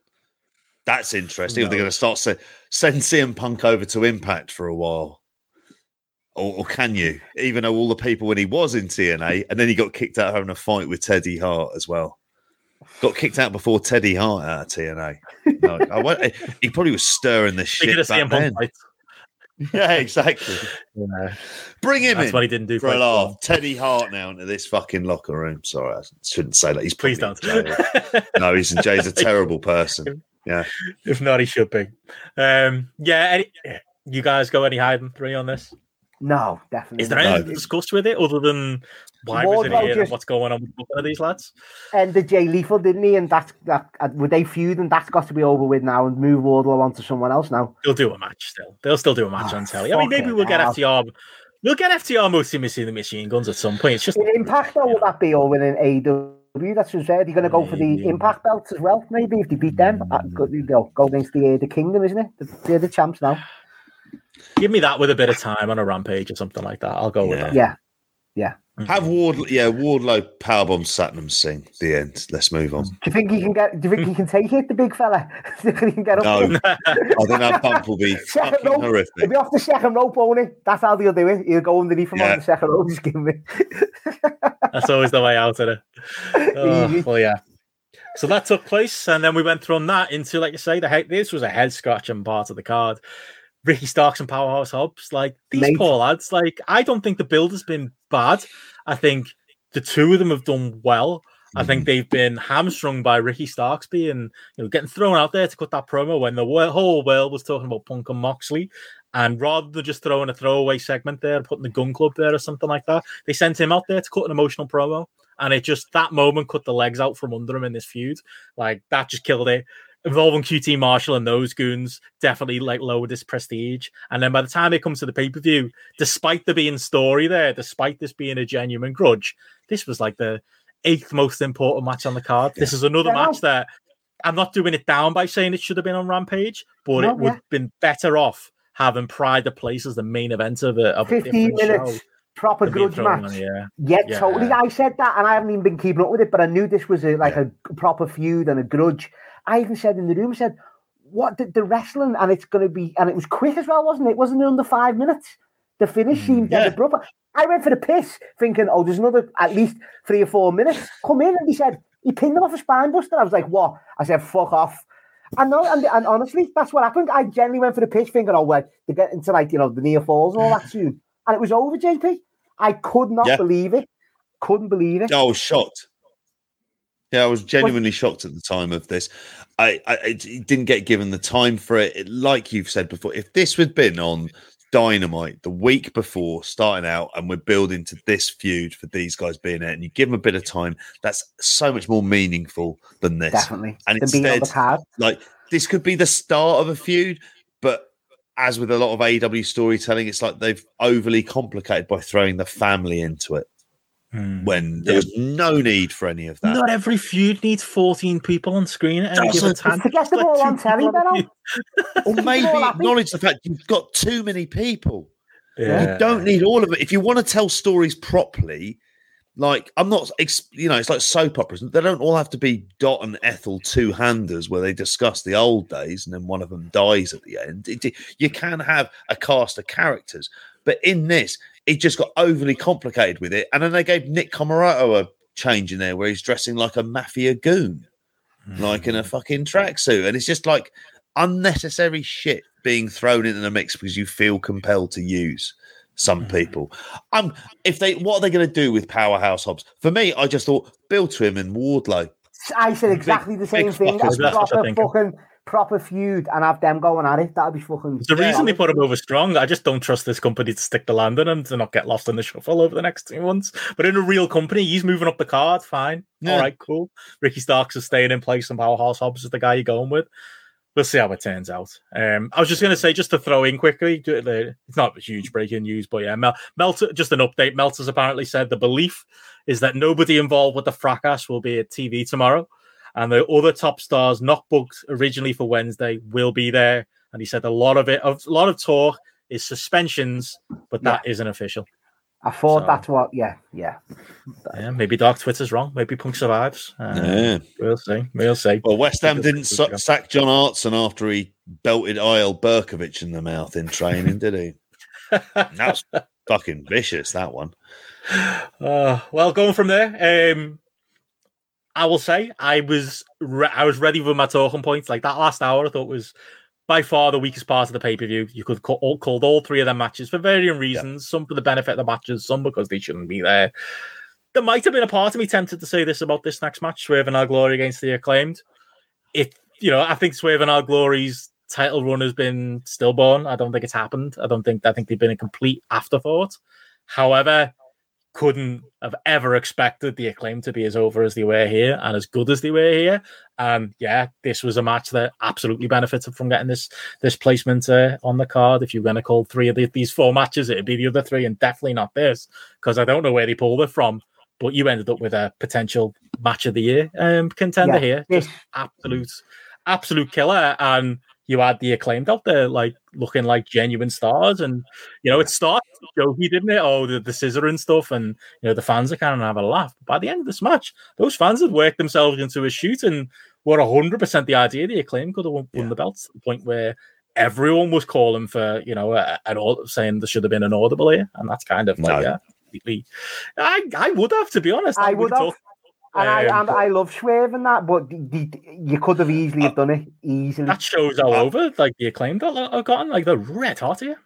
That's interesting. Are they No. going to start to send CM Punk over to Impact for a while? Or, or can you? Even though all the people when he was in TNA and then he got kicked out having a fight with Teddy Hart as well. Got kicked out before Teddy Hart out of TNA. No, I won't, he probably was stirring the shit back CM then. Yeah, exactly. yeah, Bring him that's in what he didn't do for a quite laugh. well. Teddy Hart now into this fucking locker room. Sorry, I shouldn't say that. He's Please don't. in no, he's in Jay's a terrible person. Yeah. If not, he should be. Um, yeah, any, you guys go any higher than three on this? No, definitely. Is there not. anything to discuss with it other than why was it Wardlow here and just- what's going on with both of these lads. And the Jay Lethal, didn't he? And that's that. uh, Would they feud? And that's got to be over with now, and move Wardlow on to someone else now. They'll do a match still. They'll still do a match Oh, on telly. I mean, maybe we'll get hell. FTR. We'll get FTR mostly missing the machine guns at some point. It's just In Impact, though, will that be or within AEW? That's what said. You're going to go for the Impact belts as well, maybe if they beat them. Uh, go, you know, go against the uh, the Kingdom, isn't it? They're the champs now. give me that with a bit of time on a rampage or something like that. I'll go with that. Yeah. Have Ward, yeah, Wardlow powerbomb Satnam Singh. The end. Let's move on. Do you think he can get? Do you think he can take it, the big fella? do you think he can get up? No. I think that bump will be Second fucking rope. horrific. He'll be off the second rope, won't he? That's how they'll do it. He'll go underneath him Yeah. on the second rope. Just give me. That's always the way out of it. Oh, well, yeah. So that took place, and then we went from that into, like you say, the head, this was a head scratching part of the card. Ricky Starks and Powerhouse Hobbs, like these Mate. poor lads, like I don't think the build has been bad. I think the two of them have done well. I think mm. they've been hamstrung by Ricky Starks being, you know, getting thrown out there to cut that promo when the whole world was talking about Punk and Moxley. And rather than just throwing a throwaway segment there, putting the gun club there or something like that, they sent him out there to cut an emotional promo. And it just that moment cut the legs out from under him in this feud. Like that just killed it. Involving QT Marshall and those goons definitely like lowered his prestige. And then by the time it comes to the pay per view, despite there being story there, despite this being a genuine grudge, this was like the eighth most important match on the card. This is another Yeah. match that I'm not doing it down by saying it should have been on Rampage, but No, it would yeah. have been better off having Pride of Place as the main event of a, of a 15 different minutes, show. proper grudge match. on, yeah. Yeah, Yeah. totally. I said that, and I haven't even been keeping up with it, but I knew this was a, like a proper feud and a grudge. I even said in the room, I said, "What the, the wrestling?" And it's going to be, and it was quick as well, wasn't it? Wasn't it under five minutes? The finish mm, seemed yeah. dead abrupt. I went for the piss, thinking, "Oh, there's another at least three or four minutes." Come in, and he said he pinned him off a spine buster. I was like, "What?" I said, "Fuck off." And no, and, and honestly, that's what happened. I generally went for the pitch, thinking, "Oh, well, they get into like you know the near falls and all that soon," and it was over. JP, I could not Yeah. believe it. Couldn't believe it. Oh, was shocked. Yeah, I was genuinely shocked at the time of this. I, I it it didn't get given the time for it. It- Like you've said before, if this had been on Dynamite the week before starting out, and we're building to this feud for these guys being it, and you give them a bit of time, that's so much more meaningful than this. Definitely. And Than being on the instead- Like this could be the start of a feud, but as with a lot of AW storytelling, it's like they've overly complicated by throwing the family into it Mm. when there Yeah. was no need for any of that. Not every feud needs 14 people on screen at any given time. To get them Like all two on telly, people on a Benno. feud. or maybe acknowledge the fact you've got too many people. Yeah. You don't need all of it. If you want to tell stories properly, like I'm not, you know, it's like soap operas. They don't all have to be Dot and Ethel two handers where they discuss the old days and then one of them dies at the end. It, you can have a cast of characters, but in this, it just got overly complicated with it. And then they gave Nick Comoroto a change in there where he's dressing like a mafia goon, like in a fucking tracksuit, and it's just like unnecessary shit being thrown into the mix because you feel compelled to use some people. Um, if they, what are they going to do with Powerhouse Hobbs? For me, I just thought build to him and Wardlow. I said exactly the same thing. fuckers, A that's what I'm thinking. fucking proper feud and have them going at it. That'd be fucking. The Yeah. reason they put him over strong, I just don't trust this company to stick the landing and to not get lost in the shuffle over the next two months. But in a real company, he's moving up the card. Fine. Yeah. All right, cool. Ricky Starks is staying in place and Powerhouse Hobbs is the guy you're going with. We'll see how it turns out. Um, I was just going to say, just to throw in quickly, do it- it's not huge breaking news, but yeah, Mel- Melter, just an update. Meltzer's apparently said the belief is that nobody involved with the fracas will be at TV tomorrow. And the other top stars not booked originally for Wednesday will be there. And he said a lot of it, a lot of talk is suspensions, but that not official. I thought So- that's what. Yeah, yeah. Yeah, maybe Dark Twitter's wrong. Maybe Punk survives. Uh, Yeah. We'll see. We'll see. Well, West Ham didn't good sack John Hartson after he belted Eyal Berkovic in the mouth in training, did he? That's fucking vicious. That one. Uh, well, going from there, um, I will say I was re- I was ready with my talking points. Like that last hour, I thought was by far the weakest part of the pay per view. You could call all, called all three of them matches for varying reasons. Some for the benefit of the matches, some because they shouldn't be there. There might have been a part of me tempted to say this about this next match, Swerve In Our Glory against the acclaimed. If you know, I think Swerve In Our Glory's title run has been stillborn. I don't think it's happened. I don't think I think they've been a complete afterthought. However, couldn't have ever expected the acclaim to be as over as they were here and as good as they were here. And yeah, this was a match that absolutely benefited from getting this this placement uh, on the card. If you're going to call three of the, these four matches, it'd be the other three, and definitely not this because I don't know where they pulled it from. But you ended up with a potential match of the year um, contender Yeah, here, just absolute, absolute killer. And you had the acclaimed out there, uh, like looking like genuine stars. And you know, it started jokey, didn't it? Oh, the, the scissor and stuff, and you know, the fans are kind of having a laugh. But By the end of this match, those fans had worked themselves into a shoot and were hundred percent the idea the acclaim could have won, won Yeah. the belts to the point where everyone was calling for, you know, a- an au- saying there should have been an audible here, and that's kind of like, No. yeah. I, I would have, to be honest. I That would have have. took- And I Um, and I love Swerve and that, but the, the, you could have easily have done it easily. That shows all Uh, over, like the acclaimed I've gotten, like the red hot here.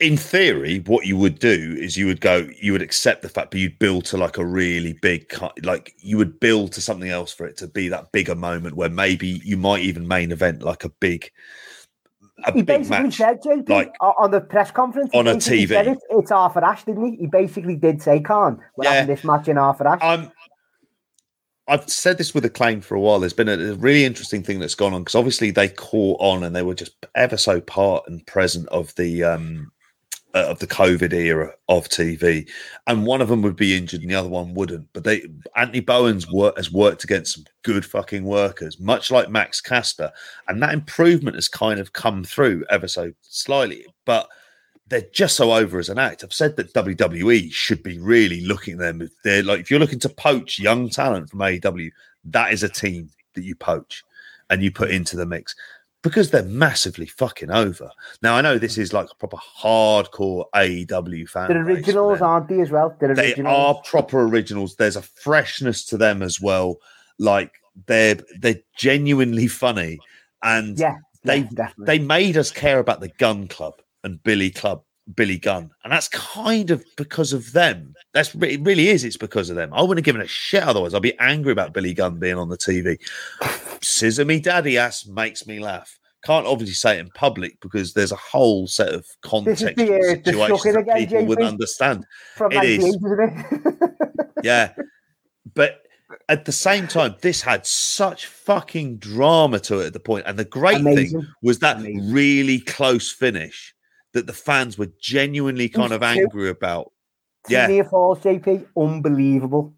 in theory, what you would do is you would go, you would accept the fact, but you'd build to like a really big, like you would build to something else for it to be that bigger moment where maybe you might even main event like a big, a he big basically match. said, JP, like, on the press conference, on a TV. it, it's Arthur Ashe, didn't he? He basically did say, Khan, we're Yeah. having this match in Arthur Ashe. I'm. I've said this with acclaim for a while. There's been a, a really interesting thing that's gone on because obviously they caught on and they were just ever so part and present of the um uh, of the COVID era of TV, and one of them would be injured and the other one wouldn't. But they Anthony Bowen's work has worked against some good fucking workers, much like Max Caster, and that improvement has kind of come through ever so slightly, but they're just so over as an act. I've said that WWE should be really looking at them. They're like if you're looking to poach young talent from AEW, that is a team that you poach and you put into the mix because they're massively fucking over. Now I know this is like a proper hardcore AEW fan. the originals, aren't they, as well? The They originals. are proper originals. There's a freshness to them as well. Like they're they're genuinely funny and Yeah, they yeah, they made us care about the Gun Club and Billy Club, Billy Gunn, and that's kind of because of them. That's it really is. It's because of them. I wouldn't have given a shit otherwise. I'd be angry about Billy Gunn being on the TV. Scissor me daddy ass makes me laugh. Can't obviously say it in public because there's a whole set of context the, uh, situations that again, people wouldn't understand. from it is. 98. Yeah. But at the same time, this had such fucking drama to it at the point. And the great thing was that Amazing. really close finish that the fans were genuinely kind of angry about. Yeah. near falls, JP. Unbelievable.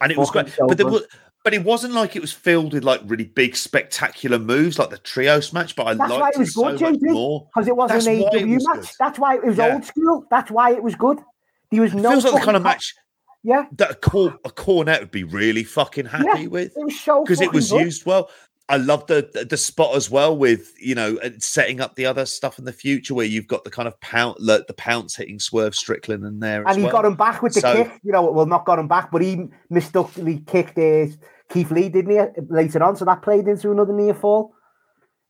And it was great. so but there was but it wasn't like it was filled with like really big spectacular moves like the trios match, but I That's why liked it was so good, much JP. more. Because it wasn't That's an why it AEW was match. good. That's why it was Yeah. old school. That's why it was good. There was It no. feels like the kind of match Yeah, that a, cor- a Cornette would be really fucking happy Yeah. with. it was so because it was used well. I love the, the the spot as well with you know uh, setting up the other stuff in the future where you've got the kind of pound like the pounce hitting Swerve Strickland in there and as he well. got him back with the So- kick. You know, well, not got him back, but he mistakenly kicked uh, Keith Lee, didn't he, later on? So that played into another near fall.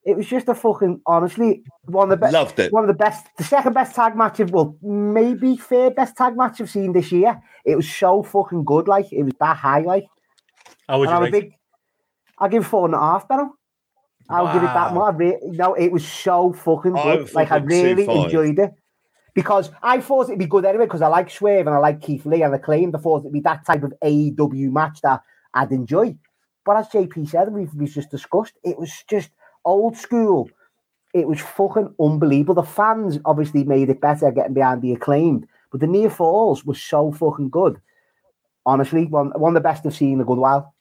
It was just a fucking honestly one of the best. Loved it. One of the best, the second best tag match of well, maybe third best tag match I've seen this year. It was so fucking good, like it was that high, like. How would And you I'm a rate? big. I'll give four and a half, better. I'll give it that Wow. more. I re- no, it was so fucking good. Like I really enjoyed it because I thought it'd be good anyway because I like Swerve and I like Keith Lee and I claimed I thought it'd be that type of AEW match that I'd enjoy. But as JP said, we've, we've just discussed, it was just old school. It was fucking unbelievable. The fans obviously made it better getting behind the acclaimed, but the near falls was so fucking good. Honestly, one one of the best I've seen in a good while.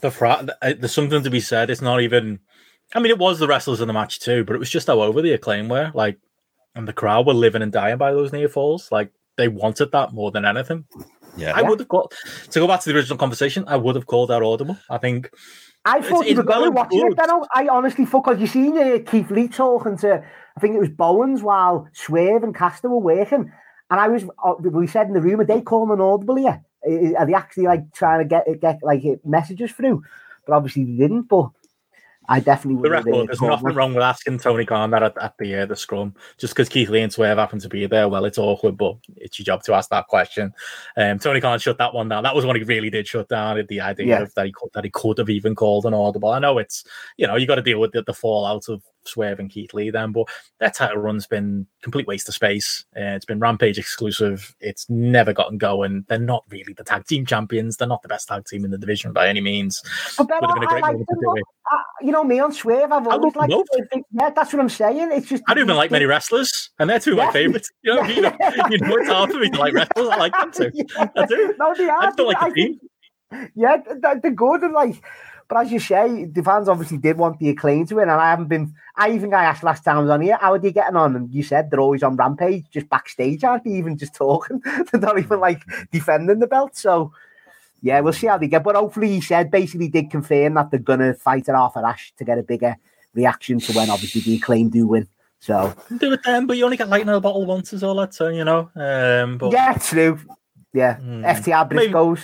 The fra- uh, there's something to be said. It's not even. I mean, it was the wrestlers in the match too, but it was just how over the acclaim were. Like, and the crowd were living and dying by those near falls. Like, they wanted that more than anything. yeah, I would have got to go back to the original conversation. I would have called that audible. I think I It's- thought you were going to and watch it, good. Benno. I honestly thought, because you seen uh, Keith Lee talking to, I think it was Bowens while Swerve and Caster were working. And I was, uh, we said in the room, are they calling an audible here? Are they actually like trying to get get like messages through? But obviously they didn't. But I definitely the would have. record. There's nothing wrong with asking Tony Khan that at, at the uh, the scrum. Just because Keith Lee and Swerve happen to be there, well, it's awkward, but it's your job to ask that question. Um, Tony Khan shut that one down. That was one he really did shut down. The idea Yeah. of that he could, that he could have even called an audible. I know it's you know you got to deal with the, the fallout of Swerve and Keith Lee then, but their title run's been complete waste of space. Uh, it's been Rampage exclusive. It's never gotten going. They're not really the tag team champions. They're not the best tag team in the division by any means. But then Would have been a great like moment to do it. I, you know me on Swerve, I've always liked it. Yeah, that's what I'm saying. It's just I don't even like many wrestlers, and they're two of Yeah. my favorites. You know, you know, you know, it's hard for me to like wrestlers. I like them too. I do. No, they are. I don't like the I team. think- Yeah, th- they're good and like. But as you say, the fans obviously did want the acclaim to win, and I haven't been. I think I asked last time I was on here, how are they getting on? And you said they're always on Rampage, just backstage, aren't they? Even just talking, they're not even like defending the belt. So, yeah, we'll see how they get. But hopefully, he said basically did confirm that they're gonna fight it off at Ashe to get a bigger reaction to when obviously the acclaim do win. So, Do it then, but you only get lightning in a bottle once, is all that. So you know, um, but yeah, true. Yeah, Hmm. FTR Maybe- Briscoes.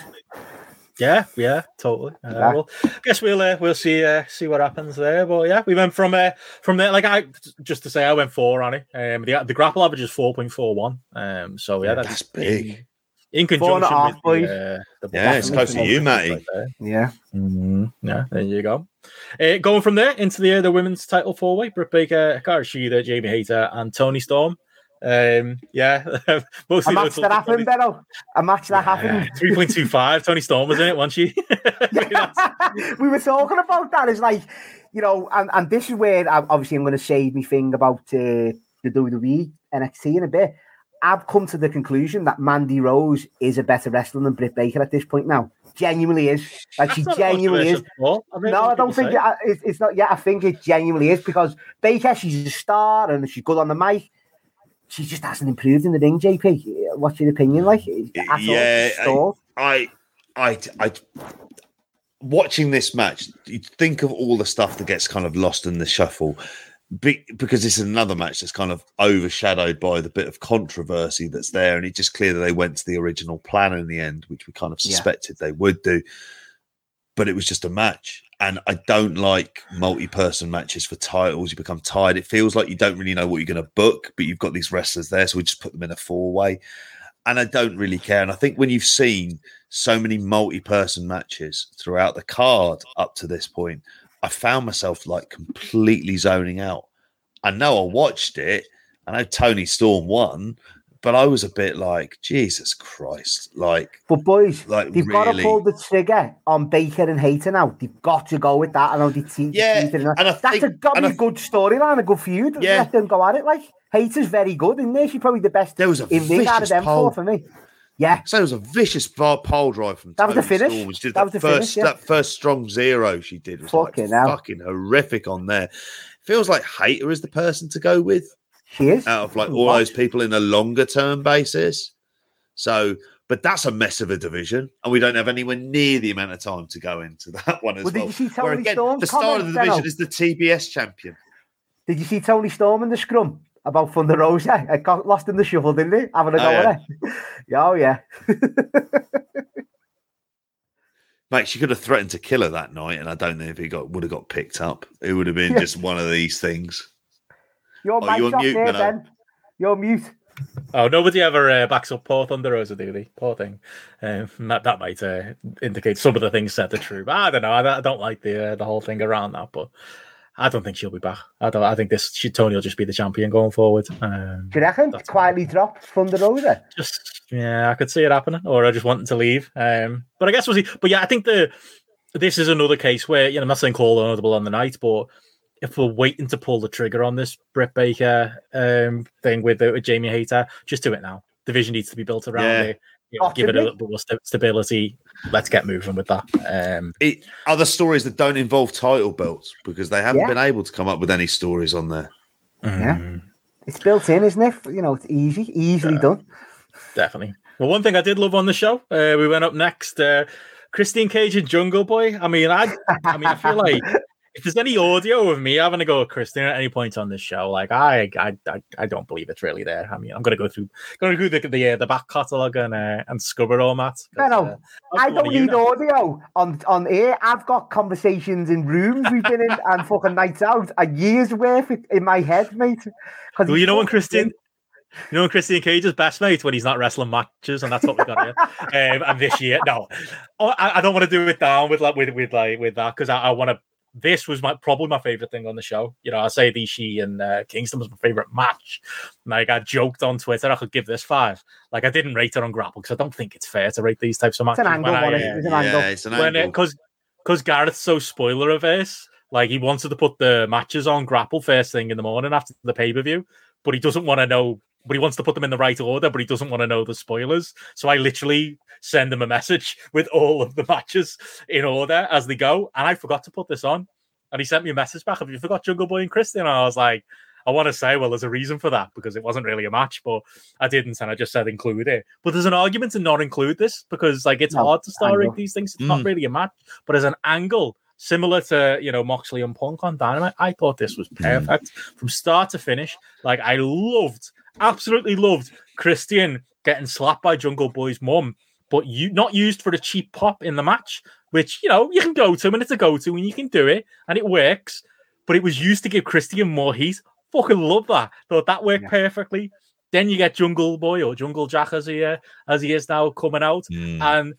Yeah, yeah, totally. Uh, Yeah. Well, I guess we'll uh, we'll see uh, see what happens there. But yeah, we went from uh, from there. Like I just to say, I went four it. Um, the the grapple average is four point four one. Um, so yeah, that's, That's big. In, in Four and a conjunction half, with the, uh, the Yeah, it's close to you, Matty. Right. Yeah. Mhm. Yeah, there you go. Uh, going from there into the uh, the women's title four way: Britt Baker, Hikaru Shida, Jamie Hayter, and Toni Storm. Um, yeah, mostly A match that happened, Benno. A match that happened. Three point two five. Toni Storm was in it, wasn't she? we were talking about that. It's like, you know, and, and this is where I, obviously I'm going to say my thing about uh, the WWE NXT in a bit. I've come to the conclusion that Mandy Rose is a better wrestler than Britt Baker at this point now. Genuinely is. Like she That's not genuinely is. controversial at all. I mean, No, I don't think it, it's, it's not. Yeah, I think it genuinely is because Baker, she's a star and she's good on the mic. She just hasn't improved in the ring. JP, what's your opinion? Like, all? Yeah, She's. I, I, I, watching this match, you think of all the stuff that gets kind of lost in the shuffle, be, because this is another match that's kind of overshadowed by the bit of controversy that's there, and it's just clear that they went to the original plan in the end, which we kind of Yeah. suspected they would do. But it was just a match, and I don't like multi-person matches for titles. You become tired. It feels like you don't really know what you're going to book, but you've got these wrestlers there, so we just put them in a four-way and I don't really care. And I think when you've seen so many multi-person matches throughout the card up to this point, I found myself like completely zoning out. I know I watched it. I know Toni Storm won, but I was a bit like, Jesus Christ, like, But boys, like they've got to pull the trigger on Baker and Hayter now. They've got to go with that. I know they te- Yeah, and that. and that's think- a, got to and be I a good storyline, a good feud. Yeah. Let them go at it. Like Hayter's very good in there. She's probably the best There was a in ring out of vicious them pole. four for me. Yeah, So it was a vicious bar pole drive from That was the finish. Storm, which did That that, was the first finish, yeah. that first strong zero she did was Fucking like fucking horrific on there. Feels like Hayter is the person to go with. She is. out of like all those people in a longer term basis. So, but that's a mess of a division, and we don't have anywhere near the amount of time to go into that one as Well, well. did you see Where Toni again, Storm's the star of the division is the TBS champion. Did you see Toni Storm in the scrum about Thunder Rosa? I got lost in the shuffle, didn't he? Having a Oh, go yeah. at it. oh yeah. Mate, she could have threatened to kill her that night, and I don't know if he got would have got picked up. It would have been Yeah. just one of these things. Your Oh, you're off mute, there, Benno. Ben. You're mute. Oh, nobody ever uh, backs up poor Thunder Rosa, do they? Poor thing. Um, that that might uh, indicate some of the things said are true. But I don't know. I, I don't like the uh, the whole thing around that. But I don't think she'll be back. I don't. I think this she, Toni will just be the champion going forward. Um, Do you reckon? That's- Quietly dropped Thunder Rosa. just yeah, I could see it happening, or I just wanting to leave. Um, but I guess we'll see. But yeah, I think the this is another case where you know I'm not saying call audible on the night, but if we're waiting to pull the trigger on this Britt Baker um thing with, uh, with Jamie Hayter, just do it now. The Division needs to be built around Yeah. it. You know, give it a little bit more sta- stability. Let's get moving with that. Um, It, other stories that don't involve title belts because they haven't Yeah. been able to come up with any stories on there. Yeah. mm, It's built in, isn't it? You know, it's easy, easily done. definitely. Well, one thing I did love on the show, uh, we went up next. Uh, Christian Cage and Jungle Boy. I mean, I, I mean, I feel like if there's any audio of me having to go with Christine at any point on this show, like I, I, I, I don't believe it's really there. I mean, I'm gonna go through, gonna go through the the, uh, the back catalogue and uh, and scrub it all, Matt. No, no, uh, I don't need now. audio on on air. I've got conversations in rooms we've been in and fucking nights out, a year's worth in my head, mate. Well, you know when Christine, you know when Christian Cage's best mate when he's not wrestling matches, and that's what we got here. um, and this year, no, Oh, I, I don't want to do it down with like with with like with that because I, I want to this was my probably my favorite thing on the show. You know, I say the she and uh, Kingston was my favorite match. Like I joked on Twitter, I could give this five. Like I didn't rate it on Grapple because I don't think it's fair to rate these types of matches. It's matches. an angle, when I, wasn't it? uh, an yeah, angle. it's an when angle. because because Gareth's so spoiler averse, like he wanted to put the matches on Grapple first thing in the morning after the pay per view, but he doesn't want to know. But he wants to put them in the right order, but he doesn't want to know the spoilers. So I literally send him a message with all of the matches in order as they go, and I forgot to put this on. And he sent me a message back. Have you forgot Jungle Boy and Christian? And I was like, I want to say, well, there's a reason for that because it wasn't really a match, but I didn't, and I just said include it. But there's an argument to not include this because, like, it's No, hard to star angle. rate these things. It's not Mm. really a match, but as an angle, similar to you know Moxley and Punk on Dynamite, I thought this was perfect from start to finish. Like, I loved, absolutely loved Christian getting slapped by Jungle Boy's mum, but you not used for a cheap pop in the match, which you know you can go to and it's a go to and you can do it and it works. But it was used to give Christian more heat. Fucking love that. Thought that worked Yeah. perfectly. Then you get Jungle Boy or Jungle Jack as he uh, as he is now coming out, Mm. and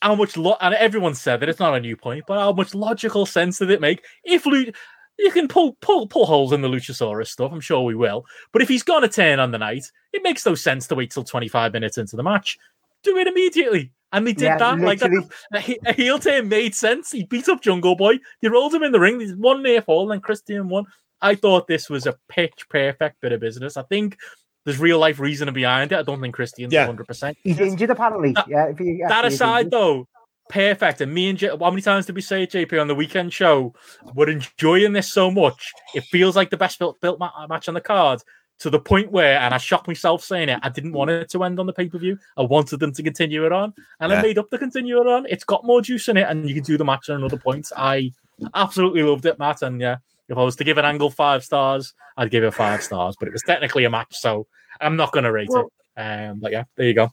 how much lo- and everyone said that it's not a new point, but how much logical sense did it make if Lu- you can pull pull pull holes in the Luchasaurus stuff? I'm sure we will. But if he's gonna turn on the night, it makes no sense to wait till 25 minutes into the match. Do it immediately. And they did Yeah, that. Like that, a, a heel turn made sense. He beat up Jungle Boy. They rolled him in the ring. There's one near fall, and Christian won. I thought this was a pitch perfect bit of business. I think there's real life reasoning behind it. I don't think Christian's Yeah. 100%. He's injured apparently. That- yeah. If he, That aside, injured. though, perfect. And me and J- how many times did we say it, JP, on the weekend show? We're enjoying this so much. It feels like the best built, built ma- match on the card to the point where, and I shocked myself saying it, I didn't want it to end on the pay per view. I wanted them to continue it on, and Yeah. I made up the continue it on. It's got more juice in it, and you can do the match on another point. I absolutely loved it, Matt. And yeah, if I was to give an angle five stars, I'd give it five stars. But it was technically a match, so I'm not going to rate Well- it. Um, but yeah, there you go.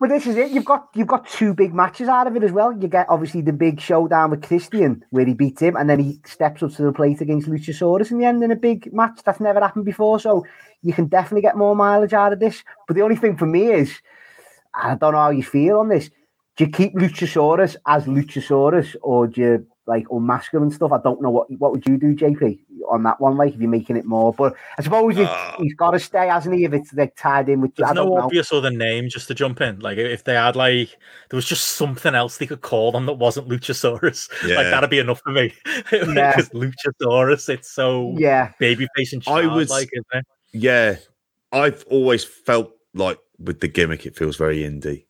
Well, this is it. You've got you've got two big matches out of it as well. You get obviously the big showdown with Christian where he beats him, and then he steps up to the plate against Luchasaurus in the end in a big match that's never happened before. So you can definitely get more mileage out of this. But the only thing for me is, I don't know how you feel on this. Do you keep Luchasaurus as Luchasaurus, or do you like unmask him and stuff? I don't know what what would you do, JP, on that one. Like if you're making it more, but I suppose Uh, he's got to stay, hasn't he? If it's like tied in with, There's I don't no know. obvious other name just to jump in. Like if they had like there was just something else they could call them that wasn't Luchasaurus. Like that'd be enough for me. Yeah. Because Luchasaurus, it's so Yeah, babyface and I was- like, isn't it? Yeah, I've always felt like with the gimmick, it feels very indie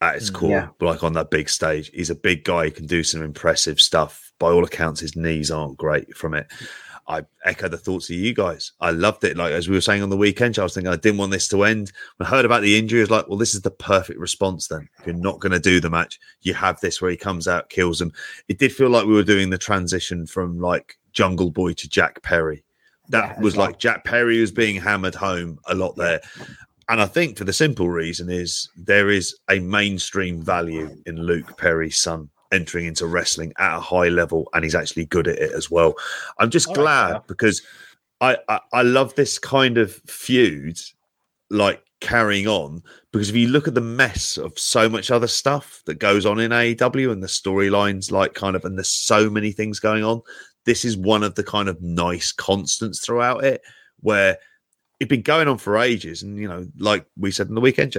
at its Mm, core. yeah. Like on that big stage, he's a big guy. He can do some impressive stuff. By all accounts, his knees aren't great from it. I echo the thoughts of you guys. I loved it. Like as we were saying on the weekend, I was thinking I didn't want this to end. When I heard about the injury, I was like, well, this is the perfect response. Then if you're not going to do the match, you have this where he comes out, kills him. It did feel like we were doing the transition from like Jungle Boy to Jack Perry. That Yeah, was well. like Jack Perry was being hammered home a lot there. And I think for the simple reason is there is a mainstream value in Luke Perry's son entering into wrestling at a high level, and he's actually good at it as well. I'm just All glad because I, I I love this kind of feud, like carrying on. Because if you look at the mess of so much other stuff that goes on in AEW and the storylines, like kind of, and there's so many things going on, this is one of the kind of nice constants throughout it where it'd been going on for ages. And, you know, like we said in the weekend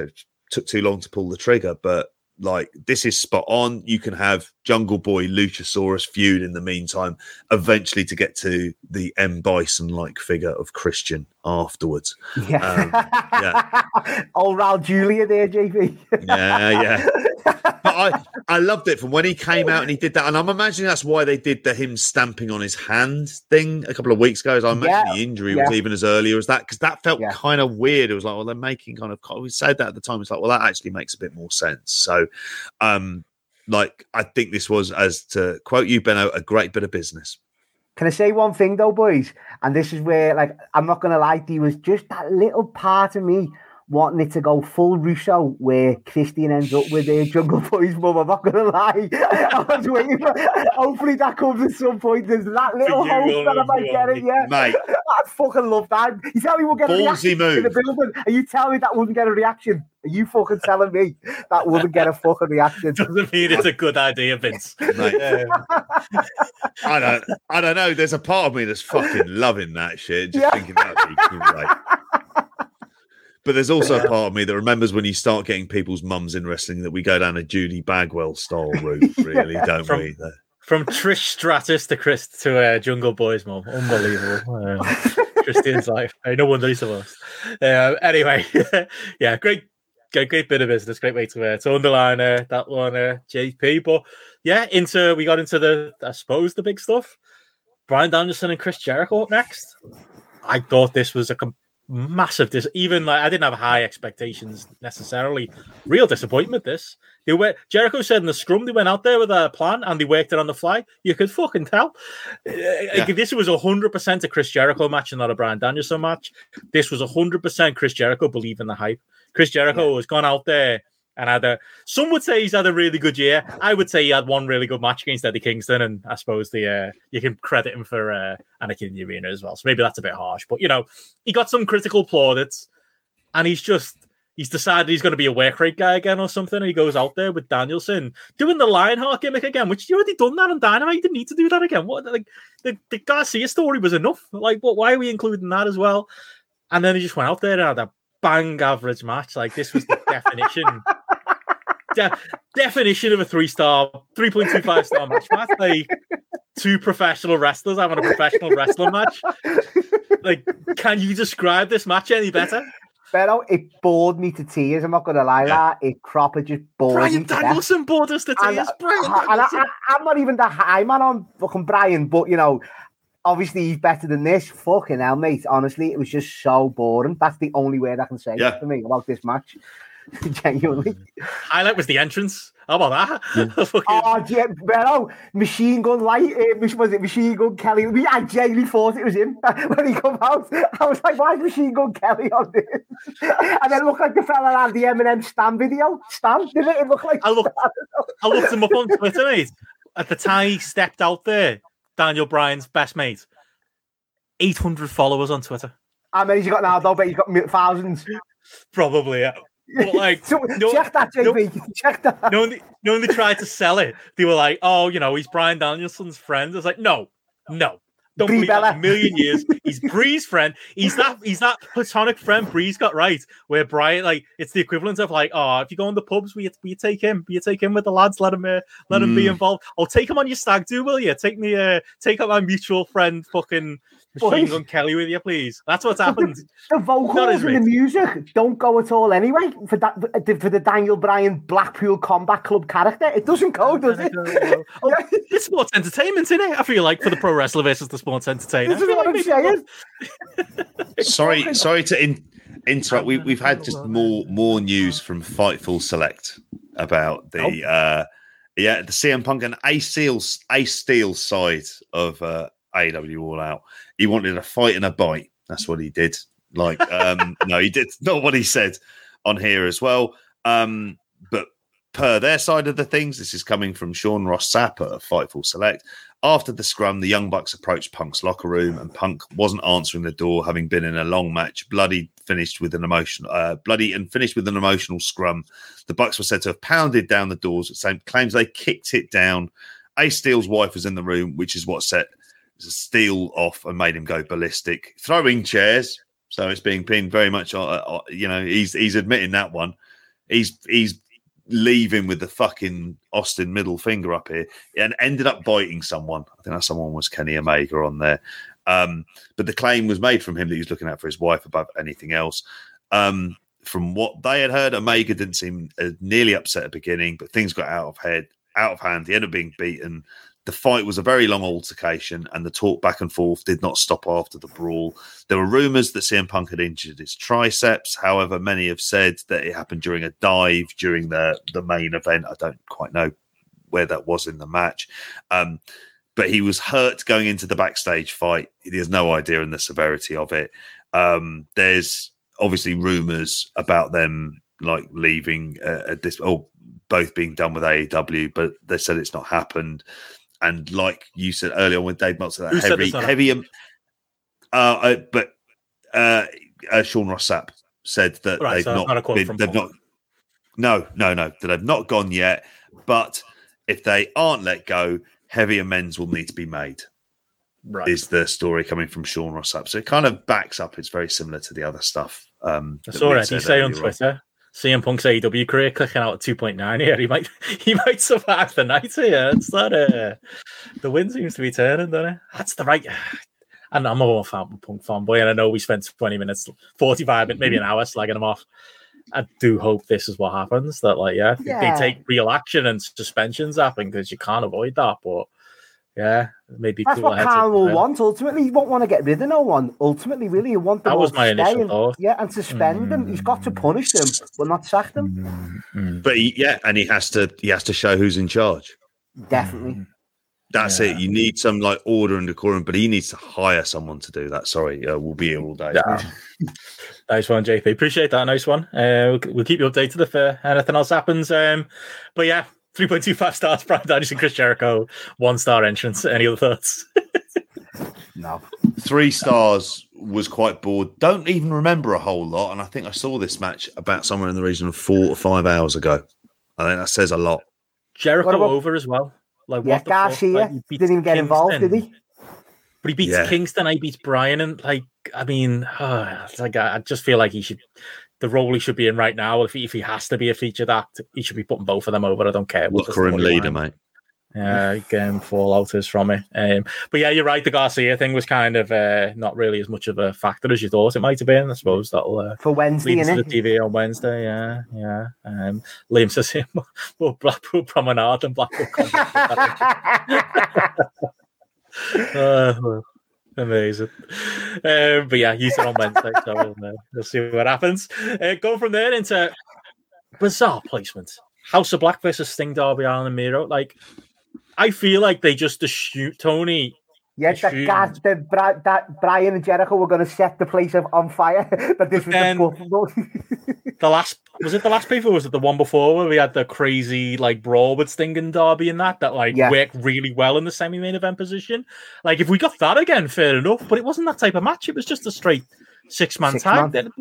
took too long to pull the trigger, but like this is spot on. You can have Jungle Boy Luchasaurus feud in the meantime, eventually to get to the M Bison like figure of Christian afterwards. yeah. Old Raul Julia there, JP. Yeah, yeah. But I, I loved it from when he came out and he did that. And I'm imagining that's why they did the him stamping on his hand thing a couple of weeks ago. As I imagine Yeah, the injury was even as earlier as that because that felt Yeah. kind of weird. It was like, well, they're making kind of. We said that at the time. It's like, well, that actually makes a bit more sense. So, um, like I think this was, as to quote you, Benno, a great bit of business. Can I say one thing though, boys? And this is where, like, I'm not gonna lie, there was just that little part of me wanting it to go full Russo, where Christian ends up with a Jungle Boy's mum. I'm not gonna lie, I was waiting for. Hopefully, that comes at some point. There's that little you, hope that I might Oliver, get it. Yeah, Mate, I'd fucking love that. You tell me we'll get a Ballsy reaction in the building. Are you telling me that wouldn't get a reaction? Are you fucking telling me that wouldn't get a fucking reaction? Doesn't mean it's a good idea, Vince. Mate, Um, I don't, I don't know. There's a part of me that's fucking loving that shit. Just Yeah. thinking that'd be great. But there's also a part of me that remembers when you start getting people's mums in wrestling that we go down a Judy Bagwell style route, really, don't From- we? The- from Trish Stratus to Chris to uh, Jungle Boy's mum, unbelievable. Um, Christian's life. Hey, no wonder he's the worst. Uh, anyway, yeah, great, great, great bit of business. Great way to uh, to underline uh, that one, uh, JP. But yeah, into we got into the I suppose the big stuff. Bryan Danielson and Chris Jericho up next. I thought this was a com- massive dis- even like I didn't have high expectations necessarily. Real disappointment. This they were Jericho said in the scrum they went out there with a plan and they worked it on the fly. You could fucking tell. Uh, like, This was hundred percent a Chris Jericho match and not a Bryan Danielson match. This was hundred percent Chris Jericho believing the hype. Chris Jericho has gone out there and had a. Some would say he's had a really good year. I would say he had one really good match against Eddie Kingston, and I suppose the uh, you can credit him for uh, Anarchy in the arena as well. So maybe that's a bit harsh, but you know he got some critical plaudits, and he's just he's decided he's going to be a work rate guy again or something. And he goes out there with Danielson doing the Lionheart gimmick again, which you already done that on Dynamite. You didn't need to do that again. What like the, the Garcia story was enough. Like, what? Why are we including that as well? And then he just went out there and had a bang average match. Like this was the definition. De- definition of a three star, 3.25 star match, Matt. Like two professional wrestlers having a professional wrestling match. Like, can you describe this match any better? Pero it bored me to tears. I'm not gonna lie, Yeah. that it proper just bored me Brian. Danielson bored us to And, tears. Uh, Brian and I, I'm not even that high man on fucking Brian, but you know, obviously he's better than this. Fucking hell, mate. Honestly, it was just so boring. That's the only word I can say Yeah. for me about this match. Genuinely. Highlight was the entrance. How about that? Fucking- Oh, yeah, Bello, machine gun light. Uh, which was it? Machine gun Kelly. We, I genuinely thought it was him when he come out. I was like, why is Machine Gun Kelly on this? and then it looked like the fella had the Eminem Stan video. Stan, didn't it? It looked like I looked, I looked him up on Twitter, mate. At the time he stepped out there, Daniel Bryan's best mate, 800 followers on Twitter. How many you got now, though? But he's got mi- thousands. Probably, yeah. But like, So, no- check that, JP. Check that. no, one, no, one they tried to sell it. They were like, "Oh, you know, he's Bryan Danielson's friend." I was like, "No, no, don't Brie believe that a million years. He's Brie's friend. He's that. He's that platonic friend Brie's got right. Where Brian, like, it's the equivalent of like, oh, if you go in the pubs, we you, you take him? Will you take him with the lads? Let him, uh, let him be Mm. involved. I'll take him on your stag do, will you? Take me, uh, take up my mutual friend, fucking Machine Boys. Gun Kelly, with you, please. That's what's happened. The Not vocals as and the music don't go at all anyway for that for the Daniel Bryan Blackpool Combat Club character. It doesn't go, does it? Oh, it's sports entertainment, isn't it? I feel like for the pro wrestler versus the sports entertainer. This is what I'm saying. sorry, sorry to in, interrupt. We, we've had just more more news from Fightful Select about the uh, yeah the CM Punk and Ace Steel, Ace Steel side of uh, AW All Out. He wanted a fight and a bite. That's what he did. Like um, no, he did not what he said on here as well. Um, but per their side of the things, this is coming from Sean Ross Sapper of Fightful Select. After the scrum, the Young Bucks approached Punk's locker room, and Punk wasn't answering the door, having been in a long match. Bloody finished with an emotional, uh, bloody and finished with an emotional scrum. The Bucks were said to have pounded down the doors. Same claims they kicked it down. Ace Steel's wife was in the room, which is what set Steel off and made him go ballistic. Throwing chairs, so it's being pinned very much. Uh, you know, he's he's admitting that one. He's he's leaving with the fucking Austin middle finger up here and ended up biting someone. I think that someone was Kenny Omega on there. Um, but the claim was made from him that he was looking out for his wife above anything else. Um, from what they had heard, Omega didn't seem uh, nearly upset at the beginning, but things got out of head, out of hand. He ended up being beaten. The fight was a very long altercation, and the talk back and forth did not stop after the brawl. There were rumors that CM Punk had injured his triceps. However, many have said that it happened during a dive during the the main event. I don't quite know where that was in the match. Um, but he was hurt going into the backstage fight. He has no idea in the severity of it. Um, there's obviously rumors about them like leaving uh, at this or both being done with AEW, but they said it's not happened. And like you said earlier on with Dave Meltzer, that heavy, heavy, am- Uh, but uh, uh, Sean Ross Sapp said that Right, they've so not, not been, they've Paul. not. No, no, no, that they've not gone yet. But if they aren't let go, heavy amends will need to be made. Right. Is the story coming from Sean Ross Sapp? So it kind of backs up. It's very similar to the other stuff. Um, I saw Eddie said say on Twitter, CM Punk's AEW career clicking out at 2.9 here. He might he might survive the night here. It's that uh, the wind seems to be turning, doesn't it? That's the right. And I'm a fan, Punk fanboy, and I know we spent 20 minutes, 45 minutes, maybe an hour slagging him off. I do hope this is what happens. That like, yeah, Yeah. they take real action and suspensions happen because you can't avoid that. But yeah, maybe That's cooler what heads Kyle would will prevail. want. Ultimately, you won't want to get rid of no one. Ultimately, really, you want them That was my stay initial and- thought. Yeah, and suspend them. He's got to punish them, but not sack them. Mm. But he, yeah, and he has to he has to show who's in charge. Definitely. That's Yeah. it. You need some like order and decorum, but he needs to hire someone to do that. Sorry, uh, we'll be here all day. Yeah. Nice one, JP. Appreciate that. Nice one. Uh, we'll, we'll keep you updated if uh, anything else happens. Um, but yeah, 3.25 stars, Brian Daniels and Chris Jericho. One star entrance. Any other thoughts? No. Three stars was quite bored. Don't even remember a whole lot, and I think I saw this match about somewhere in the region of four or five hours ago. I think that says a lot. Jericho about- over as well. Like Yeah, what the fuck? Garcia Like, he didn't even get involved, did he? But he beats Yeah. Kingston. I beats Brian, and like, I mean, it's like I I just feel like he should. The role he should be in right now, if he, if he has to be a featured act, he should be putting both of them over. I don't care. what the Locker room leader, mate. Yeah, again, fallouters from it. Um, but yeah, you're right. The Garcia thing was kind of uh, not really as much of a factor as you thought it might have been. I suppose that'll uh, For Wednesday, lead into the? TV on Wednesday. Yeah, yeah. Um, Liam says him, well, Blackpool Promenade and Blackpool. Compact. uh, well, amazing. Um, but yeah, it on Wednesday, so we'll, uh, we'll see what happens. Uh, go from there into bizarre placement. House of Black versus Sting, Darby Allin, and Miro. Like, I feel like they just assume Tony. Yeah, that, guy, the, Bri- that Brian and Jericho were going to set the place of, on fire. that this was then- the. The last was it the last paper? Or was it the one before where we had the crazy like brawl with Sting and Darby and that that like Yeah. worked really well in the semi-main event position? Like, if we got that again, fair enough. But it wasn't that type of match. It was just a straight six-man tag. Then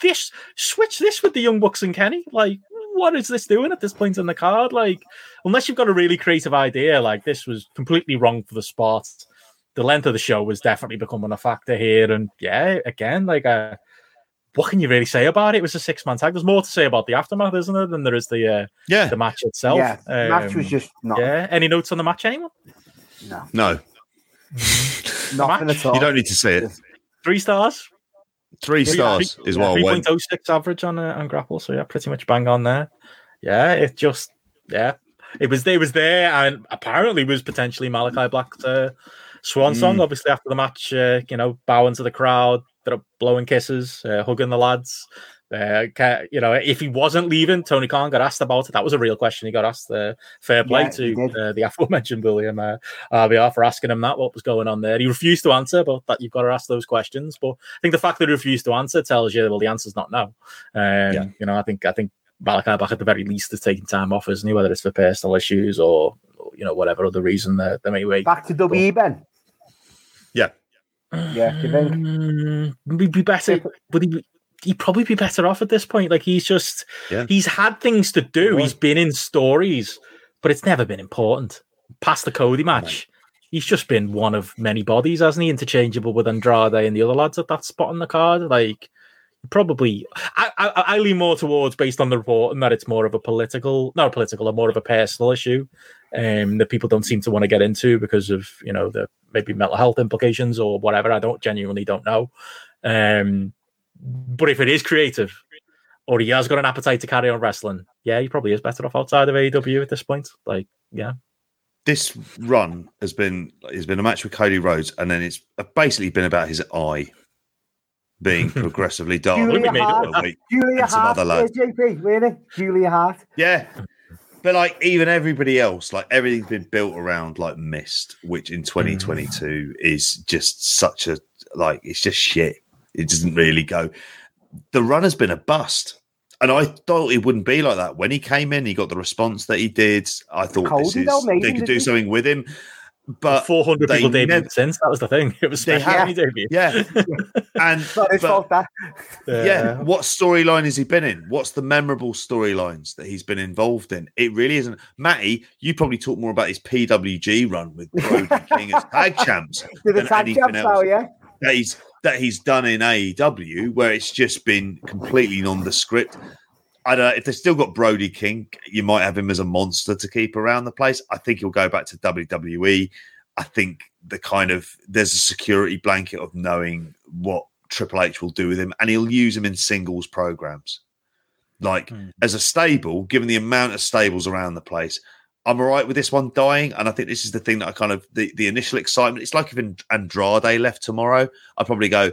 this switch this with the Young Bucks and Kenny. Like, what is this doing at this point in the card? Like, unless you've got a really creative idea, like this was completely wrong for the sport. The length of the show was definitely becoming a factor here, and yeah, again, like uh, what can you really say about it? It was a six-man tag. There's more to say about the aftermath, isn't there, than there is the uh, Yeah, the match itself. yeah, the match was Um, just not, yeah. Any notes on the match, anyone? no, no, nothing match. at all. you don't need to see it. Three stars. Three stars is what I Three went. point oh six average on uh, on grapple. So yeah, pretty much bang on there. Yeah, it just yeah, it was it was there, and apparently was potentially Malakai Black's uh, swan song. Mm. Obviously after the match, uh, you know, bowing to the crowd, blowing kisses, uh, hugging the lads. Uh, you know, if he wasn't leaving, Tony Khan got asked about it. That was a real question. He got asked. Uh, fair play Yeah, to uh, the aforementioned William uh, RBR for asking him that. What was going on there? He refused to answer, but that you've got to ask those questions. But I think the fact that he refused to answer tells you, well, the answer's not no. Um, Yeah. You know, I think I think Malakai Black at the very least is taking time off, isn't he? Whether it's for personal issues or you know whatever other reason that they may wait. Back to WWE, Ben. Yeah. Yeah, do you think? Mm, would be better? Would he? Be, he'd probably be better off at this point. Like he's just, Yeah. he's had things to do. He's been in stories, but it's never been important. Past the Cody match, he's just been one of many bodies, hasn't he? Interchangeable with Andrade and the other lads at that spot on the card. Like probably, I, I, I lean more towards based on the report and that it's more of a political, not a political, or more of a personal issue. Um, that people don't seem to want to get into because of you know the maybe mental health implications or whatever. I don't genuinely don't know. Um, but if it is creative, or he has got an appetite to carry on wrestling, yeah, he probably is better off outside of AEW at this point. Like, yeah, This run has been has been a match with Cody Rhodes, and then it's basically been about his eye being progressively dark. Julia made it Hart. up. Julia Hart, other lads. JP, really? Julia Hart. Yeah. But like even everybody else, like everything's been built around like mist, which in 2022 is just such a like it's just shit. It doesn't really go. The run has been a bust. And I thought it wouldn't be like that. When he came in, he got the response that he did. I thought this is they could do something with him. But 400 people debuted never- since. That was the thing. It was They special have- when yeah, and It's not his but- fault, that. yeah, what storyline has he been in? What's the memorable storylines that he's been involved in? It really isn't. Matty, you probably talk more about his PWG run with Brody King as tag champs Did the than tag anything champs else. now, yeah? that he's that he's done in AEW, where it's just been completely nondescript. I don't know if they've still got Brody King, you might have him as a monster to keep around the place. I think he'll go back to WWE. I think the kind of there's a security blanket of knowing what Triple H will do with him, and he'll use him in singles programs. Like Hmm. as a stable, given the amount of stables around the place, I'm all right with this one dying. And I think this is the thing that I kind of the, the initial excitement. It's like if Andrade left tomorrow, I'd probably go,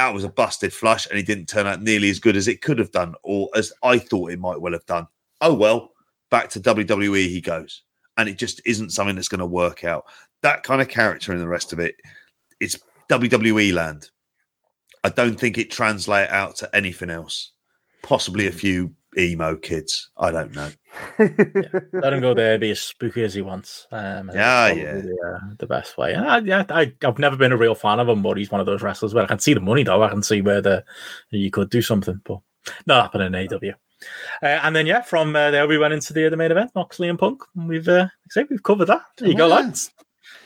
that was a busted flush, and he didn't turn out nearly as good as it could have done, or as I thought it might well have done. Oh well, back to WWE he goes. And it just isn't something that's going to work out. That kind of character and the rest of it, it's WWE land. I don't think it translates out to anything else. Possibly a mm. few emo kids. I don't know. Let him go there, be as spooky as he wants. Um, Yeah, yeah. The, uh, the best way. And I, yeah, I, I've never been a real fan of him, but he's one of those wrestlers where I can see the money though. I can see where the you could do something, but not happening in AW. Uh, and then yeah, from uh, there we went into the, the main event, Moxley and Punk. And we've uh, say we've covered that. There you go, Yeah. lads.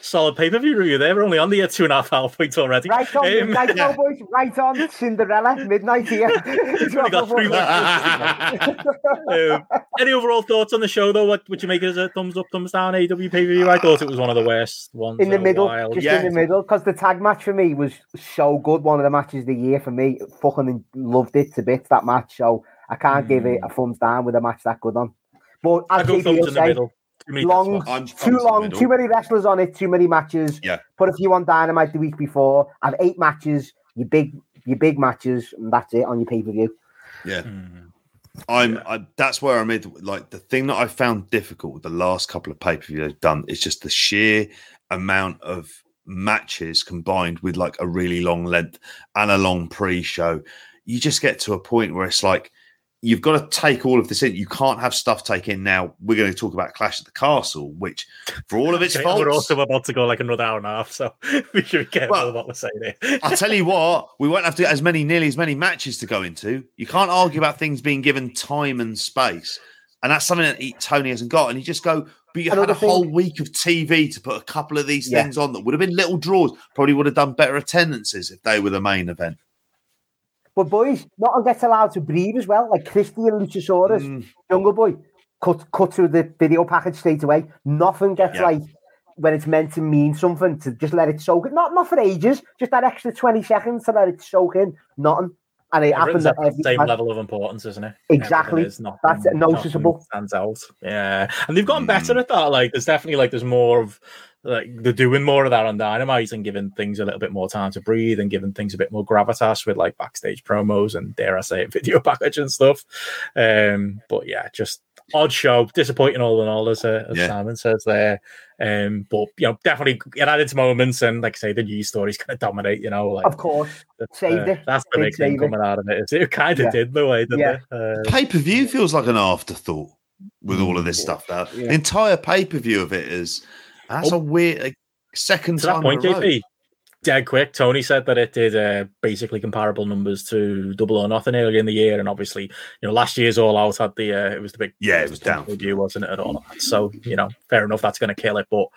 Solid pay per view review there. We're only on the uh, two and a half hour point already. Right on, Um, midnight, yeah. boys. Right on, Cinderella, midnight here. got three Um, any overall thoughts on the show though? What would you make it as a thumbs up, thumbs down? AW pay per view. I thought it was one of the worst ones in the middle, while. just Yeah. in the middle, because the tag match for me was so good. One of the matches of the year for me. Fucking loved it to bits that match. So I can't give it a thumbs down with a match that good on. But I go thumbs in the middle. Too many long. I'm too thumbs in long, too many wrestlers on it, too many matches. Yeah. Put a few on Dynamite the week before. Have eight matches. Your big, your big matches, and that's it on your pay per view. Yeah. Mm. I'm I, that's where I'm at. Like the thing that I found difficult with the last couple of pay per views I've done is just the sheer amount of matches combined with like a really long length and a long pre show. You just get to a point where it's like you've got to take all of this in. You can't have stuff taken now. We're going to talk about Clash at the Castle, which for all of its Okay, faults, We're also about to go like another hour and a half, so we should be careful Well, what we're saying here. I'll tell you what, we won't have to get as many, nearly as many matches to go into. You can't argue about things being given time and space. And that's something that Tony hasn't got. And you just go, but you had Another a whole week of TV to put a couple of these Yeah. things on that would have been little draws. Probably would have done better attendances if they were the main event. But boys, not gets allowed to breathe as well. Like Christy and Luchasaurus, Mm, Jungle Boy, cut cut through the video package straight away. Nothing gets Yeah. like when it's meant to mean something to just let it soak in. Not not for ages, just that extra twenty seconds to let it soak in. Nothing. And it happens at the same match. level of importance, isn't it? Exactly. Is nothing- That's noticeable. Stands out. Yeah, and they've gotten Mm. better at that. Like, there's definitely like there's more of like they're doing more of that on Dynamite and giving things a little bit more time to breathe and giving things a bit more gravitas with like backstage promos and dare I say it, video package and stuff. Um, but yeah, just odd show, disappointing all in all, as, uh, as Yeah. Simon says there. Um, but you know, definitely it had its moments, and like I say, the news story's going to dominate. You know, like Of course. that's, saved uh, it. That's the Did big thing coming out of it. It kind of Yeah. did the way, didn't Yeah. it? Uh, Pay per view feels like an afterthought with all of this stuff. Now. Yeah. The entire pay per view of it is that's Oh. a weird like, second to that time point, in a row. JP, dead quick. Tony said that it did uh, basically comparable numbers to Double or Nothing earlier in the year, and obviously, you know, last year's All Out had the uh, it was the big Yeah, it was the down. debut, wasn't it? At all, so you know, fair enough, that's going to kill it. But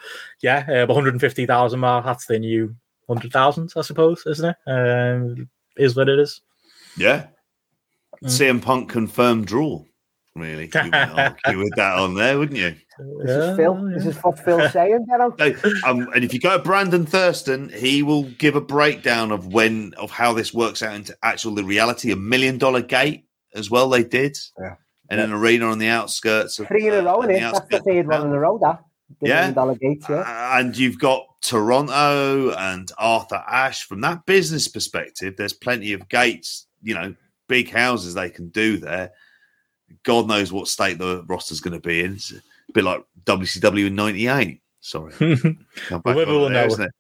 yeah, uh, the 150,000 mark, that's the new hundred thousand, I suppose, isn't it? Um, is what it is. Yeah. Mm. CM Punk confirmed draw. Really, you might argue with that on there, wouldn't you? This is Phil. This is what Phil's saying, you know. So, um, and if you go to Brandon Thurston, he will give a breakdown of when of how this works out into actual the reality. A million dollar gate as well. They did, Yeah. in an arena on the outskirts of Three in a uh, row, on innit? the That's the outskirts third one in a row, that. The Yeah. million dollar gates, yeah. Uh, and you've got Toronto and Arthur Ashe. From that business perspective, there's plenty of gates, you know, big houses they can do there. God knows what state the roster's going to be in. It's a bit like WCW in '98. Sorry, Well, back maybe on we'll there, know. isn't?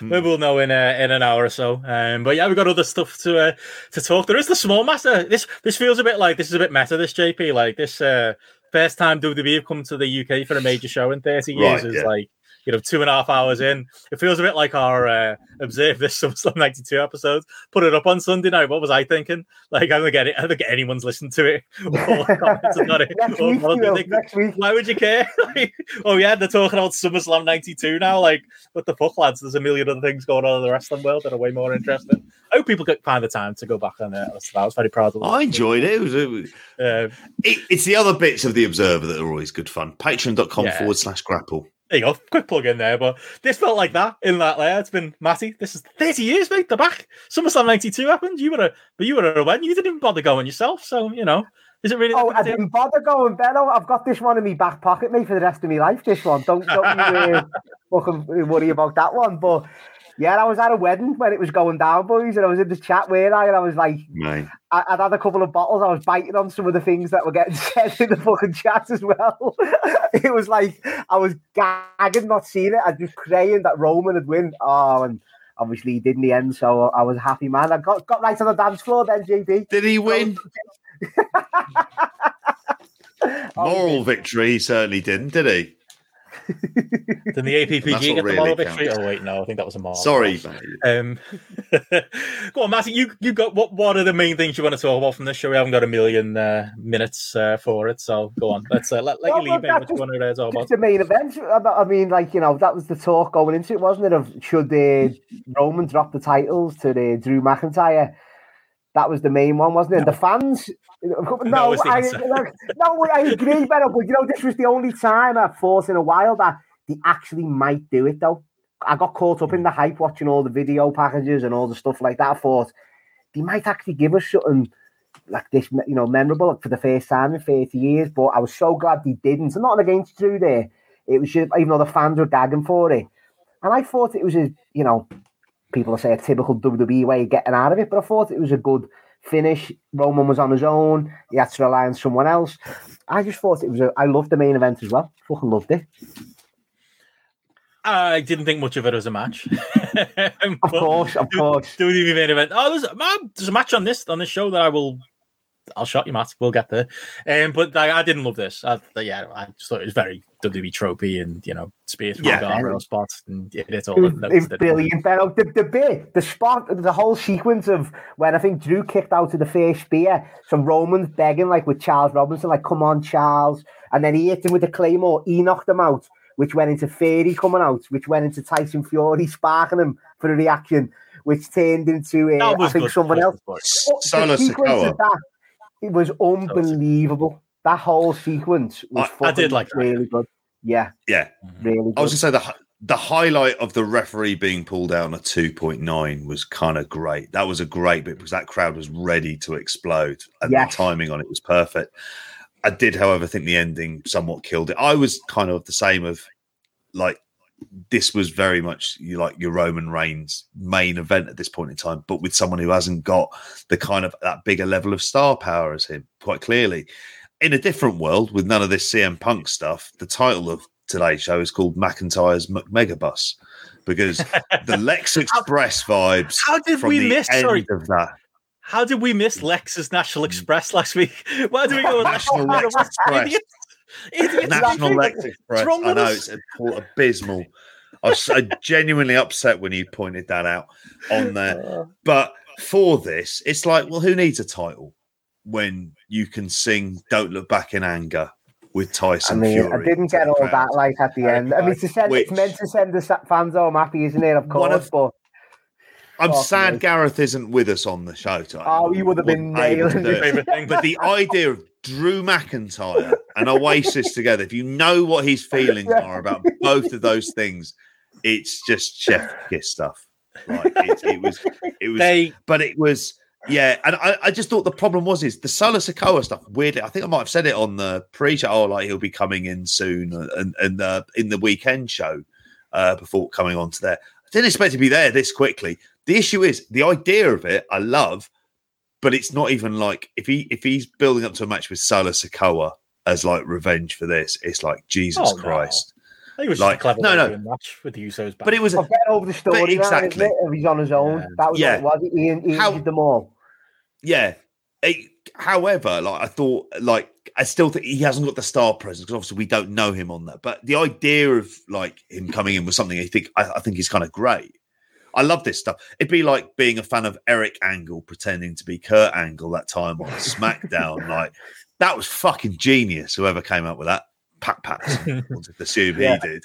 Maybe we'll know in uh, in an hour or so. Um, but yeah, we've got other stuff to uh, to talk. There is the small matter. This this feels a bit like this is a bit meta. This JP like this uh, first time WWE have come to the UK for a major show in thirty years Right, is yeah. like you know, two and a half hours in. It feels a bit like our uh, observe this SummerSlam '92 episodes. Put it up on Sunday night. What was I thinking? Like, I don't get it. I don't get anyone's listened to it or comments about it. Next week, followed you it. will, They- next week. Why would you care? Like, oh yeah, they're talking about SummerSlam '92 now. Like, what the fuck, lads? There's a million other things going on in the wrestling world that are way more interesting. I hope people could find the time to go back on it. I was very proud of. That. I enjoyed it. It was, it was- Uh, it- it's the other bits of the Observer that are always good fun. Patreon.com Yeah. forward slash grapple. There you go, quick plug in there. But this felt like that in that layer. It's been Matty. This is 30 years, mate. The back. SummerSlam 92 happened. You were a, but you were a when you didn't even bother going yourself. So, you know, is it really Oh, I didn't bother going, Benno. I've got this one in my back pocket, mate, for the rest of my life. This one. Don't, don't you, uh, fucking worry about that one. But yeah, I was at a wedding when it was going down, boys, and I was in the chat where I, and I was like, Mate. I, I'd had a couple of bottles. I was biting on some of the things that were getting said in the fucking chat as well. it was like I was gagging, not seeing it. I was just praying that Roman had win. Oh, and obviously he did in the end, so I was a happy man. I got got right on the dance floor then, JB. Did he win? Moral victory, he certainly didn't, did he? Did the APPG get what the moral really victory? counts. Oh, wait, no, I think that was a moral. Sorry, mate. Um, go on, Matty. You you got what? What are the main things you want to talk about from this show? We haven't got a million uh, minutes uh, for it, so go on. Let's uh, let, let No, you leave but in what that's you want to uh, talk about. The main event. I I mean, like you know, that was the talk going into it, wasn't it? Of should uh, Roman drop the titles to the Drew McIntyre? That was the main one, wasn't it? And the fans. No, was I, no, I agree, Benno, uh, but you know, this was the only time I thought in a while that they actually might do it, though. I got caught up in the hype watching all the video packages and all the stuff like that. I thought they might actually give us something like this, you know, memorable for the first time in 30 years. But I was so glad they didn't. So not against Drew there. It was just, even though the fans were gagging for it. And I thought it was a, you know, people say a typical WWE way of getting out of it, but I thought it was a good finish. Roman was on his own. He had to rely on someone else. I just thought it was a, I loved the main event as well. Fucking loved it. I didn't think much of it as a match. Of course, of course. Do the main event. Oh, there's, man, there's a match on this on this show that I will. I'll shot you, Matt. We'll get there. Um, but I, I didn't love this. I, yeah, I just thought it was very WWE tropey and you know space from Yeah. the guardrail spot and it, it's all. It was, that- it was that- brilliant. But uh, the, the bit, the spot, the whole sequence of when I think Drew kicked out of the first spear, some Romans begging like with Charles Robinson, like, come on, Charles. And then he hit him with the Claymore. He knocked him out, which went into Theory coming out, which went into Tyson Fury sparking him for a reaction, which turned into, uh, I think, good. someone else. Oh, the Solo it was unbelievable. That whole sequence was I- I did fucking like that. really good. Yeah, Yeah. Mm-hmm. really I was going to say the the highlight of the referee being pulled out on a 2.9 was kind of great. That was a great bit because that crowd was ready to explode and Yes. the timing on it was perfect. I did, however, think the ending somewhat killed it. I was kind of the same of like this was very much you like your Roman Reigns main event at this point in time, but with someone who hasn't got the kind of that bigger level of star power as him, quite clearly. In a different world, with none of this CM Punk stuff, the title of today's show is called McIntyre's Megabus because the Lex Express vibes. How did we miss? Sorry, of that how did we miss Lex's National mm. Express last week? Why do we go with National Lex Express. Idiots. Idiots. National Lex Express. I with know us? it's a- abysmal. I was so genuinely upset when you pointed that out on there. But for this, it's like, well, who needs a title when you can sing "Don't Look Back in Anger" with I Tyson mean, Fury? I didn't get all that like at the end. I mean, to send, Which- it's meant to send the fans home happy, isn't it? Of course, of- but I'm Oh, sad mate. Gareth isn't with us on the show today. Oh, you would have been Wasn't able to nailing it. it. Favorite thing. But the idea of Drew McIntyre and Oasis together, if you know what his feelings Yeah. are about both of those things, it's just chef kiss stuff. Like it, it was, it was, They but it was, yeah. And I, I just thought the problem was is the Solo Sikoa stuff. Weirdly, I think I might have said it on the pre-show. Oh, like he'll be coming in soon, and and uh, in the weekend show uh, before coming on to there. I didn't expect to be there this quickly. The issue is the idea of it. I love, but it's not even like if he if he's building up to a match with Solo Sikoa as like revenge for this. It's like Jesus Oh, no. Christ. I think it was Like, just a clever no, way no. of doing a match with the Usos. Back. But it was I'll get over the story exactly. isn't? If he's on his own, Yeah. that was Yeah. what it was. He, he How- injured them all. Yeah. It- however, like I thought, like I still think he hasn't got the star presence because obviously we don't know him on that. But the idea of like him coming in with something I think I, I think is kind of great. I love this stuff. It'd be like being a fan of Eric Angle pretending to be Kurt Angle that time on SmackDown. like that was fucking genius. Whoever came up with that, Pat Patterson, to assume Yeah. he did.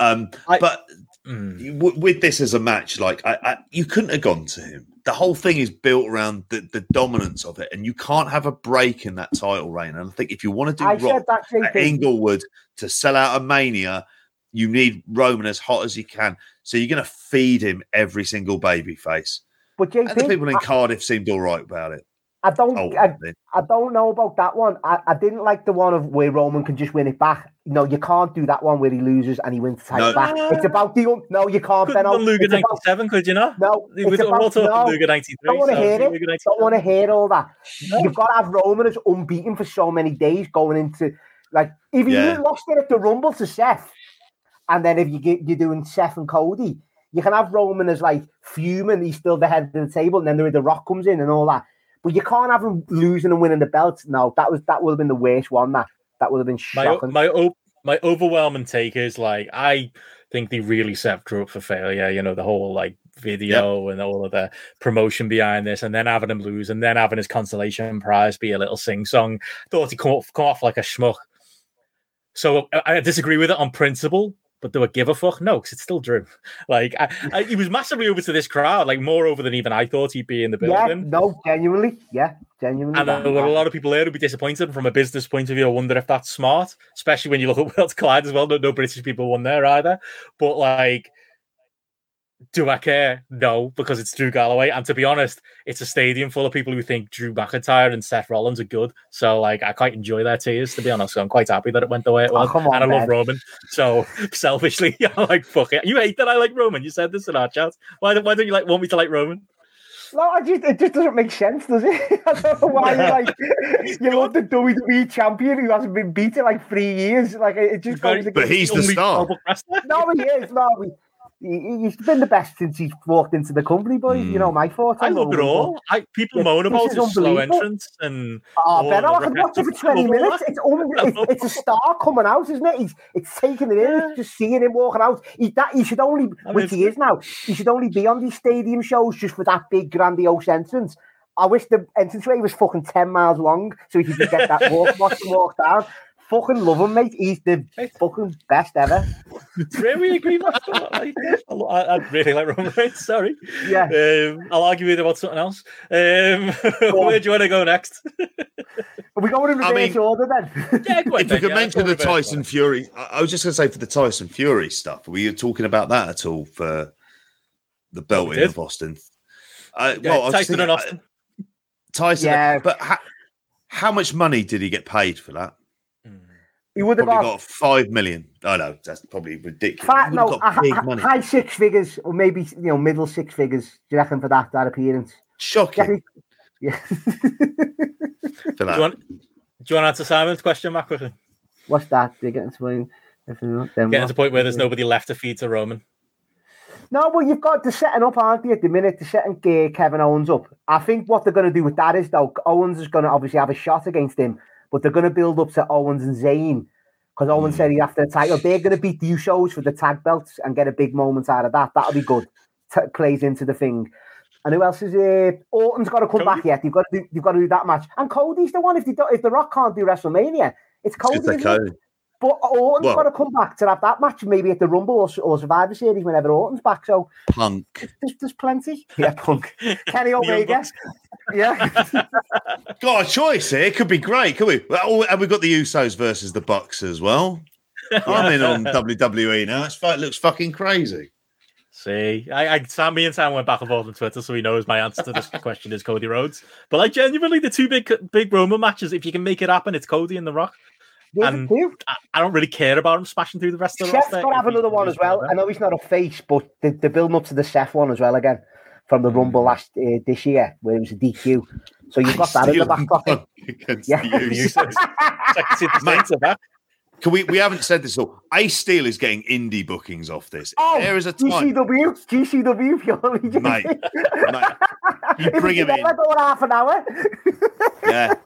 Um, I- but Mm. w- with this as a match, like I, I, you couldn't have gone to him. The whole thing is built around the, the dominance of it, and you can't have a break in that title reign. And I think if you want to do I Rock at Inglewood to sell out a Mania, you need Roman as hot as he can. So you're going to feed him every single baby face. But And the people in JP, Cardiff seemed all right about it. I, I don't, Oh, I, I don't know about that one. I, I didn't like the one of where Roman can just win it back. No, you can't do that one where he loses and he wins the title No. back. It's about the un- no, you can't. Couldn't Benno. Luger 97, could you not? no, We it's were all about, talking no, Luger 93. don't want to so hear it. Don't want to hear all that. You've got to have Roman as unbeaten for so many days going into like if you Yeah. lost it at the Rumble to Seth, and then if you get you're doing Seth and Cody, you can have Roman as like fuming. He's still the head of the table, and then the, the Rock comes in and all that. But you can't have him losing and winning the belt. No, that was that would have been the worst one. That that would have been my shocking. my o- my overwhelming take is like I think they really set Drew up for failure. You know the whole like video and all of the promotion behind this, and then having him lose, and then having his consolation prize be a little sing song. Thought he come off, come off like a schmuck. So I, I disagree with it on principle. But do I give a fuck? No, because it's still Drew. Like I, I, he was massively over to this crowd, like more over than even I thought he'd be in the building. yeah, no, genuinely, yeah, genuinely. And there were a lot of people there who'd be disappointed from a business point of view. I wonder if that's smart, especially when you look at World Collide as well. No, no British people won there either. But like, do I care? No, because it's Drew Galloway. And to be honest, it's a stadium full of people who think Drew McIntyre and Seth Rollins are good. So like, I quite enjoy their tears, to be honest. So I'm quite happy that it went the way it Oh, was. come on, and I love Roman. So selfishly, I'm like, fuck it. You hate that I like Roman. You said this in our chat. Why, don't- why don't you like want me to like Roman? No, I just, it just doesn't make sense, does it? I don't know why you like you love the WWE champion who hasn't been beaten like three years. Like it it just Very- goes But he's the star. no, he is. No, he, he's been the best since he's walked into the company, boys. You know hmm. my thoughts. I love it all. I, people Yeah, moan about his slow entrance and Oh, Ben, I can watch it for twenty minutes. It's, un- it's, it's a star coming out, isn't it? He's it's taking it in. It's just seeing him walking out. He that he should only, I mean, which he is now. He should only be on these stadium shows just for that big grandiose entrance. I wish the entranceway was fucking ten miles long so he could just get that walk, watch him walk down. Fucking love him, mate. He's the fucking best ever. really agree. with that. I, I, I really like Roman Reigns. Sorry, Yeah. um, I'll argue with you about something else. Um, where do you want to go next? Are we going in I reverse mean- order then? Yeah, go on, If we Ben, could yeah, mention the go reverse Tyson order. Fury, I I was just going to say for the Tyson Fury stuff, were you talking about that at all for the we belting did. of Austin? Uh, Yeah, well, I was Tyson thinking, and uh, Austin. Tyson, Yeah. but how, how much money did he get paid for that? He would have Probably got got five million. I know that's probably ridiculous. fat, He no, would've got a, big hi- money. high six figures, or maybe you know middle six figures. Do you reckon for that that appearance? Shocking Yeah. Do you want? Do you want to answer Simon's question, Matt? Quickly, What's that? They get into my. if they're getting to the point where there's nobody left to feed to Roman. No, but you've got the setting up, aren't you, At the minute, the setting uh, Kevin Owens up. I think what they're going to do with that is though Owens is going to obviously have a shot against him, but they're going to build up to Owens and Zayn because Owens said he'd after the title. They're going to beat the Usos for the tag belts and get a big moment out of that. That'll be good. T- plays into the thing. And who else is uh, Orton's got to come Cody. back yet. You've got to do, you've got to do that match. And Cody's the one. If do, if the Rock can't do WrestleMania, it's Cody. It's the isn't it? code. But Orton's Well- got to come back to have that match, maybe at the Rumble or, or Survivor Series whenever Orton's back. So Punk. there's, there's plenty. Yeah, punk. Kenny Young Omega. Bucks. Yeah. Got a choice here. It could be great, could we? Well, oh, and we've got the Usos versus the Bucks as well. I'm in on WWE now. It's, fu- it looks fucking crazy. See, I, I Sam, me and Sam went back and forth on Twitter, so he knows my answer to this question is Cody Rhodes. But like genuinely, the two big big Roman matches, if you can make it happen, it's Cody and The Rock. There's And. I, I don't really care about him smashing through the rest of the Seth's roster. got to have If another one as well. better. I know he's not a face, but they- they're building up to the Seth one as well again from the Rumble last uh, this year, where it was a DQ. So you've got that in the back pocket. Against Yeah. the The Usos. Usos. I can see the Saints. Can we? We haven't said this all. Ace Steel is getting indie bookings off this. Oh, there is a time, GCW, GCW, purely. mate. mate you If bring we him could in. ever go half an hour. Yeah.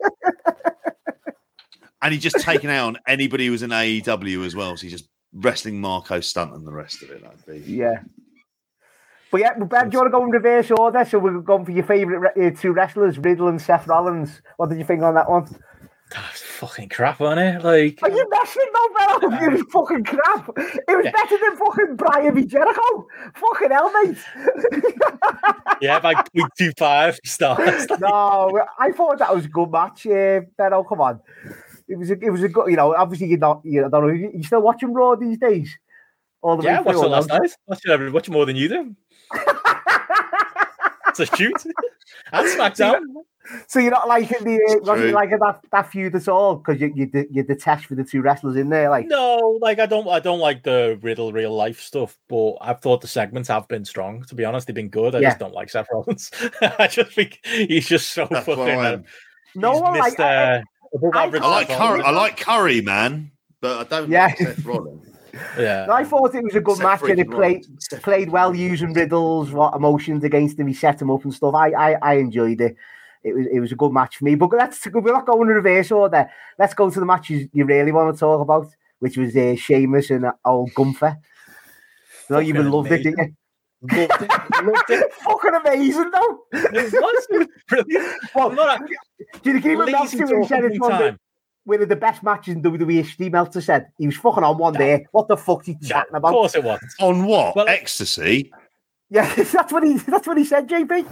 and he's just taken out on anybody who was in AEW as well. So he's just wrestling Marco Stunt and the rest of it. That'd be Yeah. But yeah, but Ben, do you want to go in reverse order? So we're going for your favourite uh, two wrestlers, Riddle and Seth Rollins. What did you think on that one? That's fucking crap, wasn't it? Like, Are you messing though, Bell? It was fucking crap. It was Yeah. better than fucking Bryan V. Jericho. Fucking hell, mate. yeah, like week two five stars. no, I thought that was a good match. Yeah, Uh, Benno, come on. It was a, it was a good, you know, obviously you're not, you know, I don't know, you, you still watching Raw these days? All the Yeah, I way watched through, it last no? night. Watched it watch more than you do. it's a shoot. And SmackDown. So you're not liking the, uh, It's not liking that, that feud at all because you you de- you detest for the two wrestlers in there, like No, like I don't, I don't like the Riddle real life stuff, but I've thought the segments have been strong. To be honest, they've been good. I Yeah. just don't like Seth Rollins. I just think he's just so That's fucking. Uh, no he's one like uh, above I- average I like Curry. I like Curry, man, but I don't Yeah. like Seth Rollins. Yeah, I thought it was a good Seth match and it played Seth played well using Riddle's what emotions against him. He set him up and stuff. I I, I enjoyed it. It was it was a good match for me. But let's we're not going in reverse order. Let's go to the matches you really want to talk about, which was uh, Sheamus and uh, old Gunther. No, you would loved it, didn't you? Loved it. Loved it. Fucking amazing, though. It was, brilliant. Well, I'm not Do you give him lazy Meltzer when he said it's one of the, time. one of the best matches in WWE history? Meltzer said he was fucking on one day. What the fuck's he Yeah, chatting of about? course it wasn't. On what? Well- Ecstasy. Yeah, that's what he that's what he said, JP.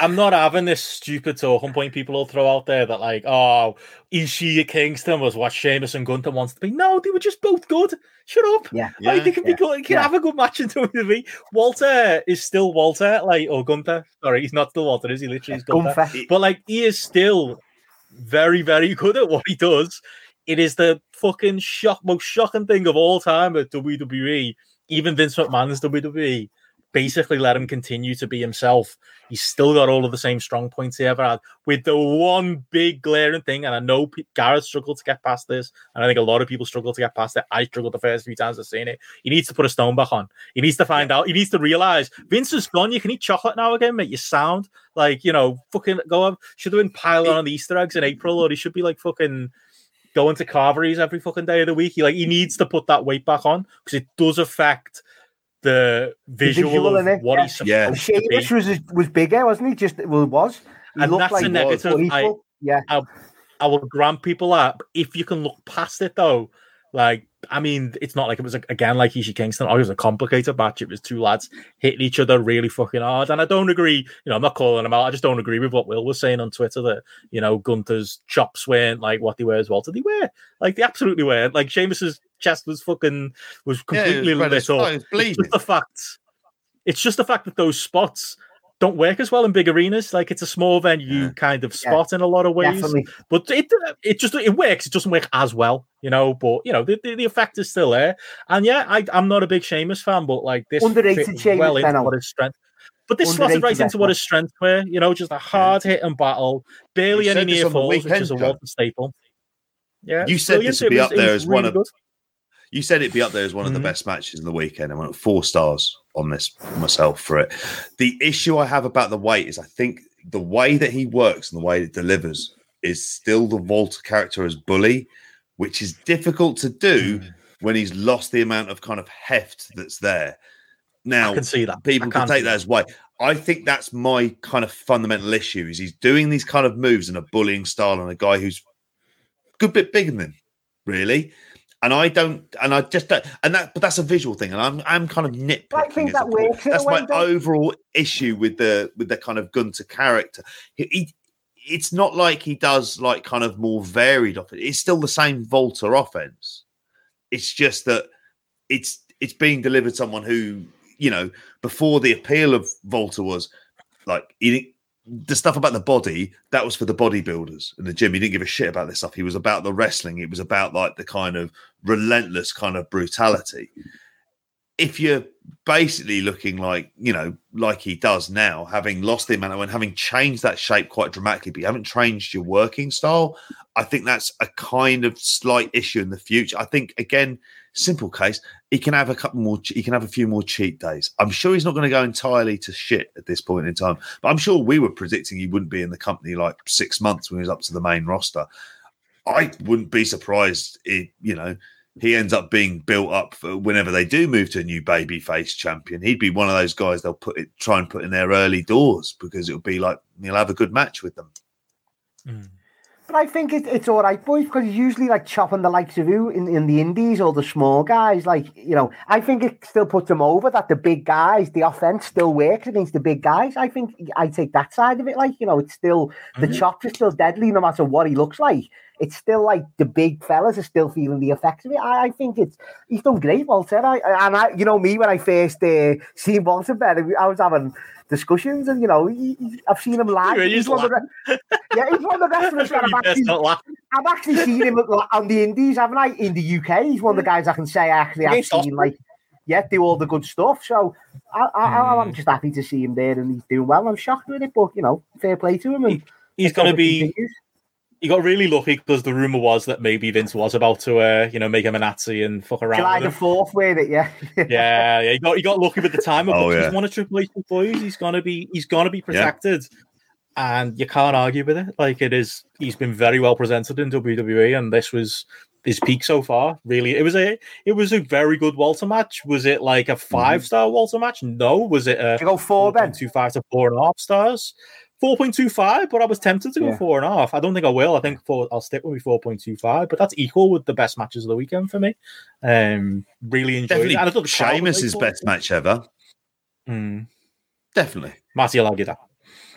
I'm not having this stupid talking point people will throw out there that like, oh, Ishii at Kingston was what Sheamus and Gunther wants to be. No, they were just both good. Shut up. Yeah. Like, Yeah. they can be good. They can yeah. have a good match in WWE. Walter is still Walter, like or Gunther. Sorry, he's not still Walter, is he? Literally, he's Gunther. Gunther. But like, he is still very, very good at what he does. It is the fucking shock, most shocking thing of all time at WWE. Even Vince McMahon's WWE basically let him continue to be himself. He's still got all of the same strong points he ever had, with the one big glaring thing. And I know P- Gareth struggled to get past this, and I think a lot of people struggle to get past it. I struggled the first few times I've seen it. He needs to put a stone back on. He needs to find out. He needs to realize Vince is gone. You can eat chocolate now again, make you sound like you know, fucking go up. Should have been piling on the Easter eggs in April, or he should be like fucking going to carveries every fucking day of the week. He like he needs to put that weight back on because it does affect the visual, visual, of innit? what Yeah. he's supposed Yeah. to be. Sheamus was was bigger, wasn't he? Just well, was. He And that's like a negative. I- yeah, I will grant people that. But if you can look past it though, like I mean, it's not like it was again like Ishii Kingston. Oh, it was a complicated match. It was two lads hitting each other really fucking hard. And I don't agree. You know, I'm not calling them out. I just don't agree with what Will was saying on Twitter that you know Gunther's chops weren't like what they were as well. Did they were like they absolutely were. Like Sheamus's chest was fucking was completely was red as lit up. fire, It's just the fact. It's just the fact that those spots don't work as well in big arenas. Like it's a small venue Yeah. kind of spot in a lot of ways. definitely. But it it just it works. It doesn't work as well, you know. But you know the, the, the effect is still there. And yeah, I, I'm not a big Sheamus fan, but like this Underrated fit Sheamus, well into Benno. what his strength. But this slotted Underrated right into what wrestler. his strengths were. You know, just a hard hit and battle, barely You any near on the falls, which is a Joe. Walter staple. Yeah, You said this would be It up there was as one of- good. You said it'd be up there as one of the Mhm. best matches of the weekend. I went four stars on this myself for it. The issue I have about the weight is I think the way that he works and the way it delivers is still the Walter character as bully, which is difficult to do Mm. when he's lost the amount of kind of heft that's there. Now, I can see that. people can can take that as weight. I think that's my kind of fundamental issue is he's doing these kind of moves in a bullying style on a guy who's a good bit bigger than him, really. And I don't, and I just don't, and that, but that's a visual thing, and I'm, I'm kind of nitpicking. I think that works That's my though. overall issue with the with the kind of Gunther character. He, he, it's not like he does like kind of more varied offense. It's still the same Walter offense. It's just that it's it's being delivered someone who you know before the appeal of Walter was like he, the stuff about the body that was for the bodybuilders in the gym. He didn't give a shit about this stuff. He was about the wrestling. It was about like the kind of relentless kind of brutality. If you're basically looking like you know like he does now, having lost the amount and having changed that shape quite dramatically, but you haven't changed your working style. I think that's a kind of slight issue in the future. I think again, simple case, he can have a couple more. He can have a few more cheat days. I'm sure he's not going to go entirely to shit at this point in time. But I'm sure we were predicting he wouldn't be in the company like six months when he was up to the main roster. I wouldn't be surprised if you know he ends up being built up for whenever they do move to a new babyface champion. He'd be one of those guys they'll put it try and put in their early doors because it'll be like he'll have a good match with them. Mm. But I think it, it's all right, boys, because he's usually like chopping the likes of you in, in the indies or the small guys. Like, you know, I think it still puts him over that the big guys, the offense still works against the big guys. I think I take that side of it. Like, you know, it's still, the Mhm. chops are still deadly no matter what he looks like. It's still like the big fellas are still feeling the effects of it. I, I think it's, he's done great, Walter. I, and I, you know, me, when I first uh, seen Walter better, I was having discussions and, you know, he, he- I've seen him live. He's one of the, yeah, he's one of the wrestlers that I've actually. I've actually seen him on the Indies, haven't I? In the UK, he's one of the guys I can say I actually have seen, like, yeah, do all the good stuff. So I, I, I, I'm Mm. just happy to see him there, and he's doing well. I'm shocked with it, but you know, fair play to him. And He's going to be. continues. He got really lucky because the rumor was that maybe Vince was about to, uh, you know, make him a Nazi and fuck around. July the fourth, with it, yeah. yeah, yeah, he got he got lucky with the time. Oh, yeah. he's one of Triple H's boys. He's gonna be he's gonna be protected, and you can't argue with it. Like it is, he's been very well presented in WWE, and this was his peak so far. Really, it was a it was a very good Walter match. Was it like a five star Walter match? No. Was it a You go four, Ben. two five to four and a half stars? Four point two five, but I was tempted to go Yeah. four and a half. I don't think I will. I think four, I'll stick with me four point two five, but that's equal with the best matches of the weekend for me. Um, really enjoyed Definitely it. And I thought the crowd was Sheamus's very best match ever. Mm. Definitely. Matty, I'll argue that.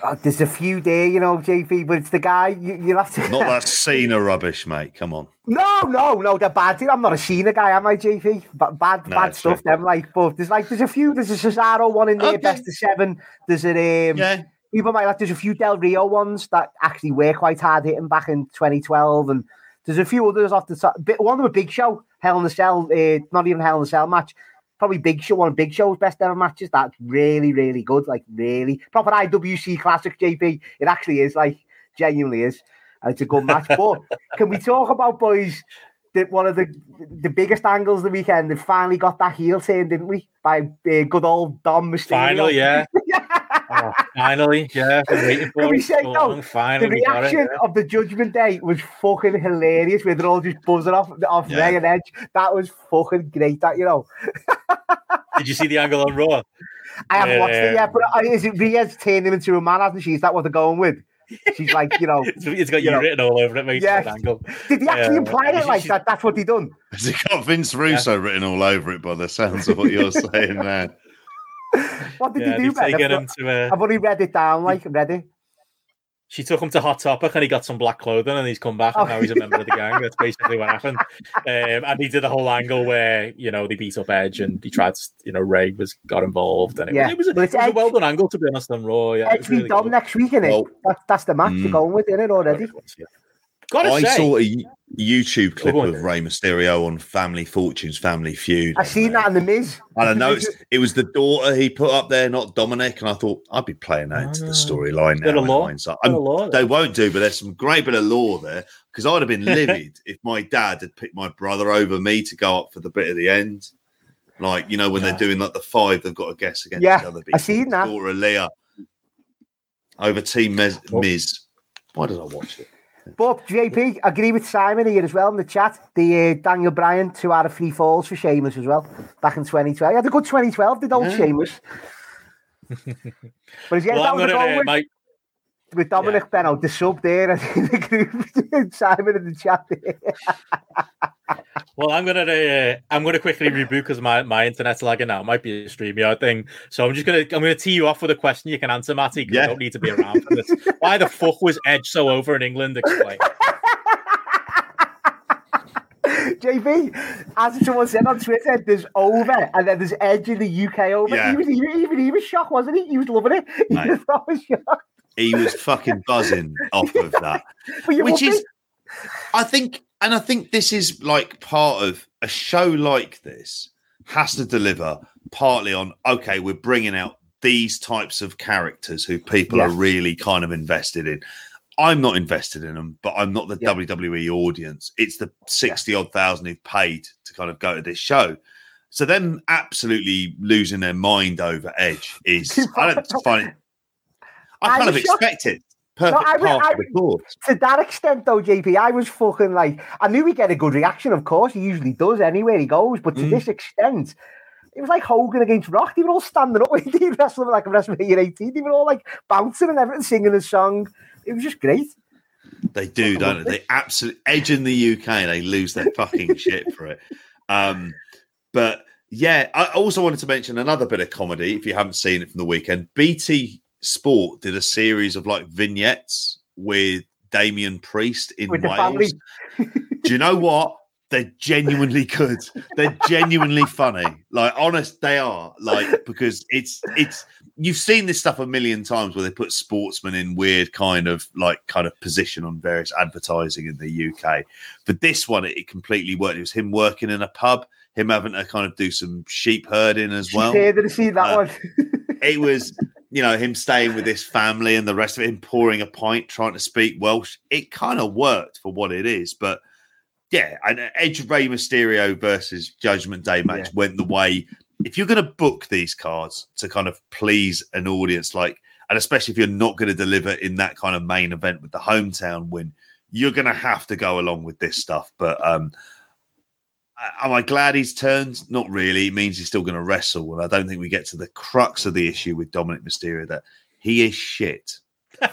Oh, there's a few there, you know, JP, but it's the guy you, you have to. Not that Cena rubbish, mate. Come on. No, no, no, they're bad. I'm not a Cena guy, am I, JP? But bad, No, bad stuff. true. Them like, but there's like, there's a few. There's a Cesaro one in there, Okay. best of seven. There's a um, Yeah. Even like that, there's a few Del Rio ones that actually were quite hard hitting back in 2012, and there's a few others off the top. One of them a Big Show, Hell in the Cell, uh, not even Hell in the Cell match. Probably Big Show, one of Big Show's best ever matches. That's really, really good. Like really proper IWC classic, JP. It actually is like genuinely is. And it's a good match. but can we talk about boys? That one of the the biggest angles of the weekend. They finally got that heel turn, didn't we? By uh, good old Dom Mysterio. Finally, yeah. Oh, finally, yeah. Waiting for we say so no? long. the Finally, we got it. reaction of the Judgment Day was fucking hilarious. Where they're all just buzzing off off Yeah. Ray and Edge. That was fucking great. That you know, Did you see the angle on Raw? I haven't watched it Yeah. yet, but uh, is it Rhea's turned him into a man, hasn't she? Is that what they're going with? She's like, you know, It's, it's got You you know. written all over it, mate. Yeah. angle. did he actually Yeah. imply it like that? That's what he done. Has it got Vince Russo written all over it by the sounds of what you're saying there? What did Yeah, he do? they've Ben? taken I've, him to uh, I've only read it down, like ready. she took him to Hot Topic and he got some black clothing and he's come back and Oh. now he's a member of the gang. That's basically what happened. Um, and he did the whole angle where, you know, they beat up Edge and he tried to, you know, Ray was got involved. And it, Yeah. was, it was, a, But it it's was a well done angle, to be honest, on Raw. Yeah, it Edge was v really Dom good. next week, innit? Well, That, that's the match mm. they're going with, innit, already? Gotta I say, saw a YouTube clip Go on, of then. Rey Mysterio on Family Fortunes, Family Feud. I seen that in the Miz. And I noticed it was the daughter he put up there, not Dominic. And I thought I'd be playing that into the Ah. storyline now. of lore. hindsight. Bit of lore. They won't do, but there's some great bit of lore there because I'd have been livid if my dad had picked my brother over me to go up for the bit at the end. Like, you know, when Yeah. they're doing like the five, they've got to guess against Yeah, each other. I seen that. Daughter of Leah over Team Miz. Oh. Miz. Why did I watch it? But JP, I agree with Simon here as well in the chat. The uh, Daniel Bryan two out of three falls for Sheamus as well back in 2012. He had a good 2012, did old Yeah. Sheamus. but he's getting well, I'm down the gonna, goal uh, with, my, with Dominic Benno, the sub there, and in the group, Simon in the chat there. Well, I'm gonna uh, I'm gonna quickly reboot because my, my internet's lagging now. It might be a StreamYard thing. So I'm just gonna I'm gonna tee you off with a question you can answer, Matty, because Yeah. I don't need to be around for this. Why the fuck was Edge so over in England? Explain. JP, as someone said on Twitter, there's over and then there's Edge in the UK over. Yeah. He was even, even he was shocked, wasn't he? He was loving it. He Mate. was proper shocked. He was fucking buzzing off of that. Which is i think and i think this is like part of a show like this has to deliver partly on okay we're bringing out these types of characters who people Yeah. are really kind of invested in i'm not invested in them but i'm not the Yeah. wwe audience it's the 60 odd thousand who've paid to kind of go to this show so them absolutely losing their mind over edge is i don't find it i I kind of was shocked. expect it Perfect I- path I- for the to that extent, though, JP, I was fucking like, I knew he'd get a good reaction. Of course, he usually does anywhere he goes. But to Mm. this extent, it was like Hogan against Rock. They were all standing up when he wrestled like a WrestleMania 18. They were all like bouncing and everything, singing a song. It was just great. They do, don't they? They absolutely edge in the UK. They lose their fucking shit for it. Um, but yeah, I also wanted to mention another bit of comedy. If you haven't seen it from the weekend, BT Sport did a series of like vignettes with Damien Priest in With Wales. Do you know what? They're genuinely good. They're genuinely funny. Like honest, they are. Like because it's it's you've seen this stuff a million times where they put sportsmen in weird kind of like kind of position on various advertising in the UK. But this one, it, it completely worked. It was him working in a pub, him having to kind of do some sheep herding as well yeah, did see that Uh, one? it was you know him staying with his family and the rest of it him pouring a pint trying to speak welsh it kind of worked for what it is but yeah and edge Rey mysterio versus judgment day match Yeah. went the way if you're going to book these cards to kind of please an audience like and especially if you're not going to deliver in that kind of main event with the hometown win you're going to have to go along with this stuff but um am I glad he's turned? Not really. It means he's still going to wrestle, and I don't think we get to the crux of the issue with Dominic Mysterio that he is shit.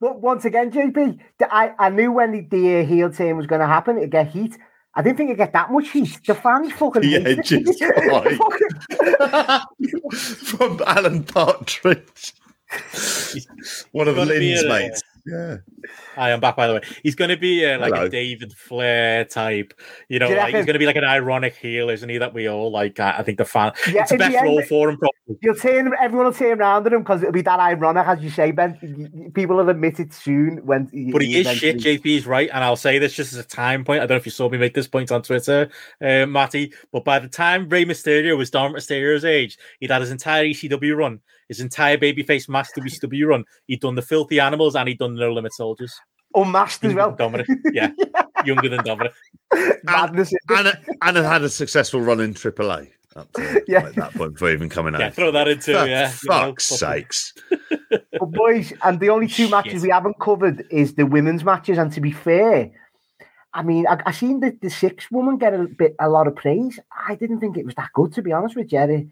But once again, JP, I, I knew when the, the uh, heel turn was going to happen, it'd get heat. I didn't think it'd get that much heat. The fans fucking The hate it. edge is right. From Alan Partridge, one of Gonna Lynn's mates. Yeah, I am back, by the way. He's going to be uh, like Hello. a David Flair type. You know, like, he's going to be like an ironic heel, isn't he? That we all like. I, I think the fan. Yeah, it's the in the best end- role for him, probably. You'll turn everyone will turn around at him because it'll be that ironic, as you say, Ben. People will admit it soon when. But he is shit. eventually- JP is right, and I'll say this just as a time point. I don't know if you saw me make this point on Twitter, uh, Matty. But by the time Rey Mysterio was Dominic Mysterio's age, he'd had his entire ECW run, his entire babyface mask WCW run. He'd done the Filthy Animals, and he'd done No Limit Soldiers. Oh, unmasked as well. Dominic, yeah, younger than Dominic. Madness. and and had had a successful run in AAA up to Yeah. like, that point before even coming out. Yeah, throw that into For yeah. you know, sakes! But boys, and the only two matches Shit. we haven't covered is the women's matches. And to be fair, I mean, I, I seen the, the six woman get a bit a lot of praise. I didn't think it was that good, to be honest with Jerry.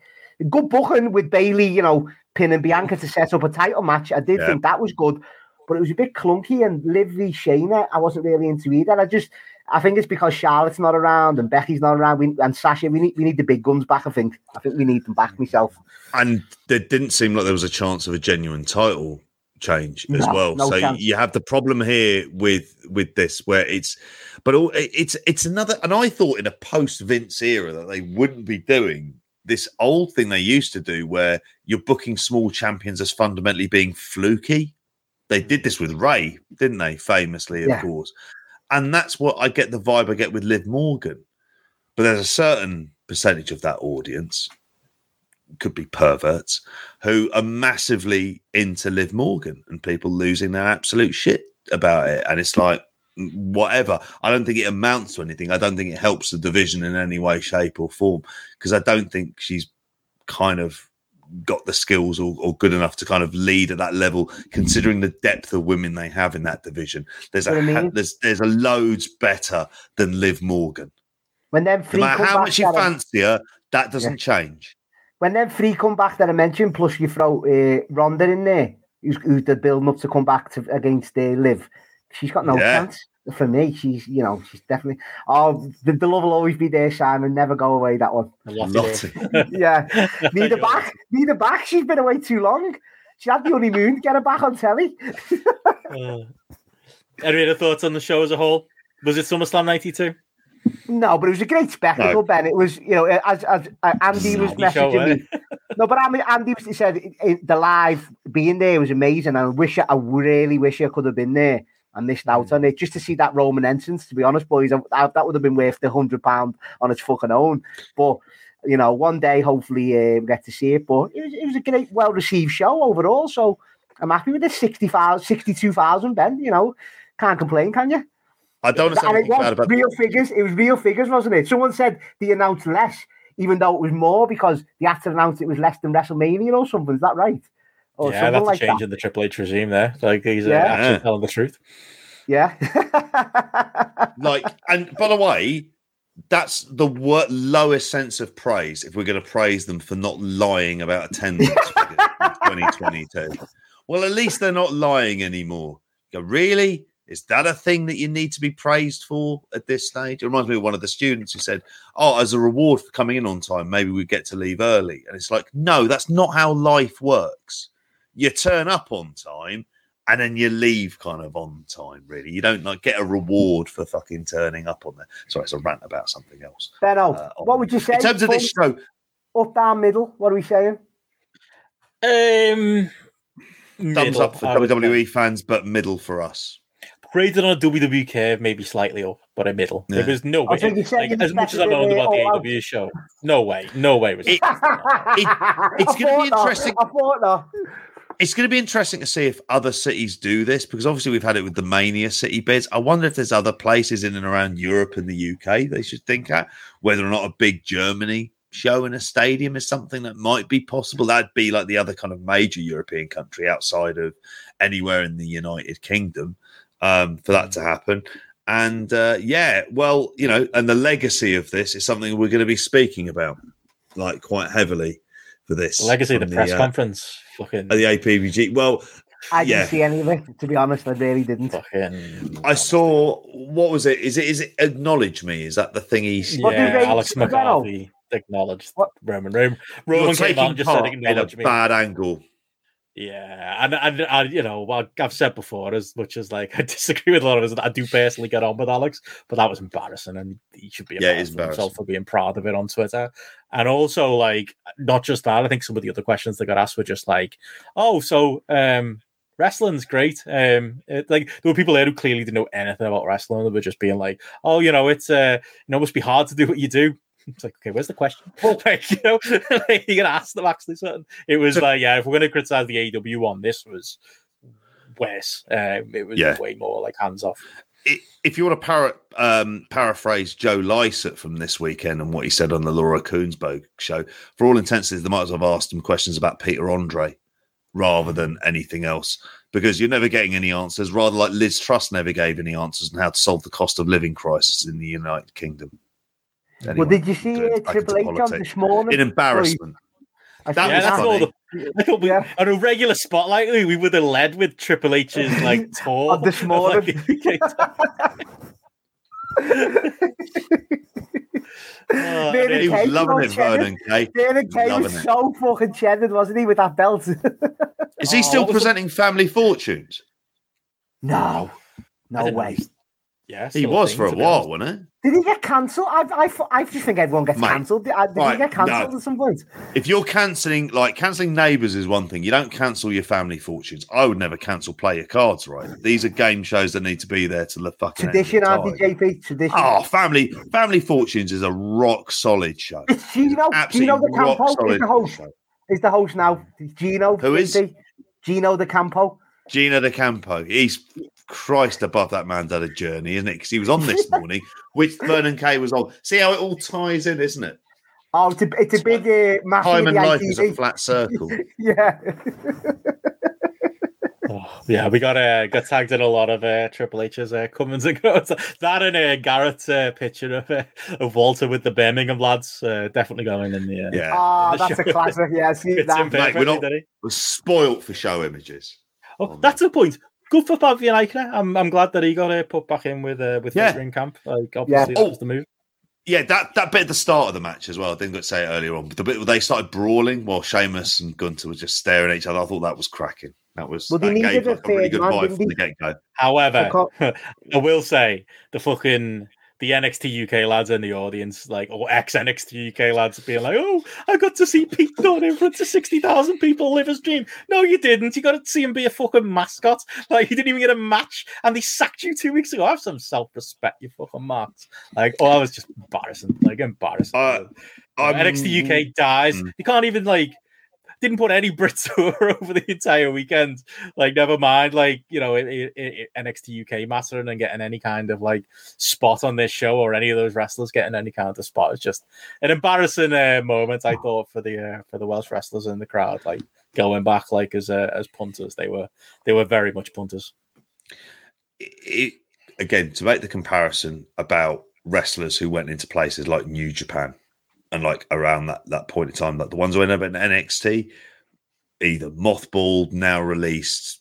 Good booking with Bayley, you know, pinning Bianca to set up a title match. I did Yeah. think that was good, but it was a bit clunky. And Liv v Shayna, I wasn't really into either. I just, I think it's because Charlotte's not around and Becky's not around, we, and Sasha. We need we need the big guns back. I think. I think we need them back myself. And there didn't seem like there was a chance of a genuine title change as No, well. no so chance. you have the problem here with with this where it's, but all, it's it's another. And I thought in a post Vince era that they wouldn't be doing this old thing they used to do where you're booking small champions as fundamentally being fluky. They did this with Rey, didn't they? Famously, of Yeah. course. And that's what I get the vibe I get with Liv Morgan. But there's a certain percentage of that audience, could be perverts, who are massively into Liv Morgan and people losing their absolute shit about it. And it's like, whatever. I don't think it amounts to anything. I don't think it helps the division in any way, shape, or form because I don't think she's kind of got the skills or, or good enough to kind of lead at that level, considering the depth of women they have in that division. There's a mean? there's there's a loads better than Liv Morgan. When them No three matter come how much you fancy her, that doesn't change. when them three come back that I mentioned, plus you throw uh, Ronda in there, who's, who's the building up to come back to against uh, Liv, she's got no Yeah. chance. For me, she's you know she's definitely. Oh, the, the love will always be there, Simon. Never go away. That one. A lot of Lottie. Yeah, need her back. Need her back. She's been away too long. She had the honeymoon. Get her back on telly. Uh, any other thoughts on the show as a whole? Was it SummerSlam '92? No, but it was a great spectacle, Ben. It was, you know, as as uh, Andy was Snobby show, messaging eh? me. No, but I mean, Andy was- he said it, it- the live being there was amazing. I wish I, I really wish I could have been there. I missed Hmm. out on it just to see that Roman entrance. To be honest, boys, I, I- that would have been worth the hundred pound on its fucking own. But you know, one day hopefully uh, we get to see it. But it was, it was a great, well received show overall. So I'm happy with the 60,000, 62,000, Ben. You know, can't complain, can you? I don't And it was about real figures. It was real figures, wasn't it? Someone said they announced less, even though it was more because they had to announce it was less than WrestleMania or something. Is that right? Or yeah, something that's like a change that. in the Triple H regime there. Like he's uh, Yeah. actually Yeah. telling the truth. Yeah. like and by the way that's the wor- lowest sense of praise if we're going to praise them for not lying about attendance figures in 2022 well at least they're not lying anymore you go, really is that a thing that you need to be praised for at this stage it reminds me of one of the students who said oh as a reward for coming in on time maybe we get to leave early and it's like no that's not how life works you turn up on time and then you leave kind of on time. Really, you don't like get a reward for fucking turning up on there. Sorry, it's a rant about something else. Benno, Uh, what would you say? In terms of this show, Up, down, middle? What are we saying? Um, thumbs middle, up for WWE say. fans, but middle for us. Graded on a WWE curve, maybe slightly up, but a middle. Yeah. There was no way. think you said Like, as much as I expected know about the all out. AW show, no way, no way was it. It- it's gonna be interesting. I thought that. It's going to be interesting to see if other cities do this because obviously we've had it with the Mania City bids. I wonder if there's other places in and around Europe and the UK they should think at whether or not a big Germany show in a stadium is something that might be possible. That'd be like the other kind of major European country outside of anywhere in the United Kingdom um, for that to happen. And uh, yeah, well, you know, and the legacy of this is something we're going to be speaking about like quite heavily for this legacy of the from press uh, conference. Fucking, the APVG. Well, I didn't see any of it, to be honest. I really didn't. fucking. I saw what was it? Is it is it acknowledge me? Is that the thing he's What Yeah, Alex Benno? McCarthy acknowledged What- Roman. Roman, Roman came out taking and just said part in a acknowledge me. bad angle? Yeah, and and, and you know, what I've said before, as much as like I disagree with a lot of us, I do personally get on with Alex, but that was embarrassing, and he should be Yeah, embarrassed himself for being proud of it on Twitter. And also, like, not just that, I think some of the other questions that got asked were just like, "Oh, so um, wrestling's great." Um, it, like there were people there who clearly didn't know anything about wrestling. They were just being like, "Oh, you know, it's uh, you know, it must be hard to do what you do." It's like, okay, where's the question? like, you know, like, you gotta ask them actually something. It was like, yeah, if we're gonna criticize the AW one, this was worse. Um, it was Yeah. way more like hands off. If you want to para, um, paraphrase Joe Lycett from this weekend and what he said on the Laura Kuenssberg show, for all intensities, they might as well have asked him questions about Peter Andre rather than anything else because you're never getting any answers. Rather like Liz Truss never gave any answers on how to solve the cost of living crisis in the United Kingdom. Well, did you see doing uh, Triple H on this morning? in embarrassment. I That yeah, was that's all the. I thought we, Yeah. on a regular spotlight, we would have led with Triple H's like tour Of this of, morning. like. Oh, David He it- was loving it, cheddar. Vernon Kay. David Kay Loving was it. so fucking cheddar, wasn't he, with that belt? Is he Oh, still what was the- presenting Family Fortunes? no, no didn't know way. he's- Yeah, He was for a while, wasn't he? Did he get cancelled? I, I, I just think everyone gets Mate, cancelled. Did, uh, did right, he get cancelled no. at some point? If you're cancelling, like cancelling neighbours is one thing. You don't cancel your Family Fortunes. I would never cancel Play Your Cards Right. These are game shows that need to be there to the fucking end of Tradition, time. Andy JP. Tradition. Oh, Family Family Fortunes is a rock solid show. It's Gino. Absolutely Gino the rock Campo is the host. show. Is the host now? Gino. Who is? JP. Gino the Campo. Gino D'Acampo. He's Christ above that man's done a journey, isn't it? Because he was on this morning, which Vernon Kay was on. See how it all ties in, isn't it? Oh, it's a, it's a big uh, match Time and the life is a flat circle. Yeah. Oh, yeah, we got uh, got tagged in a lot of uh, Triple H's uh, comings and goes. That and uh, Garrett's uh, picture of uh, of Walter with the Birmingham lads uh, definitely going in the. Uh, Yeah. Oh, The that's a show. classic. Yeah, see fits in that. Mate, we're not- didn't he? was spoilt for show images. Oh, that's the point. Good for Fabian Aichner. I'm I'm glad that he got uh, put back in with uh, with Yeah. Fisher in camp. Like obviously Yeah. that was the move. Yeah, that, that bit at the start of the match as well. I didn't get to say it earlier on, but the bit where they started brawling while Sheamus and Gunther were just staring at each other, I thought that was cracking. That was Well, that gave a like, a really good vibe from the get go. However, I will say the fucking the NXT UK lads in the audience, like or ex NXT UK lads, being like, "Oh, I got to see Pete Dunne in front of sixty thousand people live his dream." No, you didn't. You got to see him be a fucking mascot. Like you didn't even get a match, and they sacked you two weeks ago. Have some self respect, you fucking marks. Like, oh, that was just embarrassing. Like embarrassing. Uh, NXT UK dies. Mm. You can't even like didn't put any Brits over the entire weekend. Like, never mind, like you know, it, it, it, NXT UK mastering and getting any kind of like spot on this show or any of those wrestlers getting any kind of spot. It's just an embarrassing uh, moment, I thought, for the uh, for the Welsh wrestlers in the crowd. Like, going back like as uh, as punters. They were they were very much punters. It, again, to make the comparison about wrestlers who went into places like New Japan and like around that that point in time, like the ones who ended up in NXT, either mothballed, now released,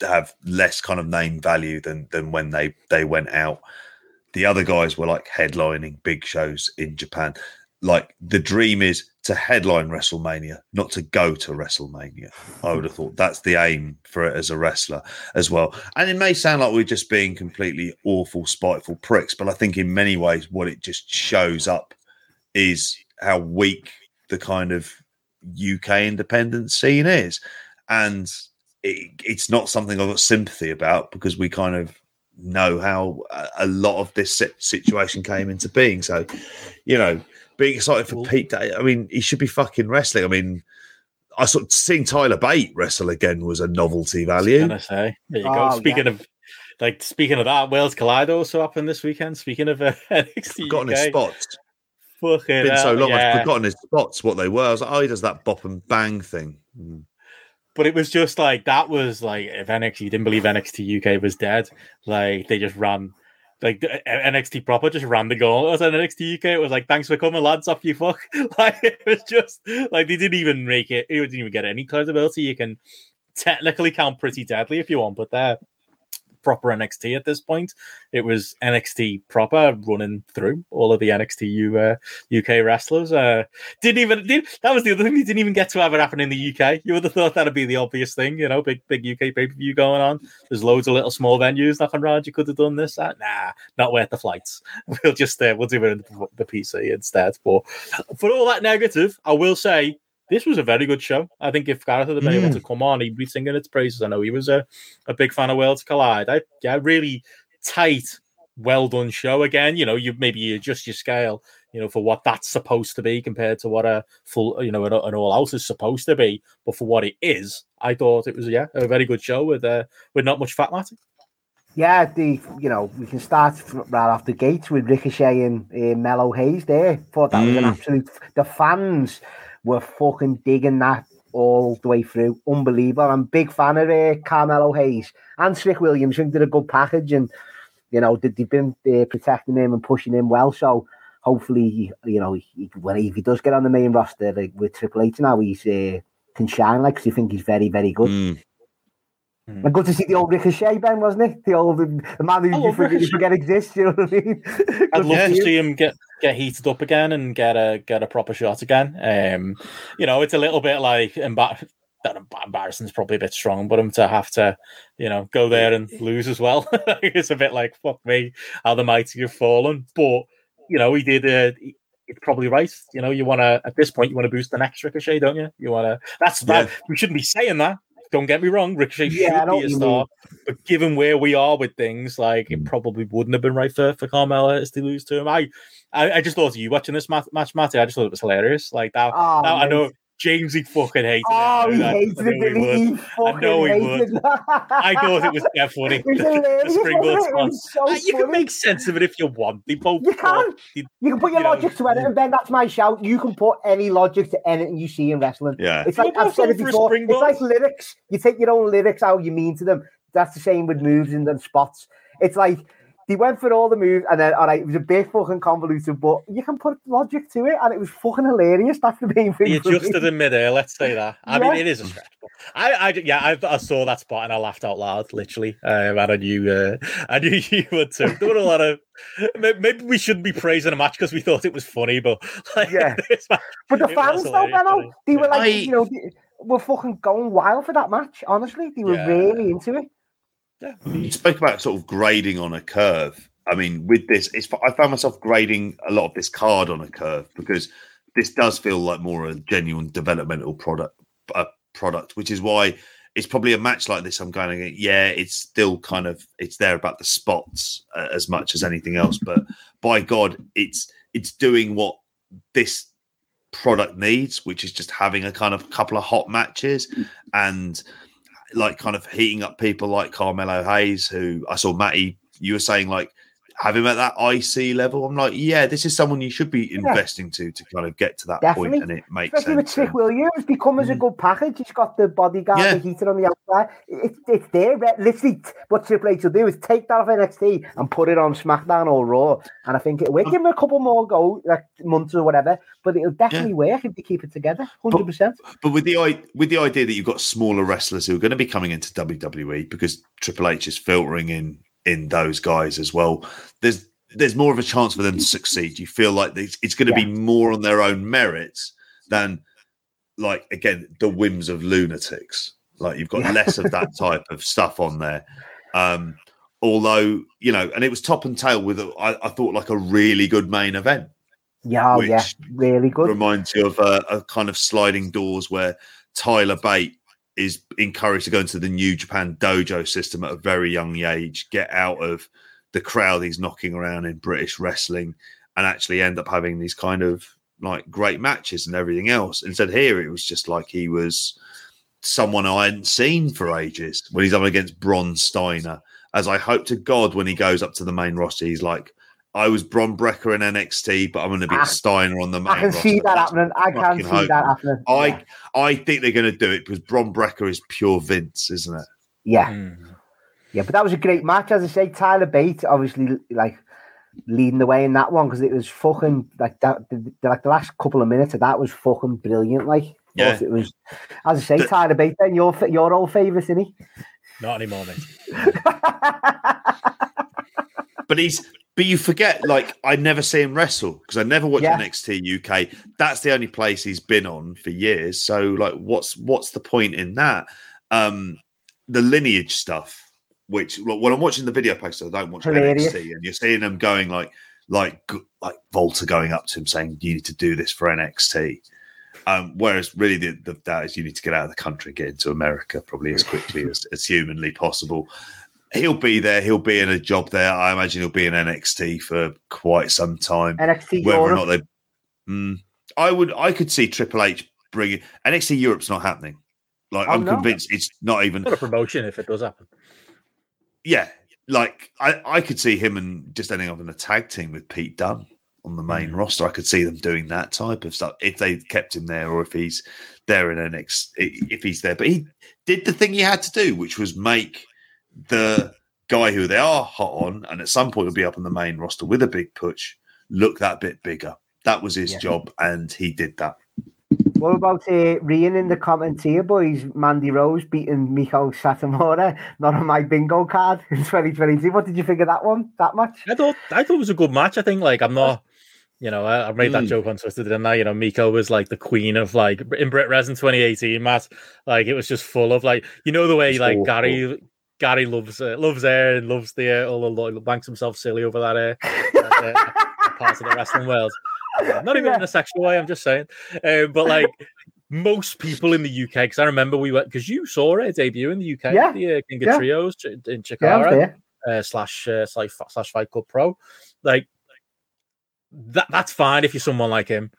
have less kind of name value than than when they they went out. The other guys were like headlining big shows in Japan. Like the dream is to headline WrestleMania, not to go to WrestleMania. I would have thought that's the aim for it as a wrestler as well. And it may sound like we're just being completely awful, spiteful pricks, but I think in many ways what it just shows up is how weak the kind of UK independent scene is. And it, it's not something I've got sympathy about because we kind of know how a, a lot of this situation came into being. So, you know, being excited for Pete. Day, I mean, he should be fucking wrestling. I mean, I sort of seeing Tyler Bate wrestle again was a novelty value. Can I say? There you go. Oh, speaking yeah. of like speaking of that, Worlds Collide also happened this weekend. Speaking of uh, NXT, forgotten UK. his spots. Fucking been so long, yeah. I've forgotten his spots. What they were. I was like, oh, he does that bop and bang thing. Mm. But it was just like that was like if NXT didn't believe NXT UK was dead, like they just ran like NXT proper just ran the goal. It was NXT UK. It was like, thanks for coming, lads. Off you fuck. Like it was just like they didn't even make it. It didn't even get any credibility. You can technically count pretty deadly if you want, but there proper NXT at this point. It was NXT proper running through all of the NXT U, uh, UK wrestlers. Uh, didn't even did, that was the other thing. They didn't even get to have it happen in the UK. You would have thought that'd be the obvious thing, you know, big big UK pay per view going on. There's loads of little small venues knocking around. You could have done this. That. Nah, not worth the flights. We'll just uh, we'll do it in the, the PC instead. But for all that negative, I will say this was a very good show. I think if Gareth had been mm. able to come on, he'd be singing its praises. I know he was a, a big fan of Worlds Collide. I, yeah, really tight, well done show. Again, you know, you maybe you adjust your scale, you know, for what that's supposed to be compared to what a full, you know, an, an all out is supposed to be. But for what it is, I thought it was yeah a very good show with uh, with not much fat matter. Yeah, the you know we can start right off the gate with Ricochet and uh, Melo Hayes. There, thought that mm. was an mm. absolute. The fans were fucking digging that all the way through. Unbelievable. I'm a big fan of uh, Carmelo Hayes and Trick Williams. I think did a good package and, you know, they've been uh, protecting him and pushing him well. So hopefully, you know, he, when he, if he does get on the main roster like, with Triple H now, he's uh, can shine like because you think he's very, very good. Mm. Mm. And good to see the old Ricochet, Ben, wasn't it? The old the, man who oh, you, forget, you forget exists. You know what I mean? I'd love to see him get get heated up again and get a get a proper shot again. Um, you know, it's a little bit like embar- that embarrassing is probably a bit strong, but him to have to, you know, go there and lose as well. it's a bit like fuck me, how the mighty have fallen. But you know, he did. Uh, it's probably right. You know, you want to at this point you want to boost the next ricochet, don't you? You want to. That's yeah. We shouldn't be saying that don't get me wrong, Ricochet yeah, should be a star, but given where we are with things, like it mm. probably wouldn't have been right for, for Carmelo to lose to him. I, I, I just thought of you watching this match, match Matty, I just thought it was hilarious. Like that, oh, that I know James, he fucking hated oh, it. he hated it. I know he would. I thought it was yeah, funny. It the, springboard spot. So uh, you can make sense of it if you want. They both. You can. you, can put your you logic know, to anything, and Ben. That's my shout. You can put any logic to anything you see in wrestling. Yeah. It's like I've said it before. It's like lyrics. You take your own lyrics, how you mean to them. That's the same with moves and then spots. It's like they went for all the moves, and then all right, it was a bit fucking convoluted, but you can put logic to it, and it was fucking hilarious. That's the main thing. He adjusted in midair. Let's say that. I yeah. mean, it is a stretch. I, I, yeah, I, I, saw that spot and I laughed out loud, literally. Um, and I knew, uh, I knew you would too. There were a lot of. Maybe we shouldn't be praising a match because we thought it was funny, but like, yeah. Match, but the fans, though, Benno, they were like, I, you know, they were fucking going wild for that match. Honestly, they were yeah. really into it. Yeah. You spoke about sort of grading on a curve. I mean, with this, it's I found myself grading a lot of this card on a curve because this does feel like more of a genuine developmental product, uh, product, which is why it's probably a match like this. I'm going, yeah, it's still kind of it's there about the spots uh, as much as anything else, but by God, it's it's doing what this product needs, which is just having a kind of couple of hot matches and like kind of heating up people like Carmelo Hayes, who I saw Matty. You were saying like have him at that IC level. I'm like, yeah, this is someone you should be investing to to kind of get to that Definitely. point, and it makes Especially with sense. Trick Williams, become as a Mm. good package. He's got the bodyguard, Yeah. the heater on the outside. It's it's there. re- Literally, what Triple H will do is take that off NXT and put it on SmackDown or Raw. And I think it will give him a couple more go, like months or whatever. But it'll definitely work if they keep it together, hundred percent. But with the with the idea that you've got smaller wrestlers who are going to be coming into WWE because Triple H is filtering in in those guys as well, there's there's more of a chance for them to succeed. You feel like it's, it's going to be more on their own merits than like again the whims of lunatics. Like you've got Yeah. less of that type of stuff on there. Um, although you know, and it was top and tail with a, I, I thought like a really good main event Yeah, yeah, really good. reminds you of a, a kind of sliding doors where Tyler Bate is encouraged to go into the New Japan dojo system at a very young age, get out of the crowd he's knocking around in British wrestling, and actually end up having these kind of like great matches and everything else. Instead, here it was just like he was someone I hadn't seen for ages when he's up against Bron Steiner. As I hope to God when he goes up to the main roster, he's like, I was Bron Breakker in NXT, but I'm going to be I- Steiner on the main I can see that happening. I can see hope. that happening. I yeah. I think they're going to do it because Bron Breakker is pure Vince, isn't it? yeah. Mm. Yeah, but that was a great match. As I say, Tyler Bate obviously like leading the way in that one because it was fucking like that. The, the- like the last couple of minutes of that was fucking brilliant. Like, Yeah. It was as I say, The- Tyler Bate. Then your your old favourite, isn't he? Not anymore, mate. But he's but you forget like I never see him wrestle because I never watch Yeah. NXT UK. That's the only place he's been on for years. So like, what's what's the point in that? Um, the lineage stuff, which look, when I'm watching the video poster, I don't watch Hilarious. NXT, and you're seeing them going like like like Walter going up to him saying, "You need to do this for NXT." Um, whereas really the, the that is you need to get out of the country, get into America probably as quickly as, as humanly possible. He'll be there. He'll be in a job there. I imagine he'll be in NXT for quite some time. NXT Whether or Europe. not they, Mm, I would, I could see Triple H bringing NXT Europe's not happening. Like Oh, I'm no. convinced it's not even. Not a promotion if it does happen. Yeah, like I, I could see him and just ending up in a tag team with Pete Dunne on the main Mm. roster. I could see them doing that type of stuff if they kept him there, or if he's there in NXT, if he's there. But he did the thing he had to do, which was make the guy who they are hot on, and at some point will be up on the main roster with a big push, look that bit bigger. That was his Yeah. job, and he did that. What about uh, Rian in the comments here, boys? Mandy Rose beating Meiko Satomura, not on my bingo card in 2022. What did you think of that one? That match? I thought I thought it was a good match. I think like I'm not, you know, I, I made that Mm. joke on Twitter, didn't I? You know, Meiko was like the queen of like in Brit Res in 2018, Matt. Like it was just full of like you know the way It's like awful. Gary Gary loves uh, loves air and loves the air, all the lo- banks himself silly over that air. uh, parts of the wrestling world. Uh, not even in a sexual way. I'm just saying, um, but like. Most people in the UK, because I remember we went because you saw it debut in the UK, Yeah. the uh, King of Yeah. Trios in Yeah, Chikara uh, slash uh, slash slash Fight Club Pro. Like that that's fine if you're someone like him.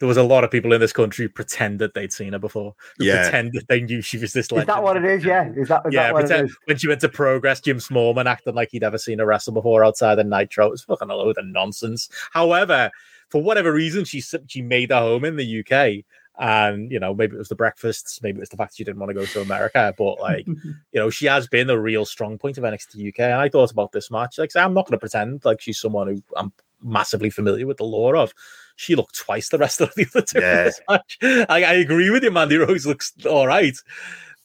There was a lot of people in this country who pretended they'd seen her before. Who Yeah. pretended they knew she was this Is that what it is? Yeah. Is that, is yeah, that what pretend, is? when she went to Progress, Jim Smallman acted like he'd ever seen her wrestle before outside the Nitro. It was fucking a load of nonsense. However, for whatever reason, she she made her home in the UK, and you know maybe it was the breakfasts, maybe it was the fact she didn't want to go to America, but like you know she has been a real strong point of NXT UK. And I thought about this match, like I'm not going to pretend like she's someone who I'm massively familiar with the lore of. She looked twice the rest of the other two in Yeah. this match. I, I agree with you, Mandy Rose looks all right.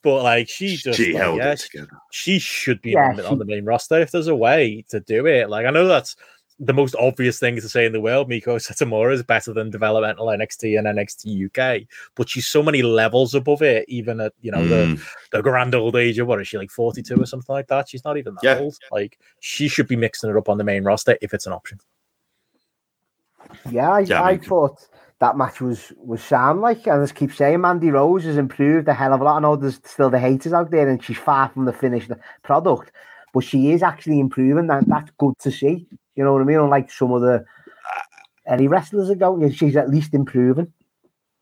But like she just she like, held yeah, it together. she should be Yeah, on, the, she- on the main roster if there's a way to do it. Like I know that's the most obvious thing to say in the world. Meiko Satomura is better than developmental NXT and NXT UK, but she's so many levels above it. Even at you know the Mm. the grand old age of what is she like forty two or something like that? She's not even that Yeah. old. Like she should be mixing it up on the main roster if it's an option. Yeah, I, Yeah, I I thought that match was was sound like. I just keep saying Mandy Rose has improved a hell of a lot. I know there's still the haters out there, and she's far from the finished product, but she is actually improving, and that's good to see. You know what I mean? Unlike some of the uh, any wrestlers ago, yeah, she's at least improving.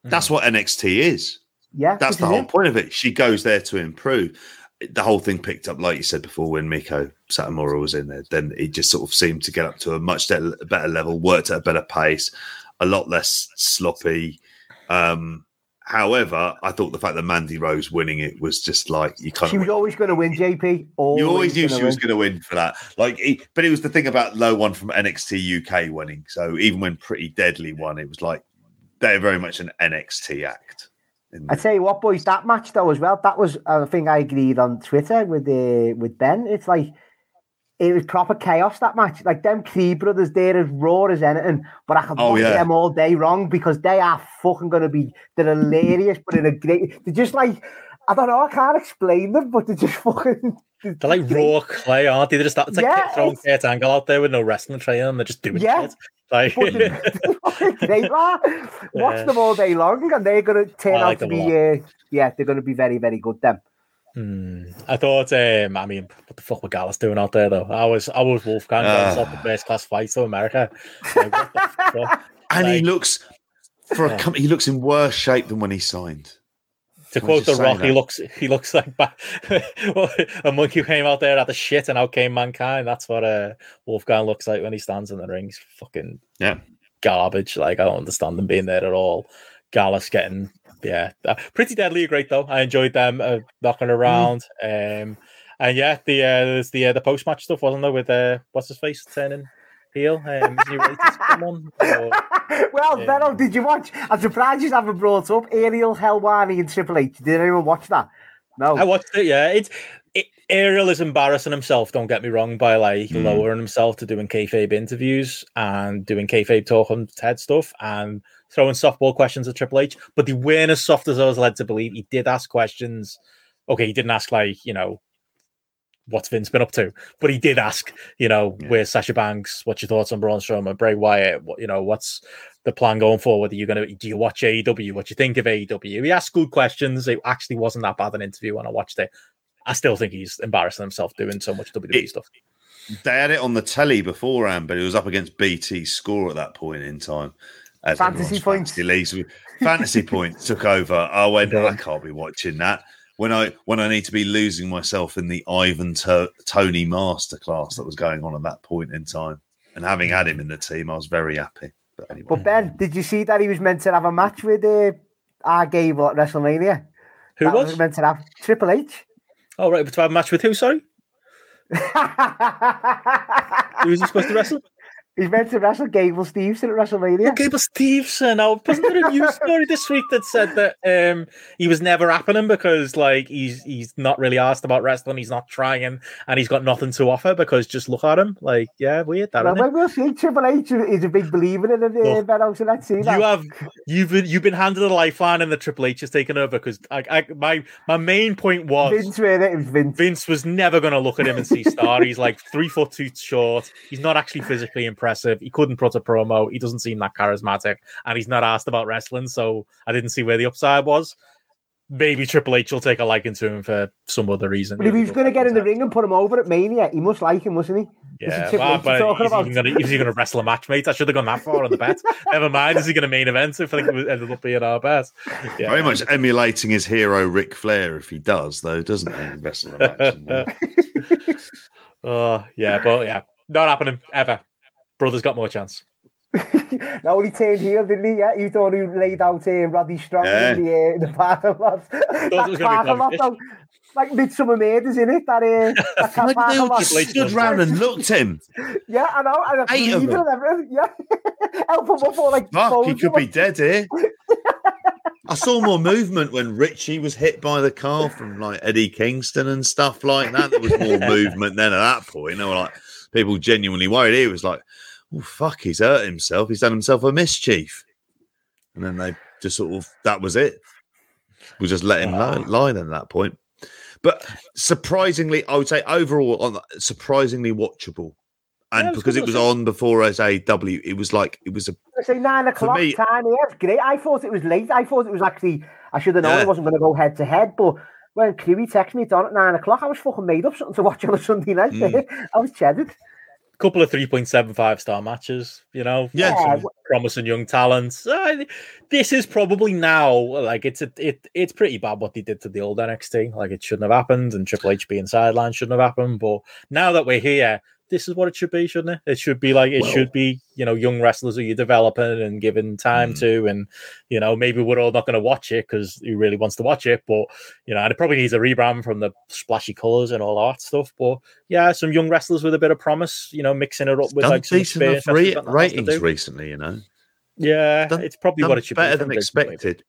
That's what NXT is. Yeah, That's the whole it. point of it. She goes there to improve. The whole thing picked up, like you said before, when Meiko Satomura was in there. Then it just sort of seemed to get up to a much better, level, worked at a better pace, a lot less sloppy. Um, however, I thought the fact that Mandy Rose winning it was just like you kind of She was always going to win, JP. Always You always knew she was going to win for that. Like, it, but it was the thing about low one from NXT UK winning. So even when Pretty Deadly won, it was like they're very much an NXT act. I tell you what, boys, that match though as well. That was a thing I agreed on Twitter with uh, with Ben. It's like it was proper chaos that match. Like them Creed brothers, they're as raw as anything. But I can Oh, yeah. them all day wrong because they are fucking gonna be. They're hilarious, but in a great. They're just like I don't know. I can't explain them, but they're just fucking. They're like raw clay, aren't they? They're just it's like Yeah, throwing it's- Kurt Angle out there with no wrestling training, and they're just doing Yeah. shit. Like, they're fucking great, man. Watch Yeah. them all day long, and they're gonna turn like out to be. Uh, yeah, they're gonna be very, very good. Them. Hmm. I thought, um, I mean, what the fuck were Gallus doing out there though? I was, I was Wolfgang Ah. uh, the first class flight to America. Like, what the fuck? and he looks for a company. He looks in worse shape than when he signed. To Can quote The Rock, he looks, he looks like ba- a monkey came out there at the shit, and out came mankind. That's what a uh, Wolfgang looks like when he stands in the ring. He's fucking Yeah. garbage. Like I don't understand them being there at all. Gallus getting yeah, uh, pretty deadly great though. I enjoyed them uh, knocking around. Um, and yeah, the uh, there's the uh, the post match stuff wasn't there with uh, what's his face turning heel. Um, is he ready to someone? Or- well, Yeah. Venom, did you watch? I'm surprised you haven't brought up Ariel Helwani and Triple H. Did anyone watch that? No. I watched it. Yeah, it's it, Ariel is embarrassing himself. Don't get me wrong by like Mm. lowering himself to doing kayfabe interviews and doing kayfabe talking TED stuff and throwing softball questions at Triple H. But they weren't as soft as I was led to believe. He did ask questions. Okay, he didn't ask like you know what's Vince been up to, but he did ask you know Yeah. where's Sasha Banks? What's your thoughts on Braun Strowman, Bray Wyatt? What you know what's the plan going forward? Are you going to do you watch AEW? What do you think of AEW? He asked good questions. It actually wasn't that bad an interview when I watched it. I still think he's embarrassing himself doing so much WWE It- stuff. They had it on the telly beforehand, but it was up against BT's score at that point in time. As Fantasy points. fantasy leagues, fantasy points took over. I went, I can't be watching that when I when I need to be losing myself in the Ivan to- Toney masterclass that was going on at that point in time. And having had him in the team, I was very happy. But anyway, But Ben, did you see that he was meant to have a match with uh, our Gable at WrestleMania? Who That was? meant to have Triple H? Oh, right. But to have a match with who? Sorry. Who was he supposed to wrestle? He's meant to wrestle Gable Stevenson at WrestleMania. Gable Stevenson. Now, wasn't there a news story this week that said that um, he was never happening because, like, he's he's not really asked about wrestling. He's not trying, and he's got nothing to offer because just look at him. Like, yeah, weird. That, Well, well, see. Triple H is a big believer in it, uh, Look, Venom, so let's see that. You have you've been you've been handed a lifeline, and the Triple H has taken over because I, I my my main point was Vince with it. It was Vince. Vince was never going to look at him and see star. He's like three foot two short. He's not actually physically impressive. He couldn't put a promo. He doesn't seem that charismatic, and he's not asked about wrestling. So I didn't see where the upside was. Maybe Triple H will take a liking to him for some other reason. But if he's going to get in the ring and put him over at Mania, he must like him, mustn't he? Yeah, Triple well, but talking is he about. even gonna, is he going to wrestle a match, mate? I should have gone that far on the bet. Never mind. Is he going to main event? I think it ended up being our best? Yeah. very much emulating his hero Ric Flair. If he does, though, doesn't he? Wrestle a match. and- Oh uh, yeah, but yeah, not happening ever. Brother's got more chance. no, he turned heel, didn't he? Yeah, he thought he laid out uh, Roddy Strong in the, uh, in the parking lot. it that was gonna be parking lot, though, like Midsomer Murders, in it? That, uh, that Like, they all lot. just stood round and looked him. Yeah, I know. And I Eight of them. and everything. Yeah. Help him up or like. Fuck, he could him be dead here. I saw more movement when Richie was hit by the car from like Eddie Kingston and stuff like that. There was more movement then at that point. They were like people genuinely worried. He was like, "Oh fuck, he's hurt himself. He's done himself a mischief." And then they just sort of that was it. We'll just let him lie, lie then at that point. But surprisingly, I would say overall, on surprisingly watchable. And Yeah, it because it was on before SAW, it was like it was a say nine o'clock me- time. Yeah, it's great. I thought it was late. I thought it was actually. I should have known Yeah. it wasn't going to go head to head. But when Kiwi texted me it's on at nine o'clock, I was fucking made up something to watch on a Sunday night. Mm. I was chedded. Couple of 3.75 star matches, you know, Yeah. some promising young talents. Uh, this is probably now like it's a, it it's pretty bad what they did to the old NXT. Like it shouldn't have happened, and Triple H being sidelined shouldn't have happened. But now that we're here, this is what it should be, shouldn't it? It should be like it Well- should be, you know, young wrestlers who you're developing and giving time Mm. to, and you know, maybe we're all not going to watch it because who really wants to watch it, but you know, and it probably needs a rebrand from the splashy colors and all that stuff. But yeah, some young wrestlers with a bit of promise, you know, mixing it up with like some decent experience. enough wrestlers ra- got nothing else to ratings recently, you know. Yeah, Done- it's probably what it should better be. than Vince, maybe. expected.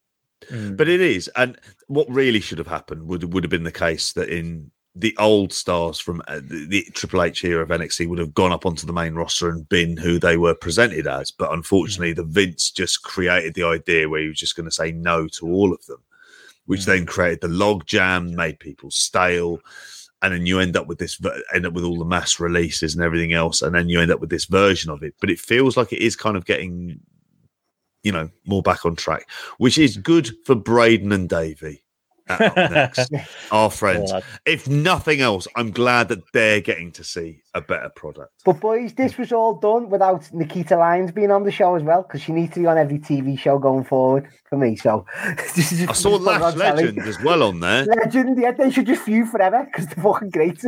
Mm. But it is, and what really should have happened would would have been the case that in the old stars from uh, the, the Triple H era of NXT would have gone up onto the main roster and been who they were presented as. But unfortunately, the Vince just created the idea where he was just going to say no to all of them, which Mm. then created the log jam, made people stale. And then you end up with this, end up with all the mass releases and everything else, and then you end up with this version of it. But it feels like it is kind of getting, you know, more back on track, which is good for Braden and Davey. At Up next, our friends. Yeah. If nothing else, I'm glad that they're getting to see a better product. But boys, this was all done without Nikita Lyons being on the show as well, because she needs to be on every TV show going forward for me. So this is I saw just put Lash telly. Legend as well on there. Legend, yeah, they should just feud forever because they're fucking great.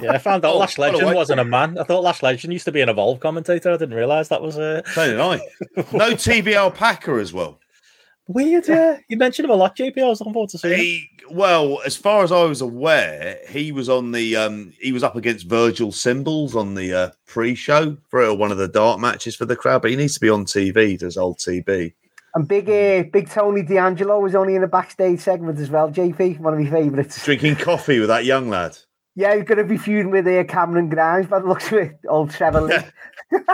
Yeah, I found out Oh, Lash Legend wasn't a man. I thought Lash Legend used to be an Evolve commentator. I didn't realize that was a So did I. No TB Alpaca as well. Weird. Yeah, you mentioned him a lot, JP. I was looking forward to seeing. him. Well, as far as I was aware, he was on the um he was up against Virgil Symbols on the uh, pre-show for one of the dark matches for the crowd, but he needs to be on TV, does old TB. and big, uh, big Tony D'Angelo was only in a backstage segment as well. JP, one of my favourites. Drinking coffee with that young lad. Yeah, he's going to be feuding with uh, Cameron Grimes, but looks with old Trevor Lee.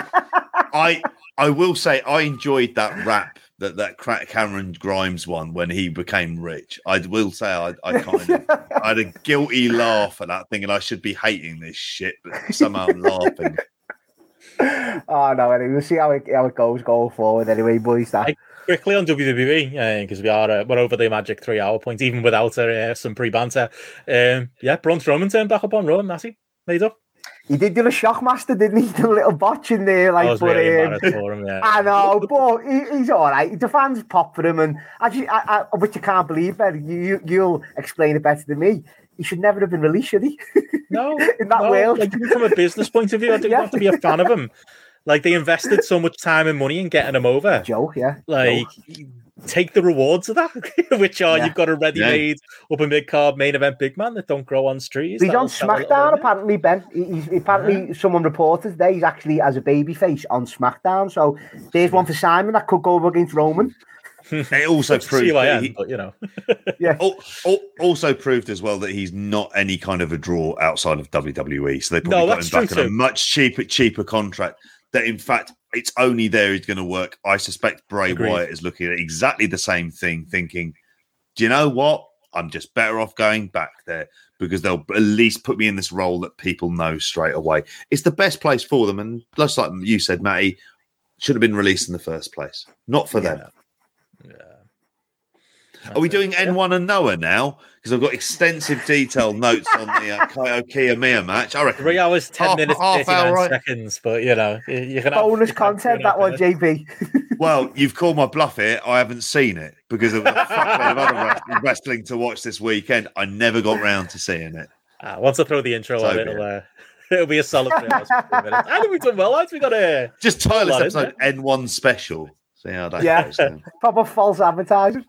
I I will say I enjoyed that rap that that Cra- Cameron Grimes one when he became rich. I will say I, I kind of I had a guilty laugh at that thing, and I should be hating this shit, but somehow I'm laughing. oh no, anyway, we'll see how it how it goes going forward. Anyway, boys, that I- Quickly on WWE because we are uh, we're over the magic three hour point, even without uh, some pre banter. Um, yeah, Braun Strowman turned back up on Raw, Matty made up. He did do a shockmaster, didn't he? Did a little botch in there, I like, but really um, for him. Yeah, I know, but he, he's all right. The fans pop for him, and actually, I, I, which you can't believe, Ben. You, you, you'll explain it better than me. He should never have been released, should he? no, in that no, world. like, from a business point of view, I didn't Yeah. have to be a fan of him. Like they invested so much time and money in getting him over. Joke, yeah. Like take the rewards of that, which are Yeah. you've got a ready-made up a mid card main event big man that don't grow on trees. He's that'll on sell a little SmackDown apparently, Ben. He- He's apparently someone reported today he's actually as a babyface on SmackDown. So there's one for Simon that could go over against Roman. It also proved CYN, he, but you know, Yeah. al- al- also proved as well that he's not any kind of a draw outside of WWE. So they probably No, got him back true on a much cheaper cheaper contract. That in fact it's only there he's going to work. I suspect Bray Agreed. Wyatt is looking at exactly the same thing, thinking, "Do you know what? I'm just better off going back there because they'll at least put me in this role that people know straight away. It's the best place for them, and just like you said, Matty, should have been released in the first place, not for them. yeah. Are we doing N1 and Noah now? Because I've got extensive detailed notes on the uh, Kaito Kiyomiya match. I reckon Three hours, ten Half- minutes, half thirty-nine hour, right? seconds. But you know, you- you can have Bonus you have content, two and that one, minutes. JP. Well, you've called my bluff here. I haven't seen it because of the of other wrestling- wrestling to watch this weekend. I never got round to seeing it. Ah, once I throw the intro So on, it'll uh, it'll be a solid three hours, 15 minutes. I think we've done well, lads. We got a Just title Hold this episode N1 special. See how that Yeah. goes. Then. Proper false advertising.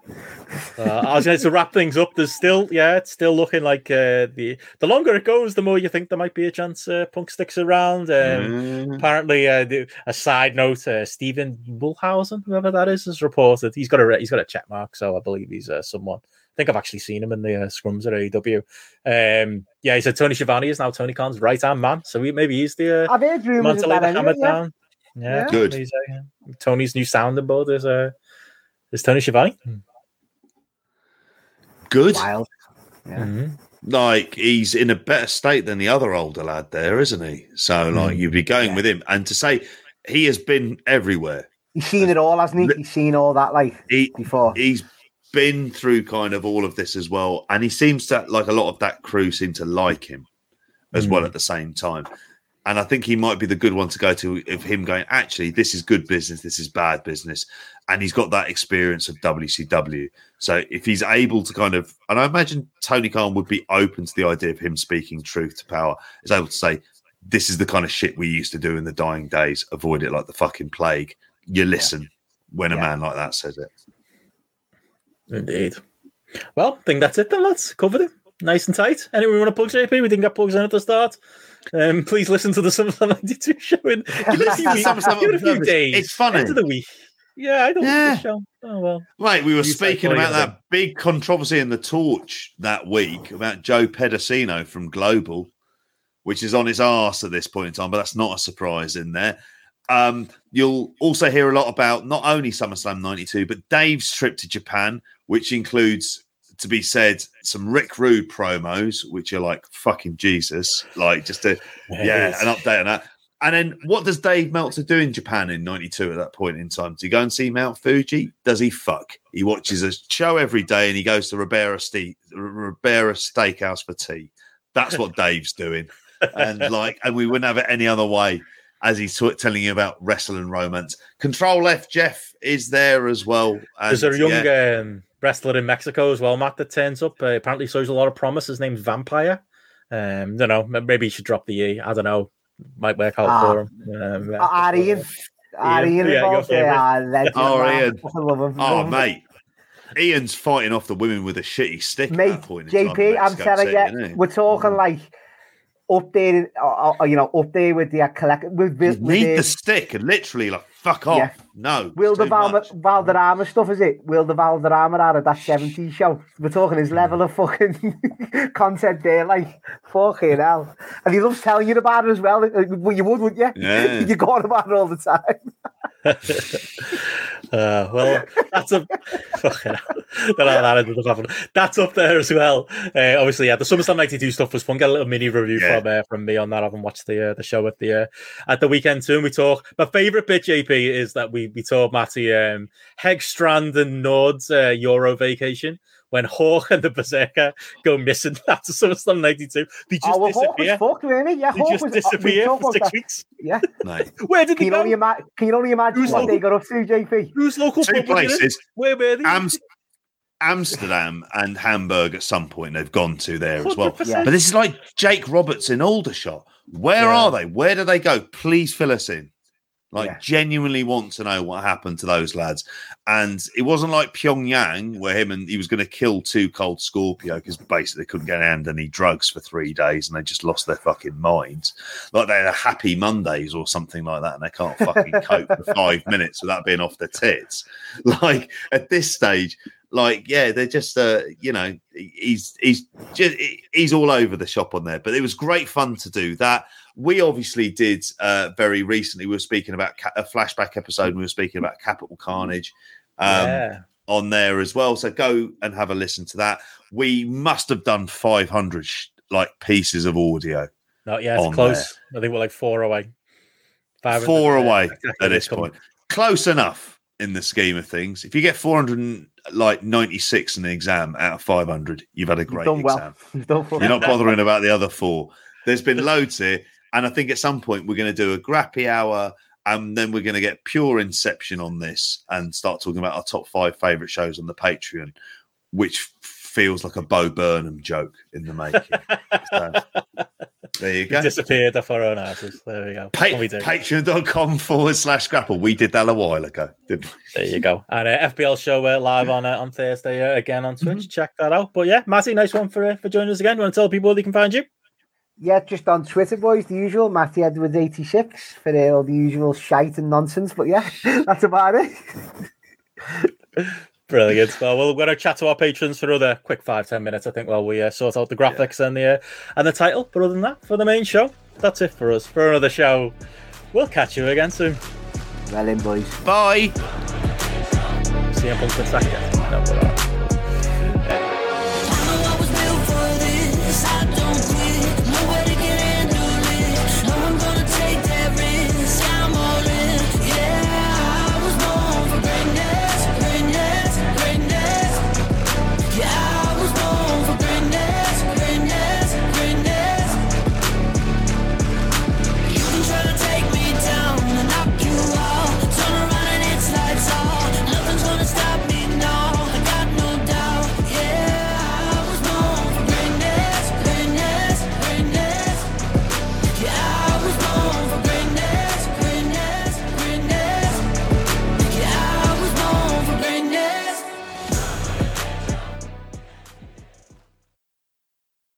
Uh, I was going to wrap things up. There's still, yeah, it's still looking like uh, the the longer it goes, the more you think there might be a chance uh, Punk sticks around. Um, Mm. Apparently, uh, the, a side note: uh, Stephen Bullhausen, whoever that is, has reported he's got a he's got a check mark, so I believe he's uh, someone. I think I've actually seen him in the uh, scrums at AEW. Um, yeah, he said Tony Schiavone is now Tony Khan's right hand man, so he, maybe he's the uh, I've heard man rumours to lay the hammer anyway, yeah. down. Yeah, Yeah. Good. he's, uh, Tony's new sounding board is uh, is Tony Schiavone. Good. Wild. Yeah. Mhm. Like he's in a better state than the other older lad there, isn't he? So like Mm. you'd be going Yeah. with him, and to say he has been everywhere. He's seen it all, hasn't he? He's seen all that like He before. he's been through kind of all of this as well, and he seems to like a lot of that crew seem to like him as well Mm. at the same time. And I think he might be the good one to go to of him going, actually, this is good business, this is bad business. And he's got that experience of WCW. So if he's able to kind of, and I imagine Tony Khan would be open to the idea of him speaking truth to power, is able to say, this is the kind of shit we used to do in the dying days, avoid it like the fucking plague. You listen yeah. when a yeah. man like that says it. Indeed. Well, I think that's it then, lads. Covered it. Nice and tight. Anyone want to plug JP? We didn't get plugs in at the start. Um, please listen to the SummerSlam 92 show in give it a few, give it a few days. It's funny. End of the week. Yeah, I don't yeah. the show. Oh well. Right, we were you speaking about that big controversy in the torch that week about Joe Pedicino from Global, which is on his arse at this point in time, but that's not a surprise in there. Um, you'll also hear a lot about not only SummerSlam 92, but Dave's trip to Japan, which includes to be said some Rick Rude promos, which are like fucking Jesus, like just a yeah, an update on that. And then what does Dave Meltzer do in Japan in 92 at that point in time? Does he go and see Mount Fuji? Does he fuck? He watches a show every day and he goes to Ribera, Ste- Ribera Steakhouse for tea. That's what Dave's doing. And like, and we wouldn't have it any other way as he's t- telling you about wrestling romance. Control F Jeff is there as well. And, There's a young yeah. um, wrestler in Mexico as well, Matt, that turns up. Uh, apparently shows a lot of promise. His name's Vampire. Um, don't know. Maybe he should drop the E. I don't know. Might work out ah, for him. Um, uh, Ian. Ian. Yeah, yeah, oh, Ian. Oh, mate. Ian's fighting off the women with a shitty stick. Mate, JP, I'm telling you, we're talking mm. like up there, uh, uh, you know, up there with the uh, collect. With, with, need the stick and literally like fuck off. Yeah. No, Wilmer Val- Valderrama stuff is it? Wilmer Valderrama out of that 70s show? We're talking his level of fucking content there, like fucking hell. And he loves telling you about it as well. Well, you would, wouldn't you? Yeah. you go on about it all the time. uh, well, that's a fucking. that's up there as well. Uh, obviously, yeah, the SummerSlam '92 stuff was fun. Get a little mini review yeah. from uh, from me on that. I haven't watched the uh, the show at the uh, at the weekend too. And we talk. My favorite bit, JP, is that we we told Matty um, Hegstrand and Nord's uh, Euro vacation when Hawk and the Berserker go missing after SummerSlam 92. They just oh, well, disappear. Hawk was fucked, really. Yeah, they Hawk just was, uh, disappear for six that. weeks. Yeah. Where did can they go? Ima- can you only imagine who's what local, they got up to, JP? Who's local Two places. Where were they? Am- Amsterdam and Hamburg at some point they've gone to there as well. Yeah. But this is like Jake Roberts in Aldershot. Where yeah. are they? Where do they go? Please fill us in. Like, yeah. genuinely want to know what happened to those lads. And it wasn't like Pyongyang, where him and he was going to kill two cold Scorpio because basically they couldn't get hand any drugs for three days and they just lost their fucking minds. Like they had a happy Mondays or something like that, and they can't fucking cope for five minutes without being off their tits. Like at this stage, like yeah they're just uh you know he's he's just he's all over the shop on there but it was great fun to do that we obviously did uh, very recently. We were speaking about a flashback episode. And we were speaking about Capital Carnage um, yeah. on there as well. So go and have a listen to that. We must have done 500 sh- like pieces of audio. Not yet. It's close. There. I think we're like four away. Four away at this point. Close enough in the scheme of things. If you get 400 like 96 in an exam out of 500, you've had a great exam. Well. You're not bothering about the other four. There's been loads here. And I think at some point we're going to do a grappy hour and then we're going to get pure inception on this and start talking about our top five favorite shows on the Patreon, which feels like a Bo Burnham joke in the making. so, there you go. We disappeared off our own asses. There we go. Pa- Patreon.com forward slash grapple. We did that a while ago, didn't we? There you go. And uh, FBL show uh, live on uh, on Thursday uh, again on Twitch. Mm-hmm. Check that out. But yeah, Matty, nice one for uh, for joining us again. You want to tell people where they can find you? Yeah, just on Twitter, boys, the usual. Matty Edwards 86 for uh, all the usual shite and nonsense. But yeah, that's about it. Brilliant. Well, we're going to chat to our patrons for another quick five ten minutes, I think, while we uh, sort out the graphics yeah. and the uh, and the title. But other than that, for the main show, that's it for us. For another show, we'll catch you again soon. Well in, boys. Bye. CM Punk and Sack. No,